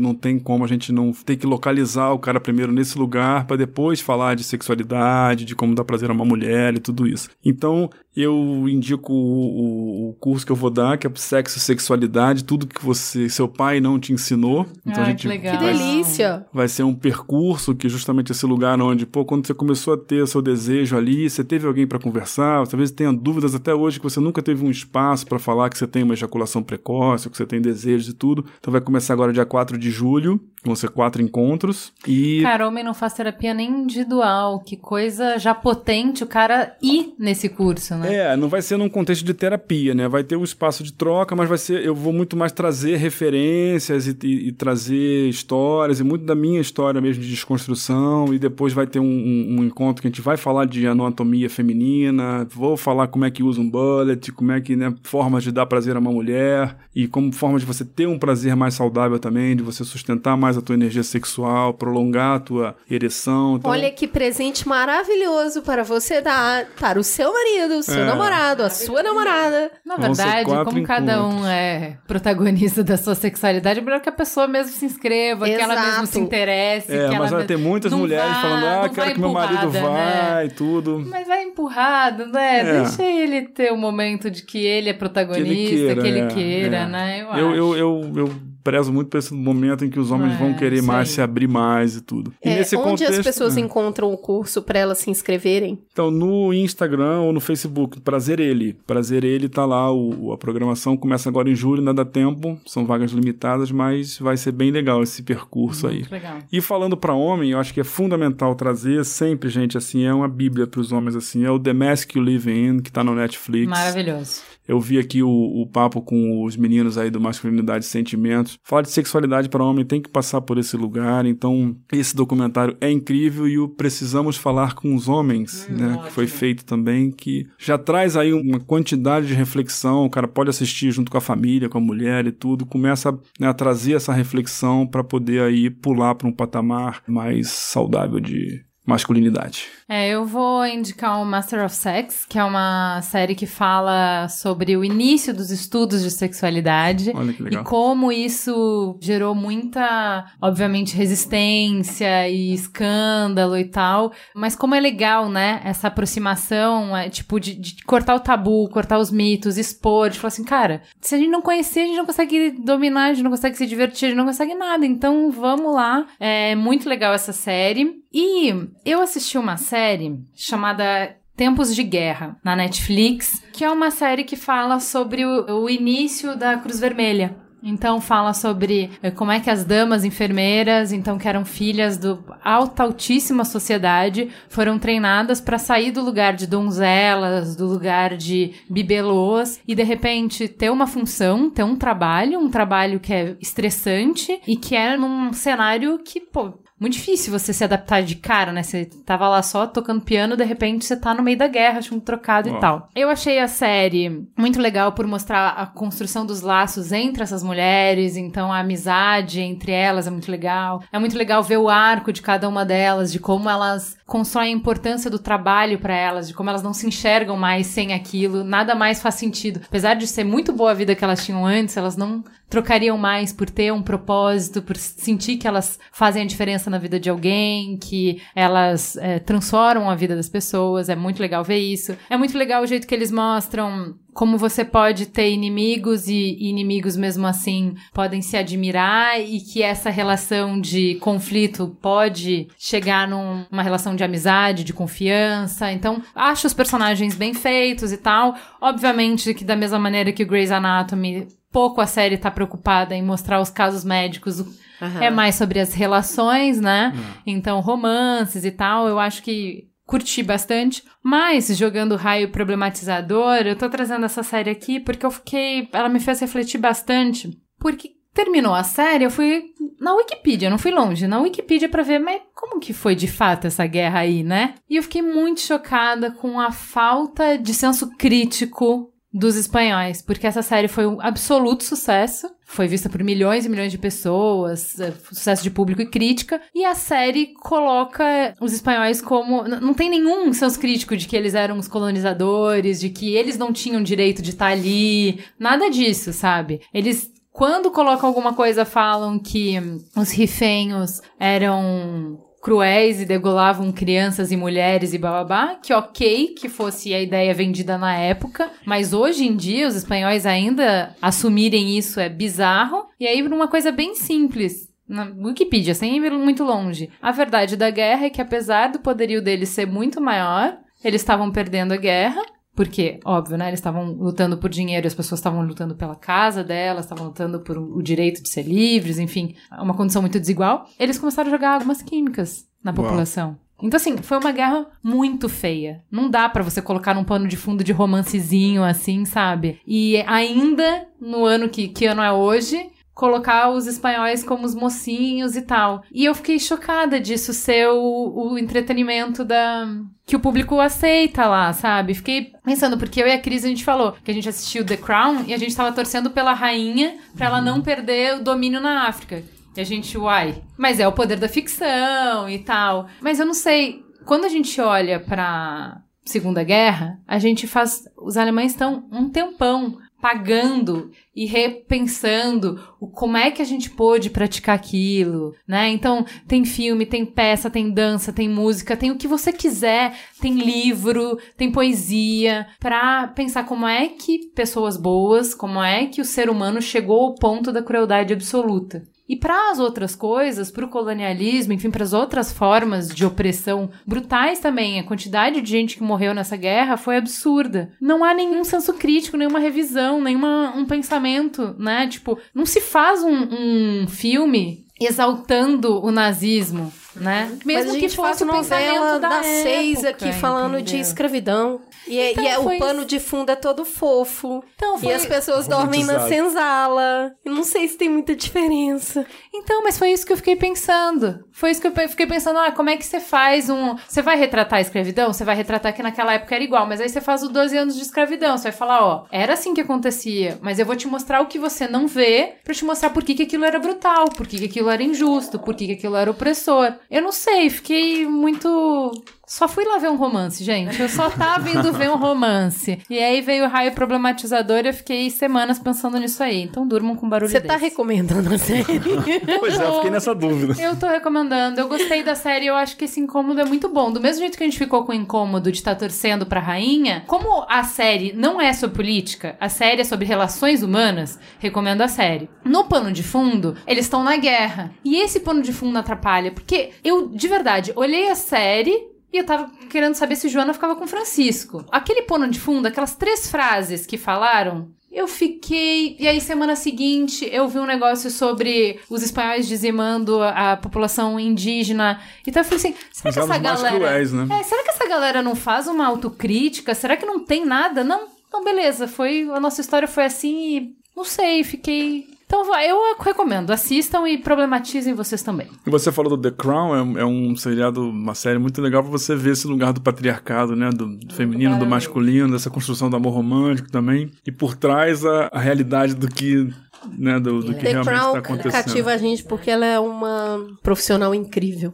não tem como a gente não ter que localizar o cara primeiro nesse lugar para depois falar de sexualidade, de como dar prazer a uma mulher e tudo isso. Então, eu indico o, o- curso que eu vou dar, que é Sexo e Sexualidade, tudo que você, seu pai não te ensinou. Então, Ai, a gente que legal. Que vai delícia! vai ser um percurso que justamente esse lugar onde, pô, quando você começou a ter seu desejo ali, você teve alguém para conversar, talvez tenha dúvidas até hoje que você nunca teve um espaço para falar que você tem uma ejaculação precoce, que você tem desejos e tudo. Então vai começar agora dia 4 de julho, vão ser quatro encontros e Cara, homem não faz terapia nem individual. Que coisa já potente o cara ir nesse curso, né? É, não vai ser num contexto de terapia, né? Vai ter um espaço de troca, mas vai ser. Eu vou muito mais trazer referências e, e- e trazer histórias, e muito da minha história mesmo de desconstrução. E depois vai ter um, um- um encontro que a gente vai falar de anatomia feminina. Vou falar como é que usa um bullet, como é que, né, formas de dar prazer a uma mulher, e como forma de você ter um prazer mais saudável também, de você sustentar mais a tua energia sexual, prolongar a tua ereção. Então, Olha que presente maravilhoso para você dar para o seu marido, o seu É. namorado, a sua namorada. Na verdade, como cada um encontros. é protagonista da sua sexualidade, é melhor que a pessoa mesmo se inscreva, que ela Exato. mesmo se interesse. É, que mas ela vai ter muitas não mulheres vá- falando, ah, quero que meu marido né? e tudo. Mas vai empurrado, né? É. Deixa ele ter o momento de que ele é protagonista, que ele queira, é. né? Eu, Eu, acho. eu, eu, eu prezo muito por esse momento em que os homens É, vão querer mais aí. se abrir mais e tudo. E É, nesse onde contexto, as pessoas é. encontram o curso para elas se inscreverem? Então, no Instagram ou no Facebook, Prazer Ele. Prazer Ele tá lá, o, a programação começa agora em julho, ainda dá tempo, são vagas limitadas, mas vai ser bem legal esse percurso aí. Muito legal. E falando para homem, eu acho que é fundamental trazer sempre, gente, assim, é uma bíblia para os homens, assim, é o The Mask You Live In, que tá no Netflix. Maravilhoso. Eu vi aqui o, o papo com os meninos aí do Masculinidade e Sentimentos. Falar de sexualidade para homem tem que passar por esse lugar. Então, esse documentário é incrível e o Precisamos Falar com os Homens, né? Que foi feito também, que já traz aí uma quantidade de reflexão. O cara pode assistir junto com a família, com a mulher e tudo. Começa né, a trazer essa reflexão para poder aí pular para um patamar mais saudável de masculinidade. É, eu vou indicar o Master of Sex, que é uma série que fala sobre o início dos estudos de sexualidade. Olha que legal. E como isso gerou muita, obviamente, resistência e escândalo e tal. Mas como é legal, né? Essa aproximação, é, tipo, de, de cortar o tabu, cortar os mitos, expor, de falar assim, cara, se a gente não conhecer, a gente não consegue dominar, a gente não consegue se divertir, a gente não consegue nada. Então vamos lá. É muito legal essa série. E eu assisti uma série chamada Tempos de Guerra na Netflix, que é uma série que fala sobre o, o início da Cruz Vermelha. Então fala sobre eh, como é que as damas enfermeiras, então que eram filhas do alta altíssima sociedade, foram treinadas para sair do lugar de donzelas, do lugar de bibelôs e de repente ter uma função, ter um trabalho, um trabalho que é estressante e que é num cenário que, pô, muito difícil você se adaptar de cara, né? Você tava lá só tocando piano, de repente você tá no meio da guerra, chumbo trocado Ó. e tal. Eu achei a série muito legal por mostrar a construção dos laços entre essas mulheres, então a amizade entre elas é muito legal. É muito legal ver o arco de cada uma delas, de como elas constroem a importância do trabalho pra elas, de como elas não se enxergam mais sem aquilo, nada mais faz sentido. Apesar de ser muito boa a vida que elas tinham antes, elas não trocariam mais por ter um propósito, por sentir que elas fazem a diferença na vida de alguém, que elas é, transformam a vida das pessoas. É muito legal ver isso. É muito legal o jeito que eles mostram como você pode ter inimigos e inimigos mesmo assim podem se admirar e que essa relação de conflito pode chegar num- numa relação de amizade, de confiança. Então, acho os personagens bem feitos e tal. Obviamente que da mesma maneira que o Grey's Anatomy, pouco a série tá preocupada em mostrar os casos médicos, Aham. é mais sobre as relações, né? Então, romances e tal, eu acho que curti bastante. Mas, jogando raio problematizador, eu tô trazendo essa série aqui porque eu fiquei. Ela me fez refletir bastante. Porque terminou a série, eu fui na Wikipedia, não fui longe, na Wikipedia pra ver, mas como que foi de fato essa guerra aí, né? E eu fiquei muito chocada com a falta de senso crítico dos espanhóis, porque essa série foi um absoluto sucesso. Foi vista por milhões e milhões de pessoas, é, sucesso de público e crítica. E a série coloca os espanhóis como. Não tem nenhum senso crítico de que eles eram os colonizadores, de que eles não tinham direito de estar ali. Nada disso, sabe? Eles. Quando colocam alguma coisa, falam que os rifenhos eram cruéis e degolavam crianças e mulheres e bababá, que ok que fosse a ideia vendida na época, mas hoje em dia os espanhóis ainda assumirem isso é bizarro. E aí uma coisa bem simples, na Wikipedia, sem ir muito longe. A verdade da guerra é que apesar do poderio deles ser muito maior, eles estavam perdendo a guerra. Porque, óbvio, né? Eles estavam lutando por dinheiro, e as pessoas estavam lutando pela casa delas, estavam lutando por o direito de ser livres, enfim, uma condição muito desigual. Eles começaram a jogar algumas químicas na Uau. população. Então, assim, foi uma guerra muito feia. Não dá pra você colocar num pano de fundo de romancezinho, assim, sabe? E ainda, no ano que, que ano é hoje, colocar os espanhóis como os mocinhos e tal. E eu fiquei chocada disso ser o, o entretenimento da que o público aceita lá, sabe? Fiquei pensando, porque eu e a Cris a gente falou que a gente assistiu The Crown e a gente tava torcendo pela rainha pra ela não perder o domínio na África. E a gente, uai, mas é o poder da ficção e tal. Mas eu não sei, quando a gente olha pra Segunda Guerra, a gente faz. Os alemães estão um tempão pagando e repensando o como é que a gente pôde praticar aquilo, né? Então, tem filme, tem peça, tem dança, tem música, tem o que você quiser, tem livro, tem poesia, pra pensar como é que pessoas boas, como é que o ser humano chegou ao ponto da crueldade absoluta. E para as outras coisas, para o colonialismo, enfim, para as outras formas de opressão brutais também, a quantidade de gente que morreu nessa guerra foi absurda. Não há nenhum senso crítico, nenhuma revisão, nenhuma um pensamento, né? Tipo, não se faz um, um filme exaltando o nazismo, né? Mas a gente faz o novela pensamento da das seis época, aqui falando de entendeu? escravidão. E, é- Então e é- o pano isso. de fundo é todo fofo. Então, E foi... as pessoas dormem na senzala. Eu não sei se tem muita diferença. Então, mas foi isso que eu fiquei pensando. Foi isso que eu fiquei pensando, ah, como é que você faz um... Você vai retratar a escravidão? Você vai retratar que naquela época era igual, mas aí você faz os 12 anos de escravidão. Você vai falar, ó, era assim que acontecia, mas eu vou te mostrar o que você não vê pra te mostrar por que, que aquilo era brutal, por que, que aquilo era injusto, por que, que aquilo era opressor. Eu não sei, fiquei muito... Só fui lá ver um romance, gente. Eu só tava indo ver um romance. E aí veio o raio problematizador e eu fiquei semanas pensando nisso aí. Então durmam com barulho Você tá desse. recomendando a série? Pois é, eu fiquei nessa dúvida. Eu tô recomendando. Eu gostei da série. Eu acho que esse incômodo é muito bom. Do mesmo jeito que a gente ficou com o incômodo de estar torcendo pra rainha, como a série não é sobre política, a série é sobre relações humanas, recomendo a série. No pano de fundo, eles estão na guerra. E esse pano de fundo atrapalha, porque eu, de verdade, olhei a série. E eu tava querendo saber se Joana ficava com Francisco. Aquele pano de fundo, aquelas três frases que falaram, Eu fiquei. E aí, semana seguinte, eu vi um negócio sobre os espanhóis dizimando a, população indígena. Então eu falei assim: será Os que essa galera. cruéis, né? É, será que essa galera não faz uma autocrítica? Será que não tem nada? Não, não, beleza. Foi, a nossa história foi assim e. Não sei, fiquei. Então eu recomendo, assistam e problematizem vocês também. E você falou do The Crown, é, é um seriado, uma série muito legal pra você ver esse lugar do patriarcado, né? Do, do feminino, do masculino, dessa construção do amor romântico também. E por trás a, a realidade do que, né? Do, do que The realmente Crown tá acontecendo. cativa a gente porque ela é uma profissional incrível.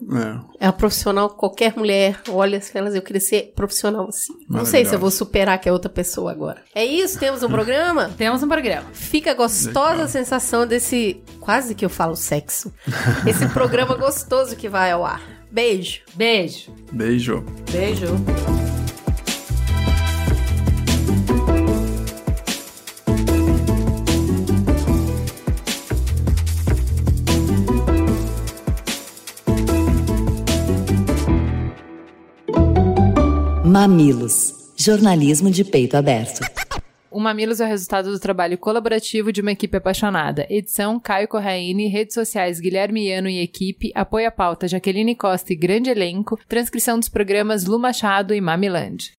É. É uma profissional que qualquer mulher olha e fala assim, eu queria ser profissional assim. Não sei se eu vou superar que é outra pessoa agora. É isso? Temos um programa? Temos um programa. Fica gostosa a sensação desse... Quase que eu falo sexo. Esse programa gostoso que vai ao ar. Beijo. Beijo. Beijo. Beijo. Mamilos. Jornalismo de peito aberto. O Mamilos é o resultado do trabalho colaborativo de uma equipe apaixonada. Edição Caio Corraine, redes sociais Guilherme Iano e equipe, apoio à pauta Jaqueline Costa e grande elenco, transcrição dos programas Lu Machado e Mamiland.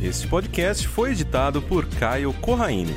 Este podcast foi editado por Caio Corraine.